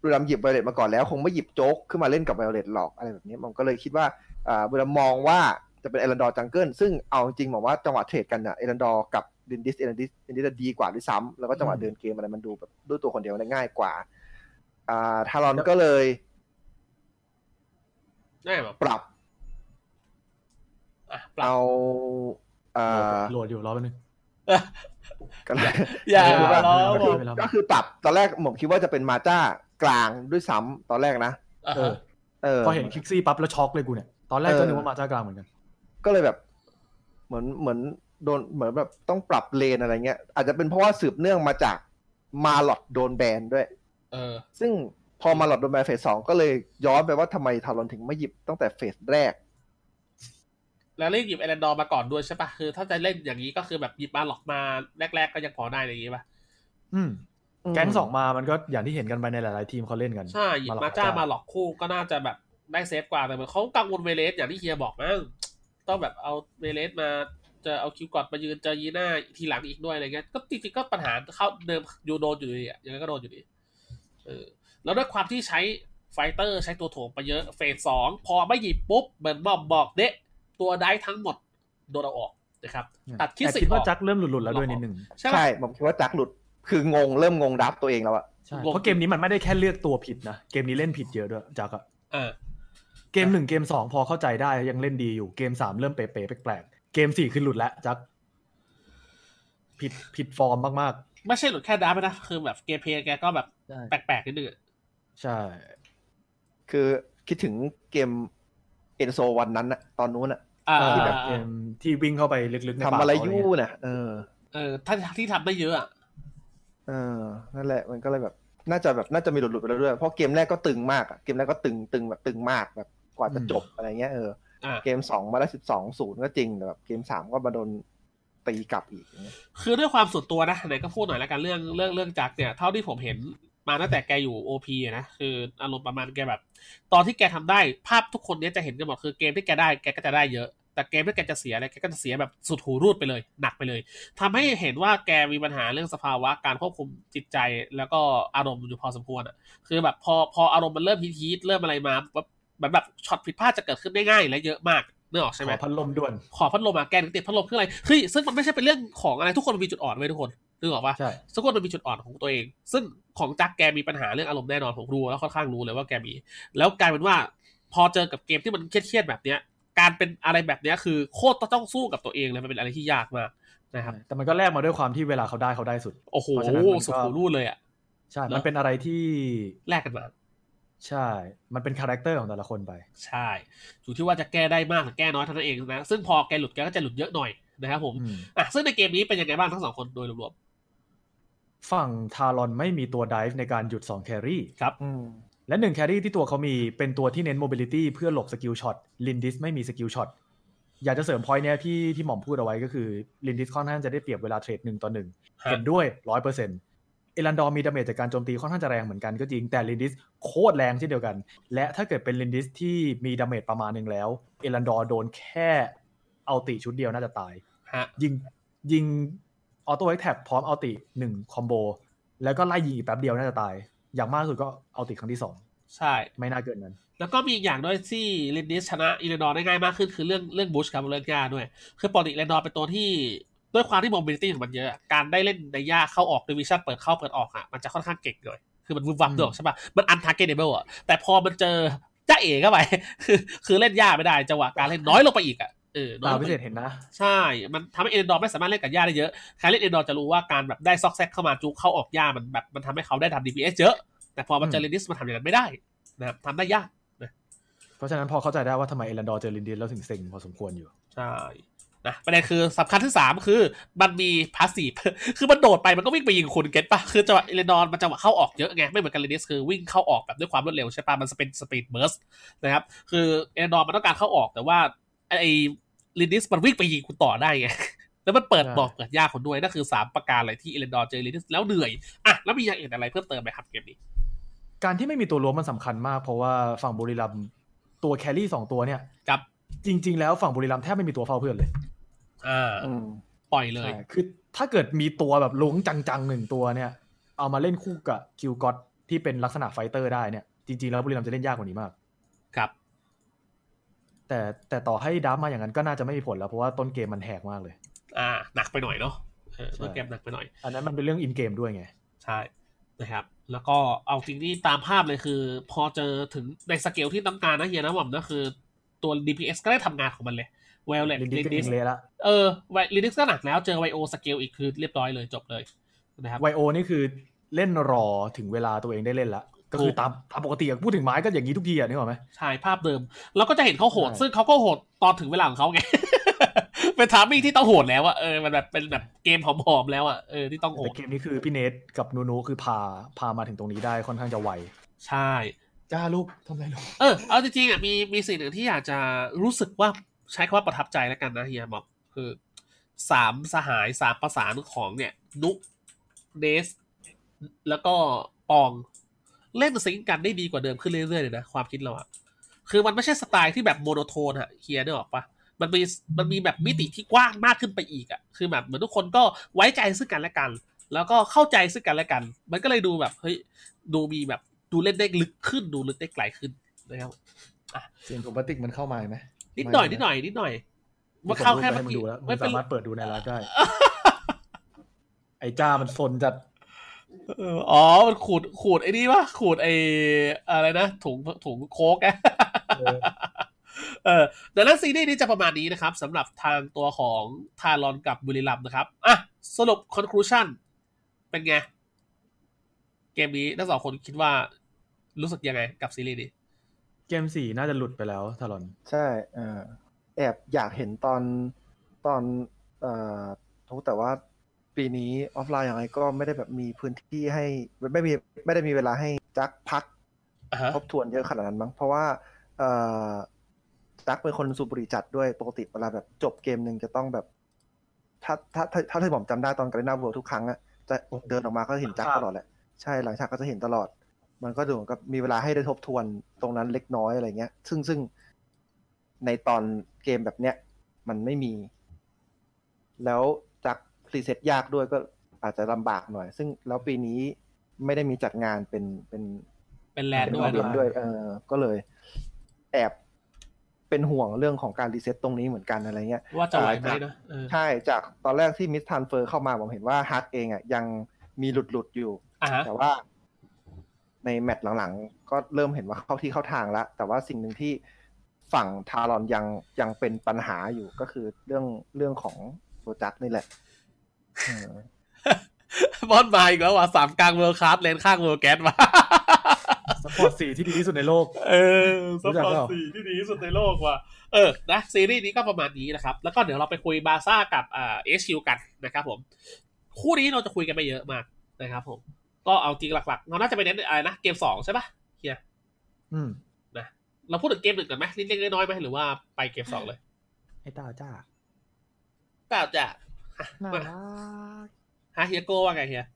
บุรีรัมย์หยิบไวเลตมาก่อนแล้ว คงไม่หยิบโจ๊กขึ้นมาเล่นกับไวเลตหรอกอะไรแบบนี้มันก็เลยคิดว่าอ่าบุรีรัมย์มองว่าจะเป็นเอรันดอร์ jungle ซึ่งเอาจริงๆบอกว่าจังหวะ trade กันเนี่ยเอรันดอร์กับดินดิสเอรันดิสเอรันดิสดีกว่าด้วยซ้ำแล้วก็จังหวะอืมเดินเกมอะไรมันดูแบบด้วยตัวคนเดียวได้ง่ายกว่า อ่าทารอนก็เลยง่ายแบบปรับอะปรับเอาอ่าโหลดอยู่รอแป๊บนึง ก็เลยอย่าไม่เป็นไรล้อไม่ผเป็นมไรก็คือปรับตอนแรกผมคิดว่าจะเป็นมาจ้ากลางด้วยซ้ำตอนแรกนะอะเอฮะอเออพอเห็นคิกซี่ปั๊บแล้วช็อกเลยกูเนี่ย ตอนแรกเออก็นึกว่ามาจากกลางเหมือนกัน ก็เลยแบบ เหมือนเหมือนโดนเหมือนแบบต้องปรับเลนอะไรเงี้ย อาจจะเป็นเพราะว่าสืบเนื่องมาจากมาหลอดโดนแบนด้วยเออซึ่งพอมาหลอดโดนแบนเฟสสองก็เลยย้อนไปว่าทำไมทารอนถึงไม่หยิบตั้งแต่เฟสแรก แล้วเล่นหยิบเอรันดอร์มาก่อนด้วยใช่ปะคือ ถ้าจะเล่นอย่างนี้ก็คือแบบหยิบมาหลอกมาแรก ๆ ก็ยังพอได้อะไรอย่างงี้ปะอืมแก๊งสองมามันก็อย่างที่เห็นกันไปในหลาย ๆ ทีมเขาเล่นกันใช่หยิบหลอกมาจ้าจ้ามาหลอกคู่ก็น่าจะแบบได้ safe กว่าแต่เหมือนเขากังวลเวเลสอย่างที่เฮียบอกมั้งต้องแบบเอาเวเลสมาจะเอาคิวกอดมายืนเจอยีน่าทีหลังอีกด้วยอะไรเงี้ยก็จริงๆก็ปัญหาเข้าเดิมยูโดนอยู่ดีอะยังไงก็โดนอยู่ดีเออแล้วด้วยความที่ใช้ fighter ใช้ตัวโถมไปเยอะ phase สองพอไม่หยิบปุ๊บเหมือนบอมบอกเดะ ตัวได้ทั้งหมดโดนเอาออกนะครับตัดคิดแต่สิคิดอว่าอกจักเริ่มหลุดๆแล้วด้วยนิดนึงใช่ไหมใช่ผมคิดว่าจักหลุดคืองงเริ่มงงดับตัวเองแล้วอะใช่งงเพราะเกมนี้มันไม่ได้แค่เลือกตัวผิดนะเกมนี้เล่นผิดเยอะด้วยจักอะเออเกมหนึ่งเกมสองพอเข้าใจได้ยังเล่นดีอยู่เกมสามเริ่มเป๋ๆแปลกๆเกมสี่คือหลุดแล้วจักผิดผิดฟอร์มมากไม่ใช่หลุดแค่ดับนะคือแบบเกมเพลย์แกก็แบบๆใช่แปลกๆนิดนึงอะใช่ คือคิดถึงเกม เอ็นโซวันนั้นอะตอนนู้นอะอ่าที่แบบเกมที่วิ่งเข้าไปลึกๆในทำป่าอะไรเขายู่เนี่ยน่ะเออ เออถ้าที่ทำได้เยอะอะเออ นั่นแหละมันก็เลยแบบ น่าจะแบบน่าจะมีหลุดๆไปเรื่อยๆเพราะเกมแรกก็ตึงมากอะเกมแรกก็ตึงตึงแบบตึงมากแบบกว่าจะจบอะไรเงี้ยเอออ่าเกมสองมาได้สิบสองศูนย์ก็จริงแต่แบบเกมสามก็มาโดนตีกลับอีกอย่างเงี้ยคือด้วยความส่วนตัวนะไหนก็พูดหน่อยแล้วกันเรื่องเรื่องเรื่องจักรเนี่ย เท่าที่ผมเห็น มาตั้งแต่แกอยู่โอพีนะคืออารมณ์ประมาณแกแบบ ตอนที่แกทำได้ภาพทุกคนเนี้ยจะเห็นกันหมดคือเกมที่แกได้แกก็จะได้เยอะ แต่เกมที่แกจะเสียอะไรแกก็จะเสียแบบสุดหูรูดไปเลย หนักไปเลยทำให้เห็นว่าแกมีปัญหาเรื่องสภาวะการควบคุมจิตใจแล้วก็อารมณ์อยู่พอสมควรอะ คือแบบพอพออารมณ์มันเริ่มฮีทๆเริ่มอะไรมาแบบแบบแบบช็อตผิดพลาดจะเกิดขึ้นได้ง่ายและเยอะมากนึกออกใช่ไหขมอพัดลมด่วนขอพัดลมอะแกถึงติดพัดลมคืออะไรคือซึ่งมันไม่ใช่เป็นเรื่องของอะไรทุกคนมีจุดอ่อนไว้ยทุกคน นึกออกปะใช่ทุกคนมันมีจุดอ่อนของตัวเอง ซึ่งของจักแกมีปัญหาเรื่องอารมณ์แน่นอนผมรู้แล้วค่อนข้างรู้เลยว่าแกมี แล้วกลายเป็นว่าพอเจอกับเกมที่มันเครียดๆแบบเนี้ย การเป็นอะไรแบบเนี้ยคือโคตรต้องสู้กับตัวเองเลยมันเป็นอะไรที่ยากมากนะครับแต่มันก็แลกมาด้วยความที่เวลาเขาได้เขาได้สุด โอ้โหเพราะฉะนั้นมันก็สุดหูรูดเลยอะใช่เนอะมันเป็นอะไรที่แลกกันมาใช่ มันเป็น character ของแต่ละคนไป ใช่อยู่ที่ว่าจะแก้ได้มากหรือแก้น้อยเท่านั้นเองนะ ซึ่งพอแกหลุดแกก็จะหลุดเยอะหน่อยนะครับผมอืมอะ ซึ่งในเกมนี้เป็นยังไงบ้างทั้งสองคนโดยรวม ฝั่งทารอนไม่มีตัว dive ในการหยุด2 carry ๆครับอืมและ1แครี่ที่ตัวเขามีเป็นตัวที่เน้น mobility เพื่อหลบ skill shot ลินดิสไม่มี skill shot อยากจะเสริม point เนี้ยที่ที่หม่อมพูดเอาไว้ก็คือลินดิสค่อนข้างจะได้เปรียบเวลา trade หนึ่งต่อหนึ่งฮะเห็นด้วยร้อยเปอร์เซ็นต์เอรันดอร์มี damage จากการโจมตีค่อนข้างจะแรงเหมือนกันก็จริงแต่ลินดิสโคตรแรงเช่นเดียวกัน และถ้าเกิดเป็นลินดิสที่มี damage ประมาณหนึ่งแล้วเอรันดอร์โดนแค่ ulti ชุดเดียวน่าจะตายฮะยิงยิง auto tap พร้อม ulti หนึ่ง combo แล้วก็ไล่ยิงอีกแป๊บเดียวน่าจะตาย อย่างมากสุดก็ ulti ครั้งที่สองใช่ ไม่น่าเกินนั้น แล้วก็มีอีกอย่างด้วยที่ลินดิสชนะเอเลนดอร์ได้ง่ายมากขึ้นคือเรื่องเรื่อง bush ครับเรื่องหญ้าด้วย คือปกติเอเลนดอร์เป็นตัวที่ด้วยความที่ mobility ของมันเยอะ การได้เล่นในหญ้าเข้าออก vision เปิดเข้าเปิดออกอะมันจะค่อนข้างเก่งเลยคือมันวุบวับอืมด้วยใช่ปะมัน untargetable อะแต่พอมันเจอจ้าเอ๋เข้าไปคือคือเล่นยากไม่ได้จังหวะการเล่นน้อยลงไปอีกอะ เออน้อยตาลงพิไปเศอีษกเห็นนะ ใช่ มันทำให้เอเดนดอร์ไม่สามารถเล่นกับย่าได้เยอะ ใครเล่นเอเดนดอร์จะรู้ว่าการแบบได้ซอกแซกเข้ามาจุกเข้าออกย่ามันแบบมันทำให้เขาได้ทำ DPS เยอะ แต่พอมาเจออืมลินดิสมันทำอย่างนั้นไม่ได้นะครับทำได้ยากเพราะฉะนั้นพอเข้าใจได้ว่าทำไมเอรันดอร์เจอลินดิสแล้วถึงเซ็งพอสมควรอยู่ ใช่นะประเด็นคือสำคัญที่สามคือ มันมีพาสซีฟคือมันโดดไปมันก็วิ่งไปยิงคุณเก็ตปะคือจังหวะเอเลนดอร์มันจังหวะเข้าออกเยอะไง ไม่เหมือนกันลินดิสคือวิ่งเข้าออกแบบด้วยความรวดเร็วใช่ปะมันเป็นสปีดเบิร์สนะครับ คือเอเลนดอร์มันต้องการเข้าออกแต่ว่าไอ้ ลินดิสมันวิ่งไปยิงคุณต่อได้ไงแล้วมันเปิดใช่บอกเปิดหญ้าคนด้วยนั่นคือสามประการเลยที่เอเลนดอร์เจอลินดิสแล้วเหนื่อยอะแล้วมีอย่างอื่นอะไรเพิ่มเติมไหมครับเกมนี้ การที่ไม่มีตัวล้วงมันสำคัญมาก เพราะว่าฝั่งบุรีรัมย์ตัว carry สองตัวเนี่ยกับจริง ๆ แล้วฝั่งบุรีรัมย์แทบไม่มีตัวเฝ้าเพื่อนเลยอ่าอืมปล่อยเลยใช่คือ ถ้าเกิดมีตัวแบบล้วงจังๆหนึ่งตัวเนี่ย เอามาเล่นคู่กับคิวก็ตที่เป็นลักษณะ fighter ได้เนี่ยจริงๆแล้วบุรีรัมย์จะเล่นยากกว่านี้มาก ครับ แต่แต่ต่อให้ draft มาอย่างนั้นก็น่าจะไม่มีผลแล้วเพราะว่าต้นเกมมันแหกมากเลย อ่า หนักไปหน่อยเนาะเออใช่ต้นเกมหนักไปหน่อย อันนั้นมันเป็นเรื่อง in-game ด้วยไง ใช่นะครับ แล้วก็เอาจริงที่ตามภาพเลยคือ พอเจอถึงในสเกลที่ต้องการนะเฮียนะหม่อมนะคือตัว DPS ก็ได้ทำงานของมันเลยเวลเลตลินดิลิสนก็ดิยิสงเละละเออไวลินดิสก็หนักแล้วเจอไวโอสเกลอีกคือเรียบร้อยเลยจบเลยนะครับไวโอนี่คือเล่นรอถึงเวลาตัวเองได้เล่นละ ก็คือถูกตามตามปกติอะพูดถึงไม้ก็อย่างนี้ทุกทีอะนึกออกไหมใช่ภาพเดิม แล้วก็จะเห็นเขาโหดใช่ซึ่งเขาก็โหดตอนถึงเวลาของเขาไงเป็นทามมิ่งที่ต้องโหดแล้วอะเออมันแบบเป็นแบบเกมหอมๆแล้วอะเออที่ต้องโหแต่ดเกมนี้คือพี่เนทกับนูนูคือพาพามาถึงตรงนี้ได้ค่อนข้างจะไวใช่จ้าลูกทำไรลูกเออเอาจริงๆอะมีมีสิ่งหนึ่งที่อยากจะรู้สึกว่าใช้คำว่าประทับใจแล้วกันนะเฮียบอกคือสามสหายสามประสานของเนี่ย นุกเดส แล้วก็ปอง เล่นซิงค์กันได้ดีกว่าเดิมขึ้นเรื่อยๆเลยนะความคิดเราอะคือมันไม่ใช่สไตล์ที่แบบโมโนโทนอะเฮียนึกออกปะมันมีมันมีแบบมิติที่กว้างมากขึ้นไปอีกอะคือแบบเหมือนทุกคนก็ไว้ใจซึ่งกันและกัน แล้วก็เข้าใจซึ่งกันและกัน มันก็เลยดูแบบเฮ้ยดูมีแบบดูเล่นได้ลึกขึ้นดูลึกได้ไกลขึ้นนะครับเสียงโทมัติกมันเข้ามาไหมนิดหน่อยนิดหน่อยนิดหน่อยว่าเข้าแค่ให้เมื่อมึงกี้ดูแล้วมึไม่งเป็นสามารถเปิดดูในไลฟ์ได้ไอ้จ้ามันซนจัดเอออ๋อ มันขูดขูดไอ้นี่วะขูดไอ้อะไรนะ ถุงถุงโค้กอะเออเออดังนั้นซีรีส์นี้จะประมาณนี้นะครับสำหรับทางตัวของทารอนกับบุรีรัมย์นะครับ อะ สรุป conclusion เป็นไง เกมนี้ทั้งสองคนคิดว่ารู้สึกยังไงกับซีรีส์นี้ เกมสี่น่าจะหลุดไปแล้วทารอน ใช่เออแอบอยากเห็นตอนตอน เอ่อทุกแต่ว่า ปีนี้ออฟไลน์ยังไงก็ไม่ได้แบบมีพื้นที่ให้ไม่มีไม่ได้มีเวลาให้จักพักอะฮะทบทวนเยอะขนาดนั้นมั้งเพราะว่าเอ่อจักเป็นคนสูบบุหรี่จัดด้วยปกติเวลาแบบจบเกมหนึ่งจะต้องแบบ ถ้าถ้าถ้าถ้าที่ผมจำได้ตอนการเล่นหน้าเวทีทุกครั้งอะจะเดินออกมาก็เห็นจักตลอดแหละใช่หลังฉากก็จะเห็นตลอด มันก็ดูเหมือนกับมีเวลาให้ได้ทบทวนตรงนั้นเล็กน้อยอะไรเงี้ย ซึ่งซึ่งในตอนเกมแบบเนี้ยมันไม่มี แล้วจาก reset ยากด้วยก็อาจจะลำบากหน่อย ซึ่งแล้วปีนี้ไม่ได้มีจัดงานเป็นเป็นเป็นแลนด์เป็นด้วยเรียนนะด้วย เออ ก็เลย แอบเป็นห่วงเรื่องของการ reset ตรงนี้เหมือนกันอะไรเงี้ยว่าจะไหวไหมนะเออใช่จากตอนแรกที่ mid transfer เข้ามาผมเห็นว่าจักเองอะยังมีหลุดหลุดๆอยู่อะฮะแต่ว่า ในแมตช์หลังๆ ก็เริ่มเห็นว่าเข้าที่เข้าทางแล้ว แต่ว่าสิ่งหนึ่งที่ฝั่งทารอนยังยังเป็นปัญหาอยู่ก็คือเรื่องเรื่องของ pro จักนี่แหละเออ บอสมาอีกแล้วว่ะสามกลางเวอร์คัสเลนข้างเวอร์แก๊สมาสปอร์ตสี่ที่ดีที่สุดในโลก เออสรู้ปจักอร์เปตล่าสี่ที่ดีที่สุดในโลกว่ะ เออ นะ ซีรีส์นี้ก็ประมาณนี้นะครับ แล้วก็เดี๋ยวเราไปคุยบาซ่ากับอ่าเอชคิวกันนะครับผม คู่นี้เราจะคุยกันไม่เยอะมากนะครับผม ก็เอาจริงหลักๆ เราน่าจะไปเน้นอะไรนะ เกมสองใช่ปะเฮียอืม นะ เราพูดถึงเกมหนึ่งก่อนไหมเล็กๆน้อยๆไหมหรือว่าไปเกมสองเลย ไอ้ตาจ้าเปล่าจ้ะ น่ามารักฮะเฮียโก้ว่าไงเฮีย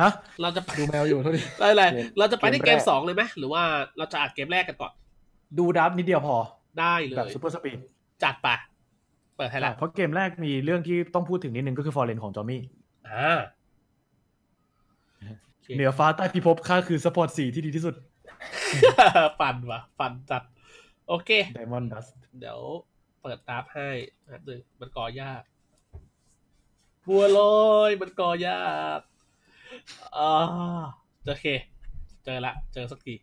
ฮะเราจะไปดูแมวอยู่เท่านี้อะไรๆเราจะไปที่เกมสองเลยไหมหรือว่าเราจะอัดเกมแรกกันก่อน ดูดับนิดเดียวพอได้เลแบบยซูเปอร์สปีดจัดไปเปิดให้ละเพราะเกมแรกมีเรื่องที่ต้องพูดถึงนิดนึงก็คือฟอร์เรนของจอมี่อ่าโอเคเหนือฟ้าใต้พิภพข้าคือสปอร์ตสี่ที่ดีที่สุดฟันว่ะฟันจัด โอเคไดมอนด์ดัสเดี๋ยวเปิดตาร์ฟให้นะหนึ่งมันก่อยาก บัวลอยมันก่อยากอ่าโอเค เจอละเจอสักที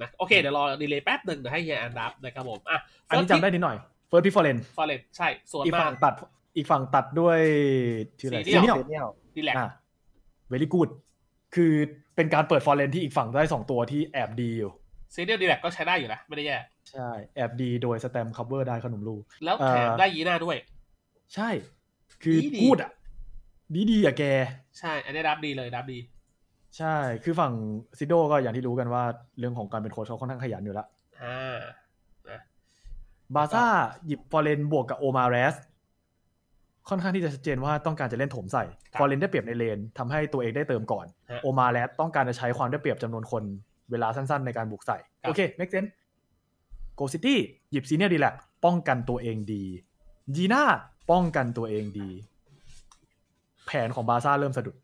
นะโอเคเดี๋ยวรอดีเลย์แป๊บหนึ่งเดี๋ยวให้เฮียอ่านดับนะครับผมอะอันนี้จำได้นิดหน่อยเฟิร์สพิฟอร์เรนฟอร์เรนใช่ส่วนอีกมาฝั่กงตัดอีกฝั่งตัดด้วยชื่ออะไรซีซีเนีเนียยลลเนียลดีแลกอะเวลี่กูดคือเป็นการเปิดฟอร์เรนที่อีกฝั่งได้สองตัวที่แอบดีอยู่ซีเนียลดีแลกก็ใช้ได้อยู่นะไม่ได้แย่ใช่แอบดีโดยสแตม cover ได้ขนมรูแล้วแถมเอ่อได้ยีหน้าด้วย ใช่ คือดีดีกูดอะ ดีดีอะแก ใช่ อันนี้ draft ดีเลย draft ดี ใช่ คือฝั่งซิโดก็อย่างที่รู้กันว่าเรื่องของการเป็นโค้ชเขาค่อนข้างขยันอยู่แล้วอ่านะบาซ่าหยิบฟอร์เรนบวกกับโอมาเรสค่อนข้างที่จะชัดเจนว่าต้องการจะเล่นโถมใส่ฟอร์เรนได้เปรียบในเลนทำให้ตัวเองได้เติมก่อนฮะโอมาเรสต้องการจะใช้ความได้เปรียบจำนวนคนเวลาสั้นๆ ในการบุกใส่ครับโอเค make sense โกซิตี้หยิบซีเนียร์ดีแลกป้องกันตัวเองดีจีน่าป้องกันตัวเองดีแผนของบาซ่าเริ่มสะดุด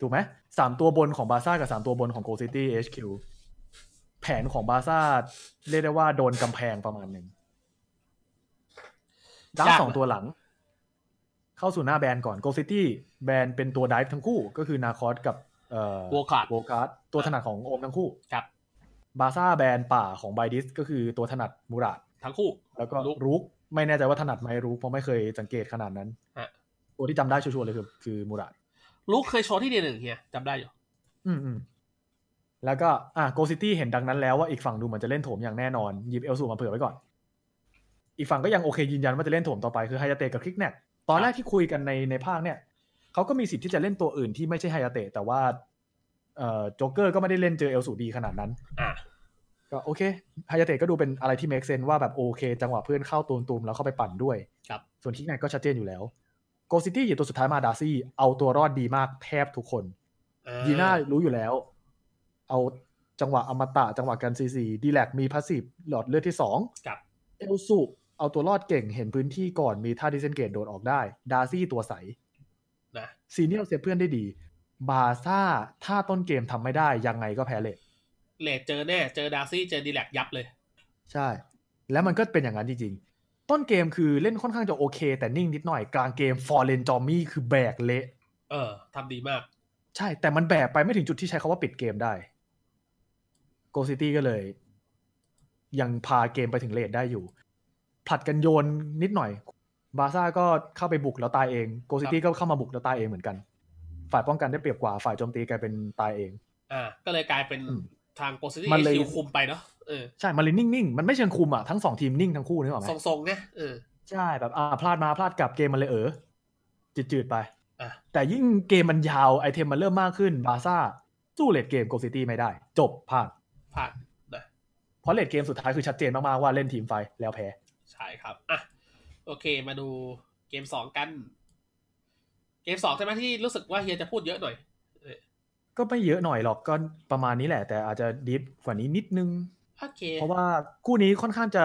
ถูกไหมสามตัวบนของบาซ่ากับสามตัวบนของโกซิตี้เอชคิวแผนของบาซ่าเรียกได้ว่าโดนกำแพงประมาณหนึ่งดับยากสองนะตัวหลัง เข้าสู่หน้าแบนก่อนโกซิตี้แบนเป็นตัว dive ทั้งคู่ ก็คือนาคอสกับเอ่อโวคาร์ดโวการ์ดตัวถนัดของโอมทั้งคู่ครับ บาซ่าแบนป่าของไบดิสก็คือตัวถนัดมูราดทั้งคู่ แล้วก็รุกรุกไม่แน่ใจว่าถนัดไหมรุกเพราะไม่เคยสังเกตขนาดนั้นฮะ ตัวที่จำได้ชัวร์ๆเลยคือคือมูราดลูกเคยโชว์ที่เดียหนึ่งเฮียจำได้อยู่ อืมอืมแล้วก็อะโกซิตี้เห็นดังนั้นแล้วว่าอีกฝั่งดูเหมือนจะเล่นโถมอย่างแน่นอนหยิบเอลสูมาเผื่อไว้ก่อน อีกฝั่งก็ยังโอเคยืนยันว่าจะเล่นโถมต่อไปคือไฮยาเตะกับคลิกแนกตอนแรกที่คุยกันในในภาคเนี่ยเขาก็มีสิทธิ์ที่จะเล่นตัวอื่นที่ไม่ใช่ไฮยาเตะแต่ว่าเอ่อโจ๊กเกอร์ก็ไม่ได้เล่นเจอเอลสูดีขนาดนั้นอ่าก็โอเคไฮยาเตะก็ดูเป็นอะไรที่ make sense ว่าแบบโอเค จังหวะเพื่อนเข้าตูมตูมๆแล้วเข้าไปปั่นด้วยครับส่วนคิกแนกก็ชัดเจนอยู่แล้ว โกซิตี้หยิบตัวสุดท้ายมาดาซี่ เอาตัวรอดดีมากแทบทุกคนอ่ากีน่ารู้อยู่แล้ว เอาจังหวะอมตะจังหวะกันซีซีดีแลกมี passive หลอดเลือดที่สองกับเอลสุเอาตัวรอดเก่งเห็นพื้นที่ก่อนมีท่า disengage โดดออกได้ ดาร์ซี่ตัวใสนะซีเนียล save เพื่อนได้ดี บาซ่าถ้าต้นเกมทำไม่ได้ยังไงก็แพ้เลย late เจอแน่ เจอดาร์ซี่เจอดีแลกยับเลย ใช่ แล้วมันก็เป็นอย่างนั้นจริงๆ ต้นเกมคือเล่นค่อนข้างจะโอเค แต่นิ่งนิดหน่อยกลางเกมฟอร์เรนจอมี่คือแบกเละ เออทำดีมาก ใช่ แต่มันแบกไปไม่ถึงจุดที่ใช้คำว่าปิดเกมได้โกซิตี้ก็เลย ยังพาเกมไปถึง late ได้อยู่ ผลัดกันโยนนิดหน่อย บาซ่าก็เข้าไปบุกแล้วตายเองโกซิตี้ก็เข้ามาบุกแล้วตายเองเหมือนกัน ฝ่ายป้องกันได้เปรียบกว่าฝ่ายโจมตีกลายเป็นตายเองอ่าก็เลยกลายเป็นอืม ทางโกซิตี้มันเลยคิวคุมไปเนาะเออใช่ มันเลยนิ่งๆ มันไม่เชิงคุมอะ ทั้งสองทีมนิ่งทั้งคู่นึกออกไหมทรงๆไงเออใช่แบบอ่าพลาดมาพลาดกลับเกมมันเลยเออจืดๆไปอะแต่ยิ่งเกมมันยาวไอเทมมันเริ่มมากขึ้นบาซ่าสู้ late game โกซิตี้ไม่ได้ จบผ่านผ่านนะเพราะ late game สุดท้ายคือชัดเจนมากๆว่าเล่น team fight แล้วแพ้ ใช่ครับอะโอเคมาดูเกมสองกัน เกมสองใช่ไหมที่รู้สึกว่าเฮียจะพูดเยอะหน่อย ก็ไม่เยอะหน่อยหรอกก็ประมาณนี้แหละ แต่อาจจะ deep กว่านี้นิดนึงโอเคเพราะว่าคู่นี้ค่อนข้างจะ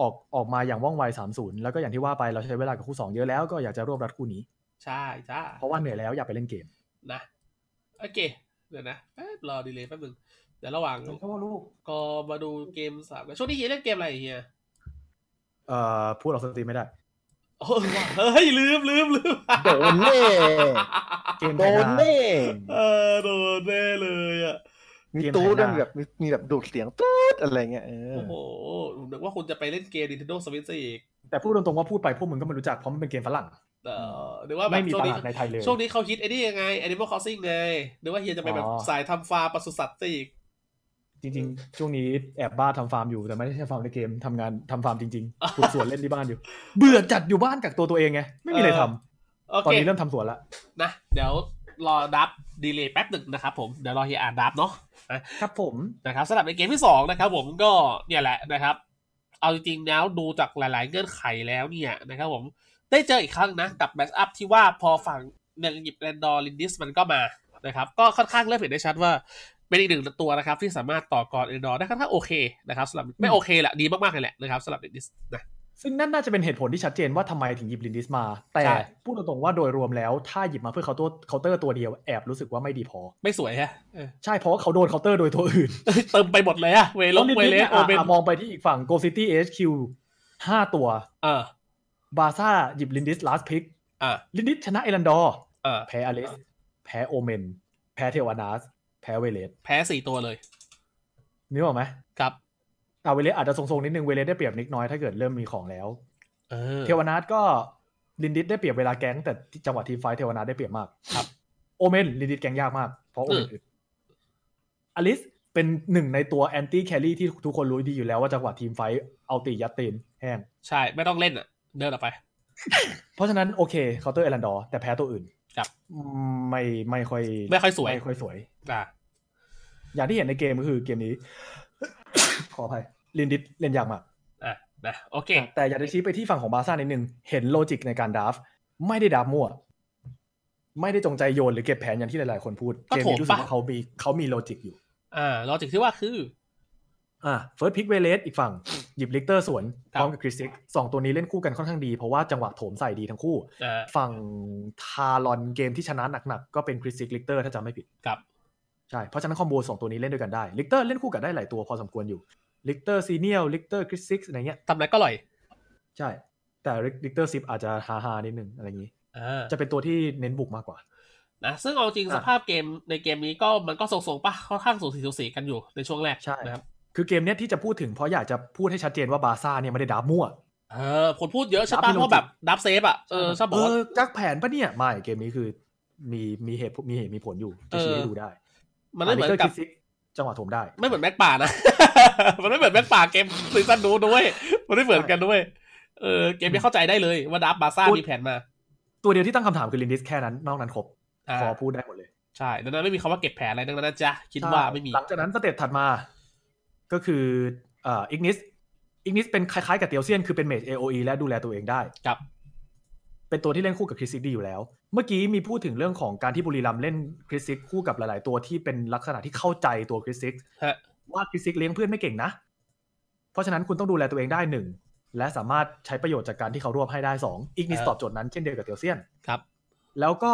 ออกออกมาอย่างว่องไว3-0แล้วก็อย่างที่ว่าไปเราใช้เวลากับคู่2เยอะแล้วก็อยากจะรวบรัดคู่นี้ ใช่จ้าเพราะว่าเหนื่อยแล้วอยากไปเล่นเกมนะโอเคเดี๋ยวนะแป๊บรอดีเลยแป๊บนึงเดี๋ยวระหว่างลูกก็มาดูเกมสามกันช่วงนี้เฮียเล่นเกมอะไรเฮียเอ่อพูดออกสตรีมไม่ได้ โอ้ยเฮ้ยลืมลืมลืมโดนแน่เกมโดไทยนนาแน่เออโดนแน่เลยอะมีเกมตู้ไทยด้วยนามีแบบมีมีแบบดูดเสียงตูดอะไรเงี้ยเออโอ้โหผมนึกว่าคุณจะไปเล่นเกม Nintendo Switch ซะอีก แต่พูดตรงๆว่าพูดไปพวกมึงก็ไม่รู้จักเพราะมันเป็นเกมฝรั่งเออหรือว่าแบไม่บมีช่วตงนี้ลาดในไทยเลยช่วงนี้เขาฮิตไอ้นี่ยังไง Animal Crossing ไงหรือว่าเฮียจะไปแบบอ๋อสายทำฟาร์มปศุสัตว์ซะอีก จริง ๆ ช่วงนี้แอบบ้าทำฟาร์มอยู่แต่ไม่ได้ใช่ฟาร์มในเกมทำงานทำฟาร์มจริงๆขุดสวนเล่นที่บ้านอยู่ เบื่อจัดอยู่บ้านกักตัวตัวเองไง ไม่มีอะไรทำโอตอนเคนี้เริ่มทำสวนละนะเดี๋ยวรอดับดีเลย์แป๊บหนึ่งนะครับผมเดี๋ยวรอเฮียอ่านดับเนาะครับผมนะครับสำหรับในเกมที่สองนะครับผมก็เนี่ยแหละนะครับ เอาจริงๆแล้วดูจากหลาย ๆ เงื่อนไขแล้วเนี่ยนะครับผมได้เจออีกครั้งนะกับ matchup ที่ว่าพอฝั่งเนงหยิบแรนดอร์ลินดิสมันก็มานะครับก็ค่อนข้างเริ่มเห็นได้ชัดว่า เป็นอีกหนึ่งตัวนะครับที่สามารถต่อกรแรนดอร์ได้ค่อนข้างโอเคนะครับสำหรับไม่โอเคแหละดีมากๆเลยแหละนะครับสำหรับลินดิสนะซึ่งนั่นน่าจะเป็นเหตุผลที่ชัดเจนว่าทำไมถึงหยิบลินดิสมา แต่ใช่พูดตรงๆว่าโดยรวมแล้ว ถ้าหยิบมาเพื่อ counter counter ตัวเดียวแอบรู้สึกว่าไม่ดีพอ ไม่สวยฮะเออใช่เพราะว่าเขาโดนเคาน์เตอร์โดยตัวอื่น เติมไปหมดเลยอะเวลแล้วงลินเวดิสเลเนี่สยโอเบนอะมองไปที่อีกฝั่ง Go City HQ ห้าตัวเออบาซ่าหยิบลินดิส last pick อ่าลินดิสชนะเอรันดอร์อ่าแพ้อลิสแพ้โอเมน แพ้เทวานาสแพ้เวเลสแพ้สี่ตัวเลยนึกออกไหมครับอ่าเวเลสอาจจะทรงๆนิดนึงเวเลสได้เปรียบนิดน้อยถ้าเกิดเริ่มมีของแล้วเออเทวานาสก็ลินดิสได้เปรียบเวลาแก๊งแต่จังหวะทีมไฟท์เทวานาสได้เปรียบมากครับ โอเมนลินดิส gank ยากมากเพราะโอเมนเอออึดอลิสเป็นหนึ่งในตัว anti carry ที่ทุกคนรู้ดีอยู่แล้วว่าจังหวะ team fight เอาตียัดตีนแห้งใช่ไม่ต้องเล่นอะ เดินออกไป เพราะฉะนั้นโอเคเคาน์เตอร์เอรันดอร์แต่แพ้ตัวอื่น ครับอืมไม่ไม่ค่อย ไม่ค่อยสวยไม่ค่อยสวยอ่าอย่างที่เห็นในเกมก็คือเกมนี้ ขออภัยลินดิสเล่นยากมากอะนะโอเค แต่อยากจะชี้ไปที่ฝั่งของบาซ่านิดนึง เห็น logic ในการ draft ไม่ได้ draft มั่ว ไม่ได้จงใจโยนหรือเก็บแผนอย่างที่หลายๆคนพูดก็เกมโถมนี้รู้สึกปะว่าเขามีเขามี logic อยู่อ่า logic ที่ว่าคือ อ่า first pick เวเลสอีกฝั่งหยิบลิกเตอร์สวนคพรับพร้อมกับคริสติกสองตัวนี้เล่นคู่กันค่อนข้างดี เพราะว่าจังหวะโถมใส่ดีทั้งคู่อ่าฝั่งทารอนเกมที่ชนะหนักๆ ก็เป็นคริสติกลิกเตอร์ถ้าจำไม่ผิดกับใช่เพราะฉะนั้น combo สองตัวนี้เล่นด้วยกันได้ลิกเตอร์เล่นคู่กันได้หลายตัวพอสมควรอยู่ลิกเตอร์ซีเนียลลิกเตอร์คริสซิกอะไรเงี้ยทำอะไรก็อร่อย ใช่ แต่ลิกเตอร์ซิปอาจจะฮาฮาๆนิดนึงอะไรอย่างนี้อ่าจะเป็นตัวที่เน้นบุกมากกว่านะซึ่งเอาจริงอะสภาพเกมในเกมนี้ก็มันก็ทรงๆปะค่อนข้างสูสีสูสีกันอยู่ในช่วงแรกใช่นะครับ คือเกมเนี้ยที่จะพูดถึงเพราะอยากจะพูดให้ชัดเจนว่าบาซ่าเนี่ยไม่ได้ดับมั่วเออคนพูดเยอะใช่ดัปะบไม่ลงว่าแบบดับเซฟอะเออชอบบอกเอว่าอจักแผนปะเนี่ยไม่เกมนี้คือมีมีเหตุมีเหตุมีผลอยู่จะชี้เออให้ดูได้ มันไม่เหมือนลิกเตอร์กับคิดซิกจังหวะโถมได้ ไม่เหมือนแม็กป่านะ มันไม่เหมือนแม็กป่าเกม season นู้นด้วย มันไม่เหมือนกันด้วย เออเกมนี้เข้าใจได้เลยว่า draft บาซ่าพูดมีแผนมา ตัวเดียวที่ตั้งคำถามคือลินดิสแค่นั้น นอกนั้นครบอ่าพอพูดได้หมดเลย ใช่ดังนั้นไม่มีคำว่าเก็บแผนอะไรดังนั้นนะจ๊ะ คิดว่าไม่มี หลังจากนั้น step ถัดมา ก็คือเอ่ออิกนิสอิกนิสเป็นคล้ายๆกับเตียวเซียนคือเป็นเมจ AOE และดูแลตัวเองได้กับเป็นตัวที่เล่นคู่กับคริสซิกดีอยู่แล้ว เมื่อกี้มีพูดถึงเรื่องของการที่บุรีรัมย์เล่นคริสซิกคู่กับหลาย ๆ ตัวที่เป็นลักษณะที่เข้าใจตัวคริสซิกฮะว่าคริสซิกเลี้ยงเพื่อนไม่เก่งนะ เพราะฉะนั้นคุณต้องดูแลตัวเองได้หนึ่งและสามารถใช้ประโยชน์จากการที่เขารวบให้ได้สองอิกนิสตอบโจทย์นั้นเช่นเดียวกับเตียวเซียนครับ แล้วก็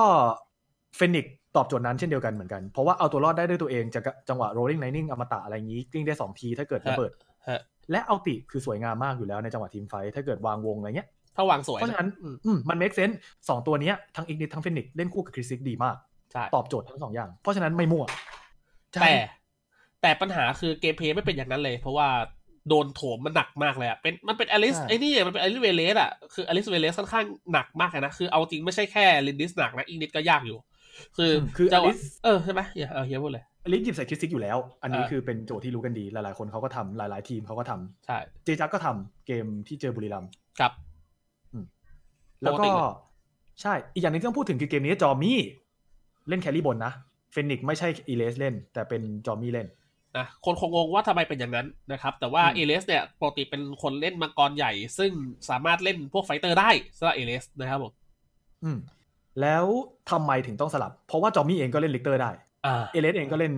เฟนิก ตอบโจทย์นั้นเช่นเดียวกันเหมือนกัน เพราะว่าเอาตัวรอดได้ด้วยตัวเองจากจังหวะ rolling lightning อมตะอะไรอย่างนี้กลิ้งได้สองทีถ้าเกิดระเบิดฮะและ ulti คือสวยงามมากอยู่แล้วในจังหวะ teamfight ถ้าเกิดวางวงอะไรเงี้ยถ้าวางสวยเพราะฉะนั้นอืมอืมมัน make sense สองตัวเนี้ยทั้งอิกนิสทั้งเฟนิกเล่นคู่กับคริสซิกดีมากใช่ตอบโจทย์ทั้งสองอย่าง เพราะฉะนั้นไม่มั่วใช่แต่แต่ปัญหาคือ gameplay ไม่เป็นอย่างนั้นเลย เพราะว่าโดนโถมมันหนักมากเลยอะเป็นมันเป็นอลิสไอ้นี่มันเป็นอลิสเวเลสอะคืออลิสเวเลสค่อนข้างหนักมากเลยนะคือเอาจริงไม่ใช่แค่ลินดิสหนักนะอิกนิสก็ยากอยู่ คืออืมคือจะอลิสเออใช่ไหมเฮียเออเฮียพูดเลยอลิสหยิบใส่คริสซิกอยู่แล้ว อันนี้อ่าคือเป็นโจทย์ที่รู้กันดี หลายๆ คนเขาก็ทำหลาย ๆ ทีมเขาก็ทำใช่เจจักก็ทำเกมที่เจอบุรีรัมย์ครับแล้วปกก็ติเลยใช่ อีกอย่างหนึงที่ต้องพูดถึงคือเกมนี้จอมี่เล่น carry บนนะเฟนิกไม่ใช่อีเลสเล่น แต่เป็นจอมี่เล่นนะคนคงงงว่าทำไมเป็นอย่างนั้นนะครับ แต่ว่าอืมเอเลสเนี่ยปกติเป็นคนเล่นมังกรใหญ่ ซึ่งสามารถเล่นพวก fighter ได้สำหรับเอเลสนะครับผมอืม แล้วทำไมถึงต้องสลับ เพราะว่าจอมี่เองก็เล่นลิกเตอร์ได้อ่าเอเลสเองก็เล่น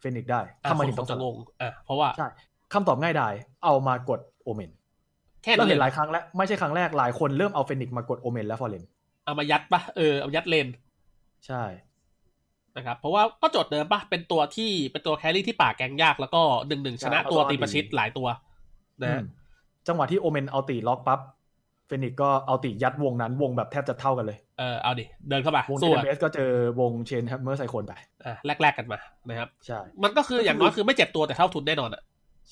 เฟนิกได้ทำไมถึงต้องสจะลังบงอะเพราะว่าใช่คำตอบง่ายดายเอามากดโอเมนแค่เรานั้นเลเห็นหลายยครั้งแล้วไม่ใช่ครั้งแรกหลายคนเริ่มเอาเฟนิกมากดโอเมนและฟอร์เรนเอามายัดปะเออเอามายัดเลน ใช่นะครับเพราะว่าก็โจทย์เดิมปะเป็นตัวที่เป็นตัวแครี่ที่ป่าแกงยากแล้วก็หนึ่งหนึ่งชนะตัวตีประชิดหลายตัวนะอืมจังหวะที่โอเมนเอาตีล็อกปั๊บ เฟนิกก็เอาตียัดวงนั้นวงแบบแทบจะเท่ากันเลย เออเอาดิ เดินเข้ามาวงสู้เทอะเบสก็เจอวง Chain Hammer Cyclone ไปอะแลกๆกันมานะครับใช่มันก็คืออย่างน้อยคือไม่เจ็บตัวแต่เท่าทุนแน่นอนอะ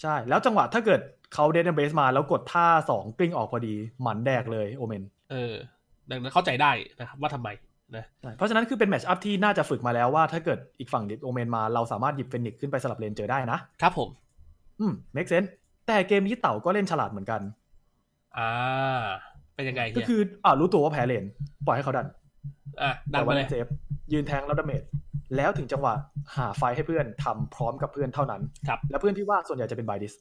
ใช่ แล้วจังหวะถ้าเกิดเขา Death Embrace มาแล้วกดท่าสองกลิ้งออกพอดีหมันแดกเลยโอเมนเออดังนั้นเข้าใจได้นะครับว่าทำไมนะใช่เพราะฉะนั้นคือเป็น matchup ที่น่าจะฝึกมาแล้วว่าถ้าเกิดอีกฝั่งดิโอเมนมาเราสามารถหยิบเฟนิกขึ้นไปสลับเลนเจอได้นะครับผม อืม make sense แต่เกมนี้เต่าก็เล่นฉลาดเหมือนกัน อ่า เป็นยังไงก็เฮียคืออ่ารู้ตัวว่าแพ้เลน ปล่อยให้เขาดัน อะดัแต่นว่ามาเลเล่ยนเซฟยืนแทงแล้วดาเมจแล้วถึงจังหวะหาไฟให้เพื่อนทำพร้อมกับเพื่อนเท่านั้นครับแล้วเพื่อนที่ว่าส่วนใหญ่จะเป็นบายดิส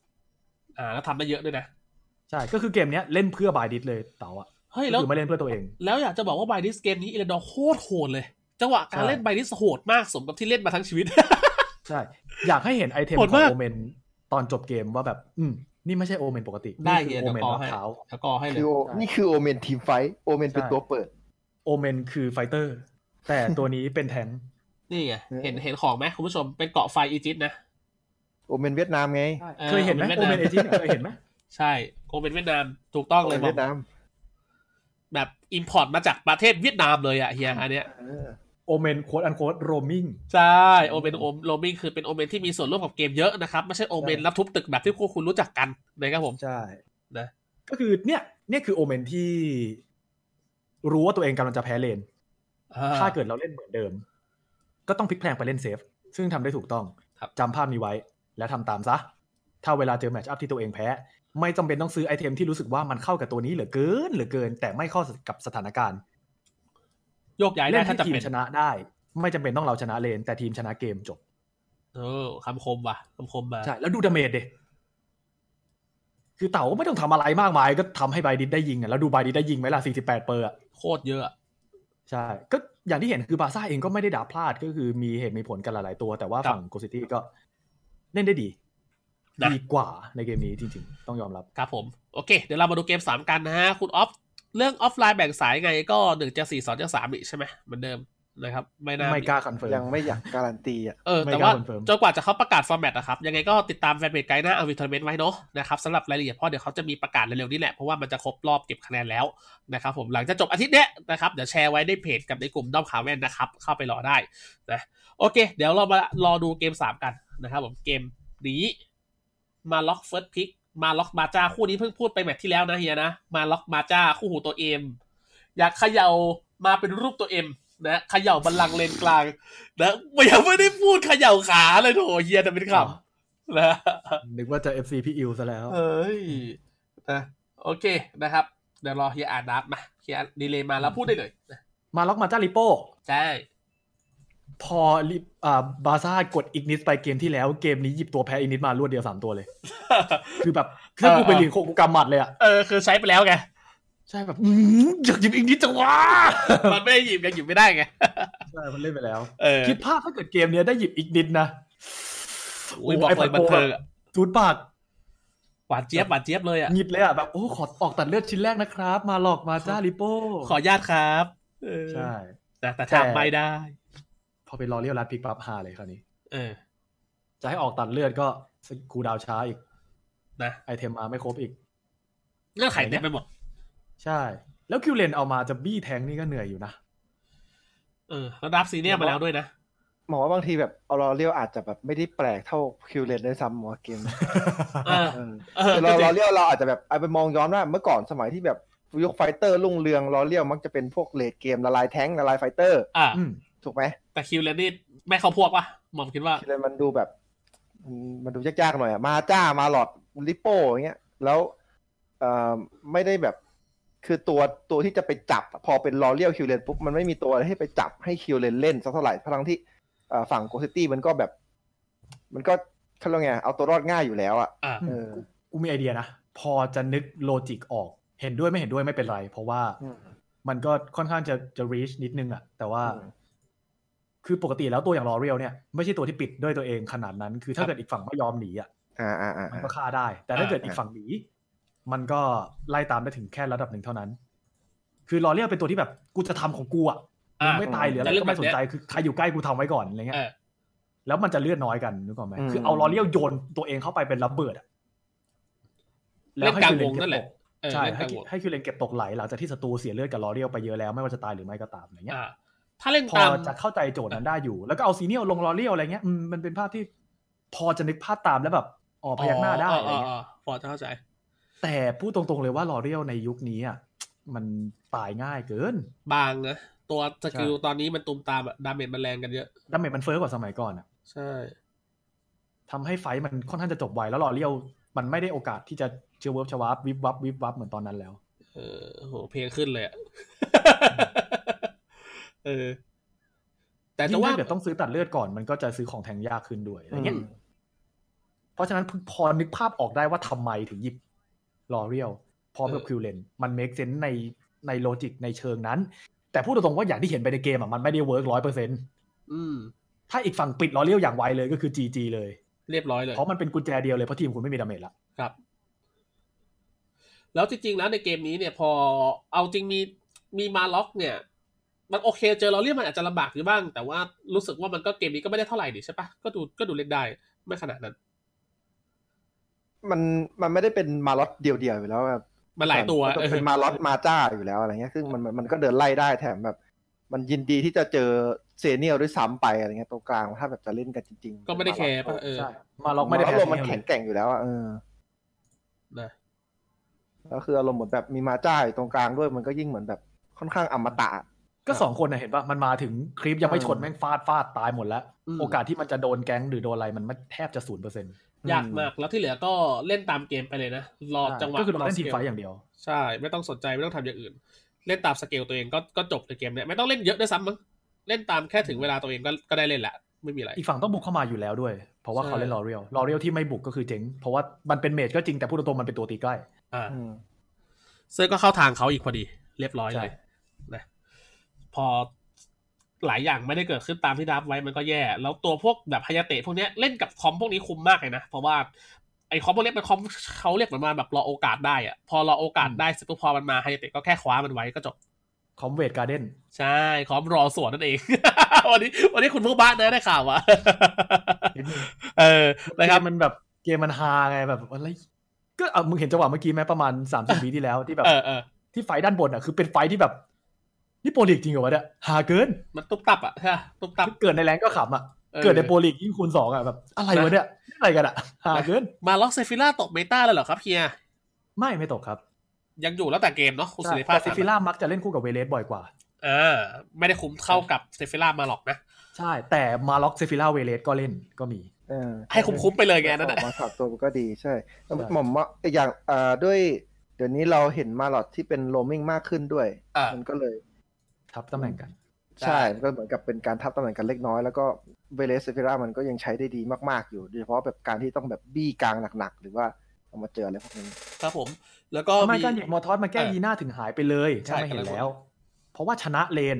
อ่าแล้วทำได้เยอะด้วยนะ ใช่ก็คือเกมเนี้ยเล่นเพื่อบายดิสเลยเต่าอะเฮ้ยก็แล้วคือไม่เล่นเพื่อตัวเอง แล้วอยากจะบอกว่าไบดิสเกมนี้เอเลนดอร์โคตรโหดเลย จังหวะการใช่เล่นไบดิสโหดมากสมกับที่เล่นมาทั้งชีวิต ใช่ อยากให้เห็นไอเทมโหดของมากโอเมนตอนจบเกมว่าแบบ อืม นี่ไม่ใช่โอเมนปกติได้นี่เฮีคืยอโอเดี๋ยวเมนกอรับให้เท้าเดี๋ยวกอให้เลคืยอโอนี่คือโอเมนทีมไฟท์โอเมนเป็นใช่ตัวเปิด โอเมนคือไฟเตอร์ แต่ตัวนี้เป็นแทงค์นี่ไงเออเห็นเห็นของไหมคุณผู้ชมเป็นเกาะไฟอีจิตนะโอเมนเวียดนามไงเออเคยเห็นไหมโอโอเมเมนนเวีเอยดนามจิเคยเห็นไหมใช่โอเป็นเวียดนามถูกต้องโอเลยเมนบอเวีกยดนามแบบอิมพอร์ตมาจากประเทศเวียดนามเลยอะเฮียอันเนี้ยเออ โอเมนโค้ดอันโค้ดโรมิงใช่โอเมนโอโรมิงคือเป็นโอเมนที่มีส่วนร่วมกับเกมเยอะนะครับ ไม่ใช่โอเมนใช่รับทุบตึกแบบที่พวกคุณรู้จักกันนะครับผมใช่นะก็คือเนี่ยเนี่ยคือโอเมนที่รู้ว่าตัวเองกำลังจะแพ้เลนอ่าถ้าเกิดเราเล่นเหมือนเดิม ก็ต้องพลิกแพลงไปเล่น safe ซึ่งทำได้ถูกต้องครับจำภาพนี้ไว้ และทำตามซะ ถ้าเวลาเจอ matchup ที่ตัวเองแพ้ ไม่จำเป็นต้องซื้อ item ที่รู้สึกว่ามันเข้ากับตัวนี้เหลือเกินเหลือเกิน แต่ไม่เข้ากับสถานการณ์ โยกย้ายเล่ได้นถ้าให้จะทีมเป็นชนะได้ ไม่จำเป็นต้องเราชนะเลน แต่ทีมชนะเกมจบ เออคำคมว่ะคำคมมาใช่แล้วดู damage เดคือเต่าไม่ต้องทำอะไรมากมาย ก็ทำให้ไบดิสได้ยิงอะแล้วดูไบดิสได้ยิงไหมล่ะ 48 เปอร์อะโคตรเยอะอะใช่ ก็อย่างที่เห็นคือบาซ่าเองก็ไม่ได้ draft พลาดก็คือมีเหตุมีผลกันหลายๆตัว แต่ว่าฝั่งโกซิตี้ก็เล่นได้ดี ดีกว่าในเกมนี้จริง ๆ ต้องยอมรับ ครับผม โอเค เดี๋ยวเรามาดูเกมสามกันนะฮะ คุณออฟ เรื่องออฟไลน์แบ่งสายไงก็หนึ่งจะสี่สองจะสามอีกใช่ไหมเหมือนเดิมนะครับ ไม่น่าไม่กล้า confirm ยังไม่อยากการันตีอะเออไม่แต่กล้าว่า confirm จนกว่าจะเขาประกาศ format นะครับ ยังไงก็ติดตามแฟนเพจการีน่า RoV ทัวร์นาเมนต์ไว้เนาะนะครับสำหรับรายละเอียดเพราะเดี๋ยวเขาจะมีประกาศเร็วๆนี้แหละ เพราะว่ามันจะครบรอบเก็บคะแนนแล้วนะครับผมหลังจากจบอาทิตย์เนี้ยนะครับเดี๋ยวแชร์ไว้ในเพจกับในกลุ่มด้อมข่าวแว่นนะครับ เข้าไปรอได้นะโอเค เดี๋ยวเรามารอดูเกมสามกันนะครับผมเกมนี้มาล็อก first pick มาล็อกมาจ้าคู่นี้เพิ่งพูดไป match ที่แล้วนะเฮียนะ มาล็อกมาจ้าคู่หูตัวเอ็มอยากเขย่ามาเป็นรูปตัวเอ็มนะเขย่าบัลลังก์เลนกลางนะยังไม่ได้พูดเขย่าขาเลยโถเฮียแต่เป็นคำนะนึกว่าจะ FC พี่อิวซะแล้วเอ้ยนะโอเคนะครับเดี๋ยวรอเฮียอ่านนับมาเฮียดีเลยมาแล้วพูดได้เลยนะมาล็อกมาจ้าลิโป้ใช่ พอลิอ่าบาร์ซ่ากดอีกนิสไปเกมที่แล้ว เกมนี้หยิบตัวแพ้อีกนิสมารวดเดียวสามตัวเลย คือแบบคือกูไปเรียนโคกูกำหมัดเลยอะเออคือใช้ไปแล้วไงใช่แบบอื้อหืออยากหยิบอีกนิดจังวะมันไม่ได้หยิบกันหยิบไม่ได้ไงใช่มันเล่นไปแล้วเออคิดภาพถ้าเกิดเกมเนี้ยได้หยิบอีกนิดนะอุ้ยบอกเลยบันเทิงอะสูดปากหวานเจี๊ยบหวานเจี๊ยบเลยอะหงิดเลยอะแบบโอ้ขอออกตัดเลือดชิ้นแรกนะครับ มาหลอกมาจ้าลิโป้ขออนุญาตครับเออใช่แต่แต่แต่ทำไม่ได้ พอเป็นรอเรียลรัดพิกปั๊บฮาเลยคราวนี้ เออ จะให้ออกตัดเลือดก็ cooldown ช้าอีก นะ item มาไม่ครบอีกเรื่องไข่เต็มไปหมด ใช่ แล้วคิวเลนเอามาจะบี้แทงนี่ก็เหนื่อยอยู่นะเออแล้วดับซีเนียลมาแล้วด้วยนะผมว่าบางทีแบบเอาลอเรียลอาจจะแบบไม่ได้แปลกเท่าคิวเลนด้วยซ้ำหมอเกมเออเออเออคือเราจริงลอเรียลเราอาจจะแบบเอาไปมองย้อนว่าเมื่อก่อนสมัยที่แบบยุค fighter รุ่งเรืองลอเรียลมักจะเป็นพวก late game ละลายแท้งละลาย fighter อ่าอืม ถูกไหมแต่คิวเลนนี่ไม่เข้าพวกวะหมอมคิดว่าคิวเลนมันดูแบบมันมันดูยากๆหน่อยอะมาจ้ามาล็อกลิปโป้อย่างเงี้ย แล้วเอ่อไม่ได้แบบคือตัวตัวที่จะไปจับ พอเป็นลอเรียลคิวเลนปุ๊บมันไม่มีตัวให้ไปจับให้คิวเลนเล่นสักเท่าไหร่ทั้งที่เอ่อฝั่งโกซิตี้มันก็แบบ มันก็เขาเรียกไงเอาตัวรอดง่ายอยู่แล้วอะอ่าเออกูมีไอเดียนะ พอจะนึก logic ออก เห็นด้วยไม่เห็นด้วยไม่เป็นไร เพราะว่าอืมมันก็ค่อนข้างจะจะ reach นิดนึงอะแต่ว่าอืม คือปกติแล้วตัวอย่างลอเรียลเนี่ยไม่ใช่ตัวที่ปิดด้วยตัวเองขนาดนั้น คือถ้าครับเกิดอีกฝั่งไม่ยอมหนีอะอ่าอ่าอ่ามันก็ฆ่าได้ แต่ถ้าเกิดอ่าอีกฝั่งหนีมันก็ไล่ตามได้ถึงแค่ระดับหนึ่งเท่านั้น คือลอเรียลเป็นตัวที่แบบกูจะทำของกูอะอ่ามึงไม่ตายหรืออะไรจะเลือกก็ไม่สนใจแบบเนี้ยคือใครอยู่ใกล้กูทำไว้ก่อนอะไรเงี้เอยอแล้วมันจะเลือดน้อยกันนึกออกไหมอืมคือเอาลอเรียลโยนตัวเองเข้าไปเป็นระเบิดอะเล่นกลางวงคินั่นแหละเก็บตกเออใช่เล่นกให้ลางวงให้คิวเลนเก็บตกไหลหลังจากที่ศัตรูเสียเลือดกับลอเรียลไปเยอะแล้วไม่ว่าจะตายหรือไม่ก็ตามอะไรเงี้ยอ่า ถ้าเล่นพอตามจะเข้าใจโจทย์นั้นได้อยู่ แล้วก็เอาซีเนียลลงลอเรียลอะไรเงี้ยอืมมันเป็นภาพที่พอจะนึกภาพตามแล้วแบบออกพยักหน้าได้อะไรเงี้ยพอจะเข้าใจ แต่พูดตรงๆเลยว่าลอเรียลในยุคนี้อะมันตายง่ายเกิน บางนะตัว skill ใช่ตอนนี้มันตุมตามอะ damage มันแรงกันเยอะ damage มันเฟ้อกว่าสมัยก่อนอะ ใช่ทำให้ fight มันค่อนข้างจะจบไวแล้วลอเรียลมันไม่ได้โอกาสที่จะเชื่อเวิร์บชวาบวิบวับวิบวับเหมือนตอนนั้นแล้ว เออโหเพลงขึ้นเลยอะ เออ แต่ยิ่จะงว่าถ้าเกิดต้องซื้อตัดเลือดก่อนมันก็จะซื้อของแทงยากขึ้นด้วยอะไรเงี้ยอืมเพราะฉะนั้นพอนึกภาพออกได้ว่าทำไมถึงหยิบลอเรียลพร้อมกับคิวเลนมัน make sense ในใน logic ในเชิงนั้น แต่พูดตรงๆว่าอย่างที่เห็นไปในเกมอะมันไม่ได้ work ร้อยเปอร์เซ็นอืมถ้าอีกฝั่งปิดลอเรียลอย่างไวเลยก็คือ GG เลย เรียบร้อยเลย เพราะมันเป็นกุญแจเดียวเลยเพราะทีมคุณไม่มี damage ละครับแล้วจริงๆแล้วในเกมนี้เนี่ยพอเอาจริงมีมีมาล็อกเนี่ย มันโอเค เจอลอเรียลมันอาจจะลำบากอยู่บ้าง แต่ว่ารู้สึกว่ามันก็เกมนี้ก็ไม่ได้เท่าไหร่ดิใช่ปะก็ดูก็ดูเล่นได้ไม่ขนาดนั้น มันมันไม่ได้เป็นมาล็อกเดี่ยวๆอยู่แล้วแบบมันหลายตัวมันเออเป็นมาล็อกมาจ้าอยู่แล้วอะไรเงี้ยซึ่งมันมันมันก็เดินไล่ได้แถมแบบ มันยินดีที่จะเจอซีเนียลด้วยซ้ำไปอะไรเงี้ยตรงกลางถ้าแบบจะเล่นกันจริงๆ ก็ไม่ได้แคร์ปะเออใช่มาล็อกไม่ได้มาแพ้ล็อกมันซีเนียลแข็งเลยแกร่งอยู่แล้วอะเออนะแล้วคืออารมณ์เหมือนแบบมีมาจ้าอยู่ตรงกลางด้วยมันก็ยิ่งเหมือนแบบค่อนข้างอมตะ ก็สองคนนะเห็นปะมันมาถึงคลิปยังไม่ชนเออแม่งฟาดฟาดตายหมดแล้วอืมโอกาสที่มันจะโดน gank หรือโดนอะไรมันไม่แทบจะศูนย์เปอร์เซ็นต์ยากมากแล้วที่เหลือก็เล่นตามเกมไปเลยนะรอจังหวะก็คือเราเล่น team fight อย่างเดียว ใช่ ไม่ต้องสนใจไม่ต้องทำอย่างอื่น เล่นตามสเกลตัวเองก็ก็จบในเกมเนี่ยไม่ต้องเล่นเยอะด้วยซ้ำมั้งเล่นตามแค่ถึงเวลาตัวเองก็ก็ได้เล่นแหละไม่มีอะไรอีกฝั่งต้องบุกเข้ามาอยู่แล้วด้วย เพราะว่าใช่เขาเล่นลอเรียลลอเรียลที่ไม่บุกก็คือเจ๊งเพราะว่ามันเป็น mage ก็จริงแต่พูดตรงๆมันเป็นตัวตีใกล้อ่าอืมซึ่งก็เข้าทางเขาอีกพอดี เรียบร้อยเลยใช่นะ พอหลายอย่างไม่ได้เกิดขึ้นตามที่ดับไว้มันก็แย่ แล้วตัวพวกแบบฮายาเตะพวกเนี้ยเล่นกับ comp พวกนี้คุ้มมากเลยนะ เพราะว่าไอ้คอมพวกเนี้ยเป็นคอมเขาเรียกเหมือนมาแบบรอโอกาสได้อะพอรอโอกาสได้เสร็จปุ๊บพอมันมาฮายาเตะก็แค่คว้ามันไว้ก็จบคอมเวทการ์เด้นใช่คอมรอสวนนั่นเอง วันนี้วันนี้คุณผู้บ้านนะได้ข่าววะนิดนึงเออนะครับเกมมันแบบเกมมันฮาไงแบบอะไรก็เอามึงเห็นจังหวะเมื่อกี้ไหมประมาณสามสิบวิที่แล้วที่แบบเออเออที่ไฟด้านบนอะคือเป็นไฟที่แบบ นี่โปรลีกจริงเหรอวะเนี่ยฮาเกิน มันตุ๊บตับอะใช่ปะตุ๊บตับเกิดในแรงก็ขำอะออเกิดในโปรลีกยิ่งคูณสองอะแบบอะไรวะเนี่ยอะไรกันอะฮาเกินมาล็อกเซฟิล่าตกเมตาแล้วเหรอครับเฮียไม่ไม่ตกครับ ยังอยู่แล้วแต่เกมเนาะคุณใช่สิริภาแต่ซิฟิล่ามักจะเล่นคู่กับเวเลสบ่อยกว่าอ่าไม่ได้คุ้มเข้ากับเซฟิล่ามาหรอกนะใช่ แต่มาล็อกเซฟิล่าเวเลสก็เล่นก็มีเออให้คุ้มๆไปเลยไงนั่นแหละออกมาถอดตัวก็ดีใช่แล้วใช่หม่อมว่าอีกอย่างอ่าด้วย เดี๋ยวนี้เราเห็นมาหลอดที่เป็นโรมมิ่งมากขึ้นด้วยอ่ามันก็เลย ทับตำแหน่งกัน ใช่ใช่มันก็เหมือนกับเป็นการทับตำแหน่งกันเล็กน้อย แล้วก็เวเลสเซฟิล่ามันก็ยังใช้ได้ดีมากๆอยู่ โดยเฉพาะแบบการที่ต้องแบบบี้กลางหนักๆ หรือว่าเอามาเจออะไรพวกนี้ครับผม แล้วก็ทำไมมีการหยิบมอร์ทอสมาแก้เออยีน่าถึงหายไปเลยใช่ใช่ไหมเห็นกำลังแล้ว เพราะว่าชนะเลน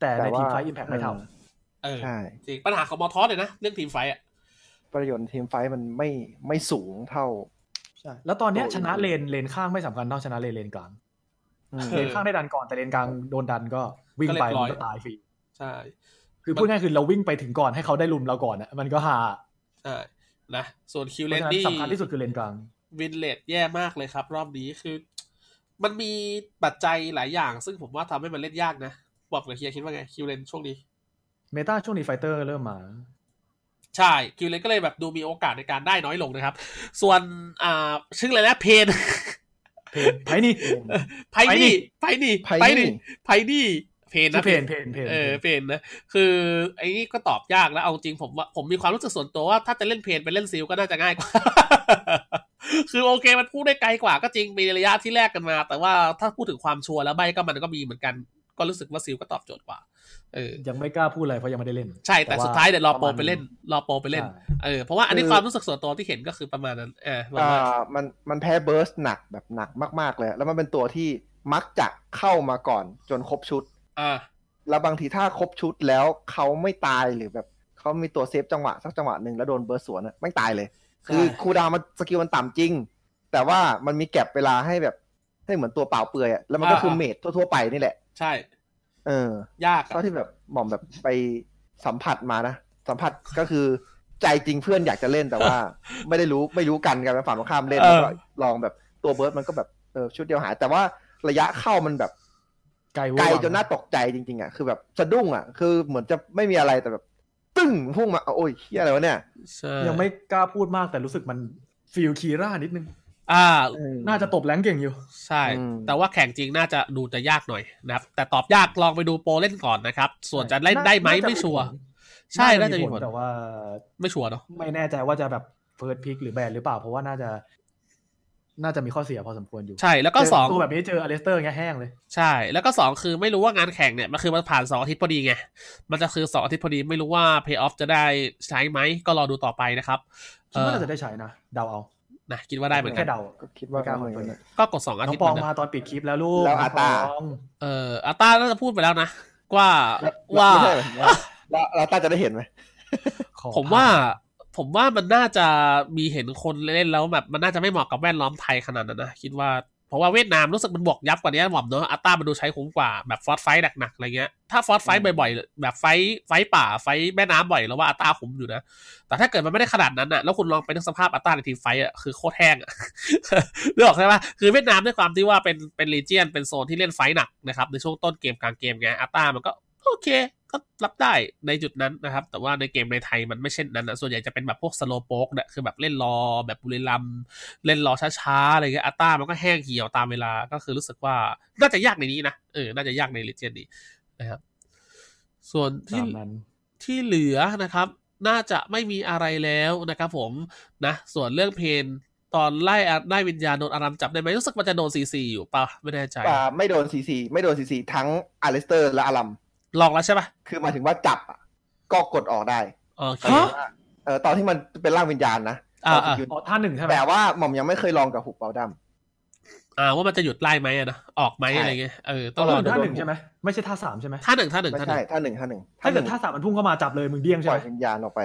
แต่ใน team fight impact ไม่เออใช่จริงปัญหาของมอร์ทอสเลยนะ เรื่องทีมไฟท์อะประโยชน์ทีมไฟท์มันไม่ไม่สูงเท่าำใช่แล้วตอนเนี้ยโอ้ยชนะเลนเลนข้างไม่สำคัญเท่าชนะเลนเลนกลางอืม เอเลอนข้างได้ดันก่อนแต่เลนกลางโดนดันก็วิ่งไปก็เรียบร้อยมันก็ตายฟรีใช่ คือพูดง่ายๆคือเราวิ่งไปถึงก่อนให้เขาได้ลุมเราก่อนอะมันก็หาใช่นะส่วนคิวเพเลราะนฉะนั้นนี่สำคัญที่สุดคือเลนกลางวินเลดแย่มากเลยครับ รอบนี้คือ มันมีปัจจัยหลายอย่าง ซึ่งผมว่าทำให้มันเล่นยากนะบอกกับเฮียคิดว่าไงคิวเลนช่วงนี้เมตาช่วงนี้ไฟเตอร์เริ่มมา ใช่คิวเลนก็เลยแบบดูมีโอกาสในการได้น้อยลงนะครับ ส่วนอ่าชื่ออะไรนะเพนเพน ไพนี่ไพนี่ไพนี่ไพไพนี่นี่ไพนี่เพนชื่นะอเพนเพนเพนเออเพนนะคือไอ้นี่ก็ตอบยากแล้วเอาจริงผมว่าผมมีความรู้สึกส่วนตัวว่าถ้าจะเล่นเพนไปเล่นซิลก็น่าจะง่ายกว่า คือโอเคมันพูดได้ไกลกว่าก็จริงมีระยะที่แรกกันมา แต่ว่าถ้าพูดถึงความชัวร์แล้วใบก็มันก็มีเหมือนกัน ก็รู้สึกว่าซิลก็ตอบโจทย์กว่าเออ ยังไม่กล้าพูดอะไรเพราะยังไม่ได้เล่น ใช่แต่สุดท้ายเดี๋ยวรอโปรไปเล่น รอโปรไปเล่นใช่เออเพราะว่าอันนี้คือความรู้สึกส่วนตัวที่เห็นก็คือประมาณนั้นเออว่าอ่ว่าามันมันแพ้ burst หนักแบบหนักมากๆเลย แล้วมันเป็นตัวที่มักจะเข้ามาก่อนจนครบชุดอ่าแล้วบางทีถ้าครบชุดแล้วเขาไม่ตายหรือแบบเขามีตัว save จังหวะสักจังหวะหนึ่งแล้วโดน burst สวนอะไม่ตายเลย คือ cooldown มัน skill มันต่ำจริง แต่ว่ามันมี gap เวลาให้แบบให้เหมือนตัวเปล่าเปลือยอะแล้วมันก็คือ mage ทั่วๆไปนี่แหละ ใช่ เออ ยากอะเท่าที่แบบหม่อมแบบไปสัมผัสมานะ สัมผัสก็คือใจจริงเพื่อนอยากจะเล่นแต่ว่า ไม่ได้รู้ไม่รู้กันกันเป็นฝั่งตรงข้ามเล่นเออแล้วก็ลองแบบตัว burst มันก็แบบเออชุดเดียวหาย แต่ว่าระยะเข้ามันแบบไกลเวอร์ไกลวังจนน่าตกใจจริงๆอะคือแบบสะดุ้งอะ คือเหมือนจะไม่มีอะไรแต่แบบ ตึ้งพุ่งมาโอ้ยเฮียอะไรวะเนี่ยใช่ยังไม่กล้าพูดมากแต่รู้สึกมัน feel คีร่านิดนึง อ่า น่าจะตบแรงเก่งอยู่ ใช่อืมแต่ว่าแข่งจริงน่าจะดูจะยากหน่อยนะครับ แต่ตอบยากลองไปดูโปรเล่นก่อนนะครับ ส่วนจะเล่นได้ไหมน่าจะไม่ชัวร์ผลใช่น่าจะมีผลแต่ว่า ไม่ชัวร์เนาะไม่แน่ใจว่าจะแบบ first pick หรือ ban หรือเปล่า เพราะว่าน่าจะ น่าจะมีข้อเสียพอสมควรอยู่ ใช่แล้วก็เจสองตัวแบบนี้เจออเลสเตอร์เงี้ยแห้งเลย ใช่ แล้วก็สองคือไม่รู้ว่างานแข่งเนี่ยมันคือมันผ่านสองอาทิตย์พอดีไงมันจะคือสองอาทิตย์พอดีไม่รู้ว่า playoff จะได้ใช้ไหมก็รอดูต่อไปนะครับคิดว่าน่าจะได้ใช้นะเดาเอา นะคิดว่าได้เหมือนกัแค่นเดาก็คิดว่าไม่กล้าเหมือนคอนกันเฟิร์มนะก็กดสองอาน้อทิตงย์ปองเหมือนมากันตอนปิดคลิปแล้วลูกแล้วอาตาน้งปองเอออาต้าน่าจะพูดไปแล้วนะว่าแล้วว่าไม่ใช่แล้วแล้วต้าจะได้เห็นไหมขอผมว่าผมว่ามันน่าจะมีเห็นคนเล่นแล้วแบบมันน่าจะไม่เหมาะกับแวดล้อมไทยขนาดนั้นนะคิดว่า เพราะว่าเวียดนามรู้สึกมันบวกยับกว่านี้หม่อมเนอะอัตตามันดูใช้คุ้มกว่าแบบฟอสไฟท์หนักๆอะไรเงี้ยถ้าฟอสไฟท์บ่อยๆ แบบไฟท์ไฟท์ป่าไฟท์แม่น้ำบ่อยแล้วว่าอัตตาคุ้มอยู่นะ แต่ถ้าเกิดมันไม่ได้ขนาดนั้นอะแล้วคุณลองไปนึกสภาพอัตตาใน teamfight อะคือโคตรแห้งอะนึกออกใช่ปะคือเวียดนามด้วยความที่ว่าเป็นเป็น region เป็นโซนที่เล่น fight หนักนะครับในช่วงต้นเกมกลางเกมไงอัตตามันก็โอเค ก็รับได้ในจุดนั้นนะครับ แต่ว่าในเกมในไทยมันไม่เช่นนั้นนะส่วนใหญ่จะเป็นแบบพวก slow poke เนี่ยคือแบบเล่นรอแบบบุรีรัมย์เล่นรอช้าๆอะไรเงี้ยอัตตามันก็แห้งเหี่ยวตามเวลาก็คือรู้สึกว่าน่าจะยากในนี้นะเออน่าจะยากใน region นี้นะครับ ส่วนที่ตามนั้นที่เหลือนะครับ น่าจะไม่มีอะไรแล้วนะครับผมนะ ส่วนเรื่องเพนตอนไล่อะไล่วิญญาณโดนอารามจับได้ไหมรู้สึกมันจะโดนซีซีอยู่ปะไม่แน่ใจอ่าไม่โดนซีซีไม่โดนซีซีทั้งอเลสเตอร์และอารัม ลองแล้วใช่ปะคือหมายถึงว่าจับอะก็กดออกได้โอเคหมายถึงว่าเออตอนที่มันเป็นร่างวิญญาณนะอ่าตอนอ่าที่ยืนอ๋อท่าหนึ่งใช่ไหมแต่ว่าหม่อมยังไม่เคยลองกับหุบเปาดำอ่าว่ามันจะหยุดไล่ไหมอะนะออกไหมใช่อะไรเงี้ยเออต้ต้อองงรอดูท่าหนึ่งใช่ไหมไม่ใช่ท่าสามใช่ไหมท่าหนึ่งท่าหนึ่งไม่ท่าหใช่นึ่งท่าหนึ่งท่าหนึ่งถ้าเกิดท่าสามมันพุ่งเข้ามาจับเลยมึงเดี้ยงใช่ปไหล่มอยวิญญาณออกไป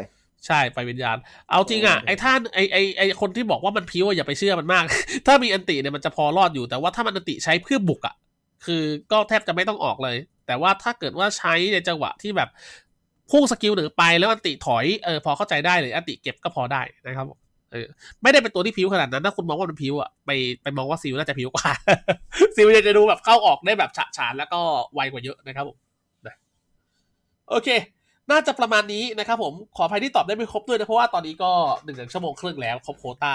ใช่ไปวิญญาณ เอาจริงอะโอเคไอ้ท่านไอ้ไอ้ไอ้คนที่บอกว่ามันพิ้วอะอย่าไปเชื่อมันมาก ถ้ามีอันติเนี่ยมันจะพอรอดอยู่แต่ว่าถ้ามันอันติใช้เพื่อบุกอะ คือก็แทบจะไม่ต้องออกเลย แต่ว่าถ้าเกิดว่าใช้ในจังหวะที่แบบพุ่งสกิลหนึ่งไปแล้วอันติถอยเออพอเข้าใจได้เลยอันติเก็บก็พอได้นะครับเออไม่ได้เป็นตัวที่พิ้วขนาดนั้นถ้าคุณมองว่ามันพิ้วอะไปไปมองว่าซิลน่าจะพิ้วกว่าซิลจะดูแบบเข้าออกได้แบบฉะฉานแล้วก็ไวกว่าเยอะนะครับผมโอเค น่าจะประมาณนี้นะครับผม ขออภัยที่ตอบได้ไม่ครบด้วยนะ เพราะว่าตอนนี้ก็หนึ่งชั่วโมงครึ่งแล้ว ครบโคตา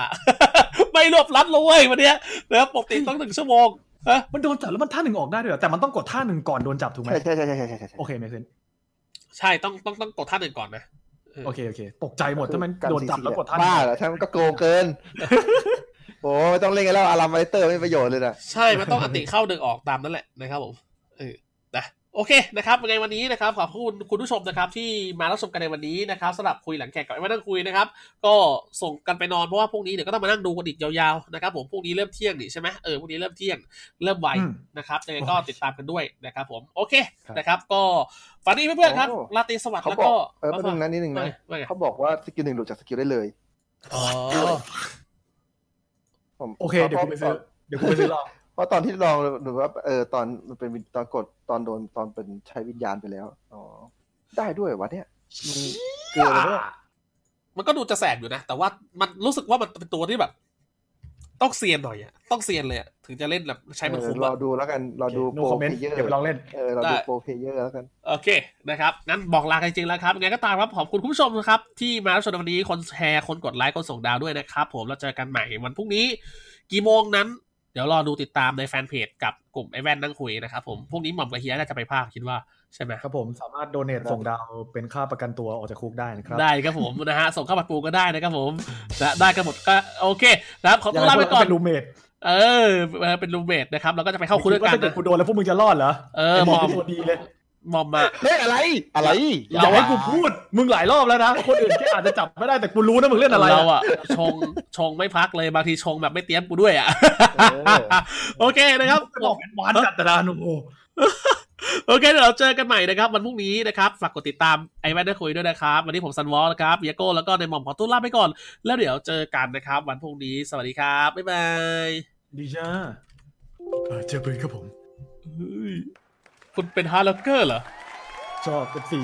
ไม่รวบรัดเลยเว้ยวันนี้นะครับปกติต้องหนึ่งชั่วโมง ฮะมันโดนจับแล้วมันท่าหนึ่งออกได้ด้วยเหรอแต่มันต้องกดท่าหนึ่งก่อนโดนจับถูกไหมใช่ใช่ใช่ใช่ใช่ใช่ใช่โอเคเมเซนใช่ต้องต้องต้องกดท่าหนึ่งก่อนนะเออโอเคโอเค ตกใจหมดถ้ามันโดนจับแล้วกดท่าหบ้านึ่งเหรอท่านก็โกงเกินโอ้ไม่ต้องเล่นกันแล้วอารัมไวเตอร์ไม่มีประโยชน์เลยนะใช่มันต้องอันติเข้าหนึ่งออกตามนั่นแหละนะครับผมเออนะ โอเคนะครับยังไงวันนี้นะครับขอบคุณคุณผู้ชมนะครับที่มารับชมกันในวันนี้นะครับสำหรับคุยหลังแข่งกับไอ้มานั่งคุยนะครับ ก็ส่งกันไปนอนเพราะว่าพรุ่งนี้เดี๋ยวก็ต้องมานั่งดูกันอีกยาวๆนะครับผมพรุ่งนี้เริ่มเที่ยงนี่ใช่ไหมเออพรุ่งนี้เริ่มเที่ยงเริ่มไวอืมนะครับยังไงก็ติดตามกันด้วยนะครับ ผมโอเคครับนะครับ ก็ฝันดีเพื่อนๆครับโอ้ราตรีสวัสดิ์เขาแล้วบอก็กเออแป๊บนึงนะนิดนึงนะว่าไงเขาบอกว่าสกิลหนึ่งหลุดจากสกิลได้เลยอ๋อผมโอเคเดี๋ยวกูไปซื้อเดี๋ยวกูไปซื้อลองเพ ราะตอนที่ลองหรือว่าเออตอนมันเป็นวิตอนกดตอนโดนตอนเป็นใช้วิญญาณไปแล้วอ๋อได้ด้วยวะเนี่ยมันเกินเลยเนี่ยมันก็ดูจะแสบอยู่นะ แต่ว่ามันรู้สึกว่ามันเป็นตัวที่แบบ ต้องเซียนหน่อยอะต้องเซียนเลยอะถึงจะเล่นแบบใช้มันเออคุ้มรออะดูแล้วกันรอดูโนโปรคอมเมนเพต์เยอร์เดี๋ยวไปลองเล่นเออเราได้ดูโปรเพเยอร์แล้วกันโอเคนะครับงั้นบอกลากันจริงๆแล้วครับยังไงก็ตามครับขอบคุณคุณผู้ชมนะครับที่มารับชมในวันนี้คนแชร์คนกดไลค์คนส่งดาวด้วยนะครับ ผมเราเจอกันใหม่วันพรุ่งนี้ กี่โมงนั้น เดี๋ยวรอดูติดตามในแฟนเพจกับกลุ่มไอแวนนั่งคุยนะครับผมพรุ่งนี้หม่อมกับเฮียน่าจะไปภาคคิดว่าใช่ไหมครับผมสามารถโดเนทส่งดาวเป็นค่าประกันตัวออกจากคุกได้นะครับ ได้ครับผมนะฮะ ส่งเข้าปัดปูก็ได้นะครับผมนะได้กันหมดก็โอเคนะครับขออตัย่างวไรลาพไปวกเราก่อนเป็นรูเมทเออเออ เป็นรูมเมทนะครับเราก็จะไปเข้าคุกด้วยกันถ้าเกิดนะกูโดนแล้วพวกมึงจะรอดเหรอเออไหมอมอมตัวดีเลย มอมมาเฮ้ยอะไร อะไร อย่าให้กูพูด มึงหลายรอบแล้วนะ คนอื่นแค่อาจจะจับไม่ได้แต่กูรู้นะมึงเล่นอะไรเราอะอะชง ชงไม่พักเลย บางทีชงแบบไม่เตรียมกูด้วยอะเออโอเคนะครับบอกเป็นหวานจัดแต่ดานุโอโอเคเดี๋ยวเราเจอกันใหม่นะครับ วันพรุ่งนี้นะครับฝากกดติดตามไอแวนได้คุยด้วยนะครับ วันนี้ผมซันวอลนะครับเยโก้แล้วก็ในหม่อมขอตุ้ลาไปก่อน แล้วเดี๋ยวเจอกันนะครับ วันพรุ่งนี้สวัสดีครับบ๊ายบายดีจ้าเออเจอปืนครับผมเฮ้ย คุณเป็นฮาร์ล็อกเกอร์เหรอชอบเป็นสี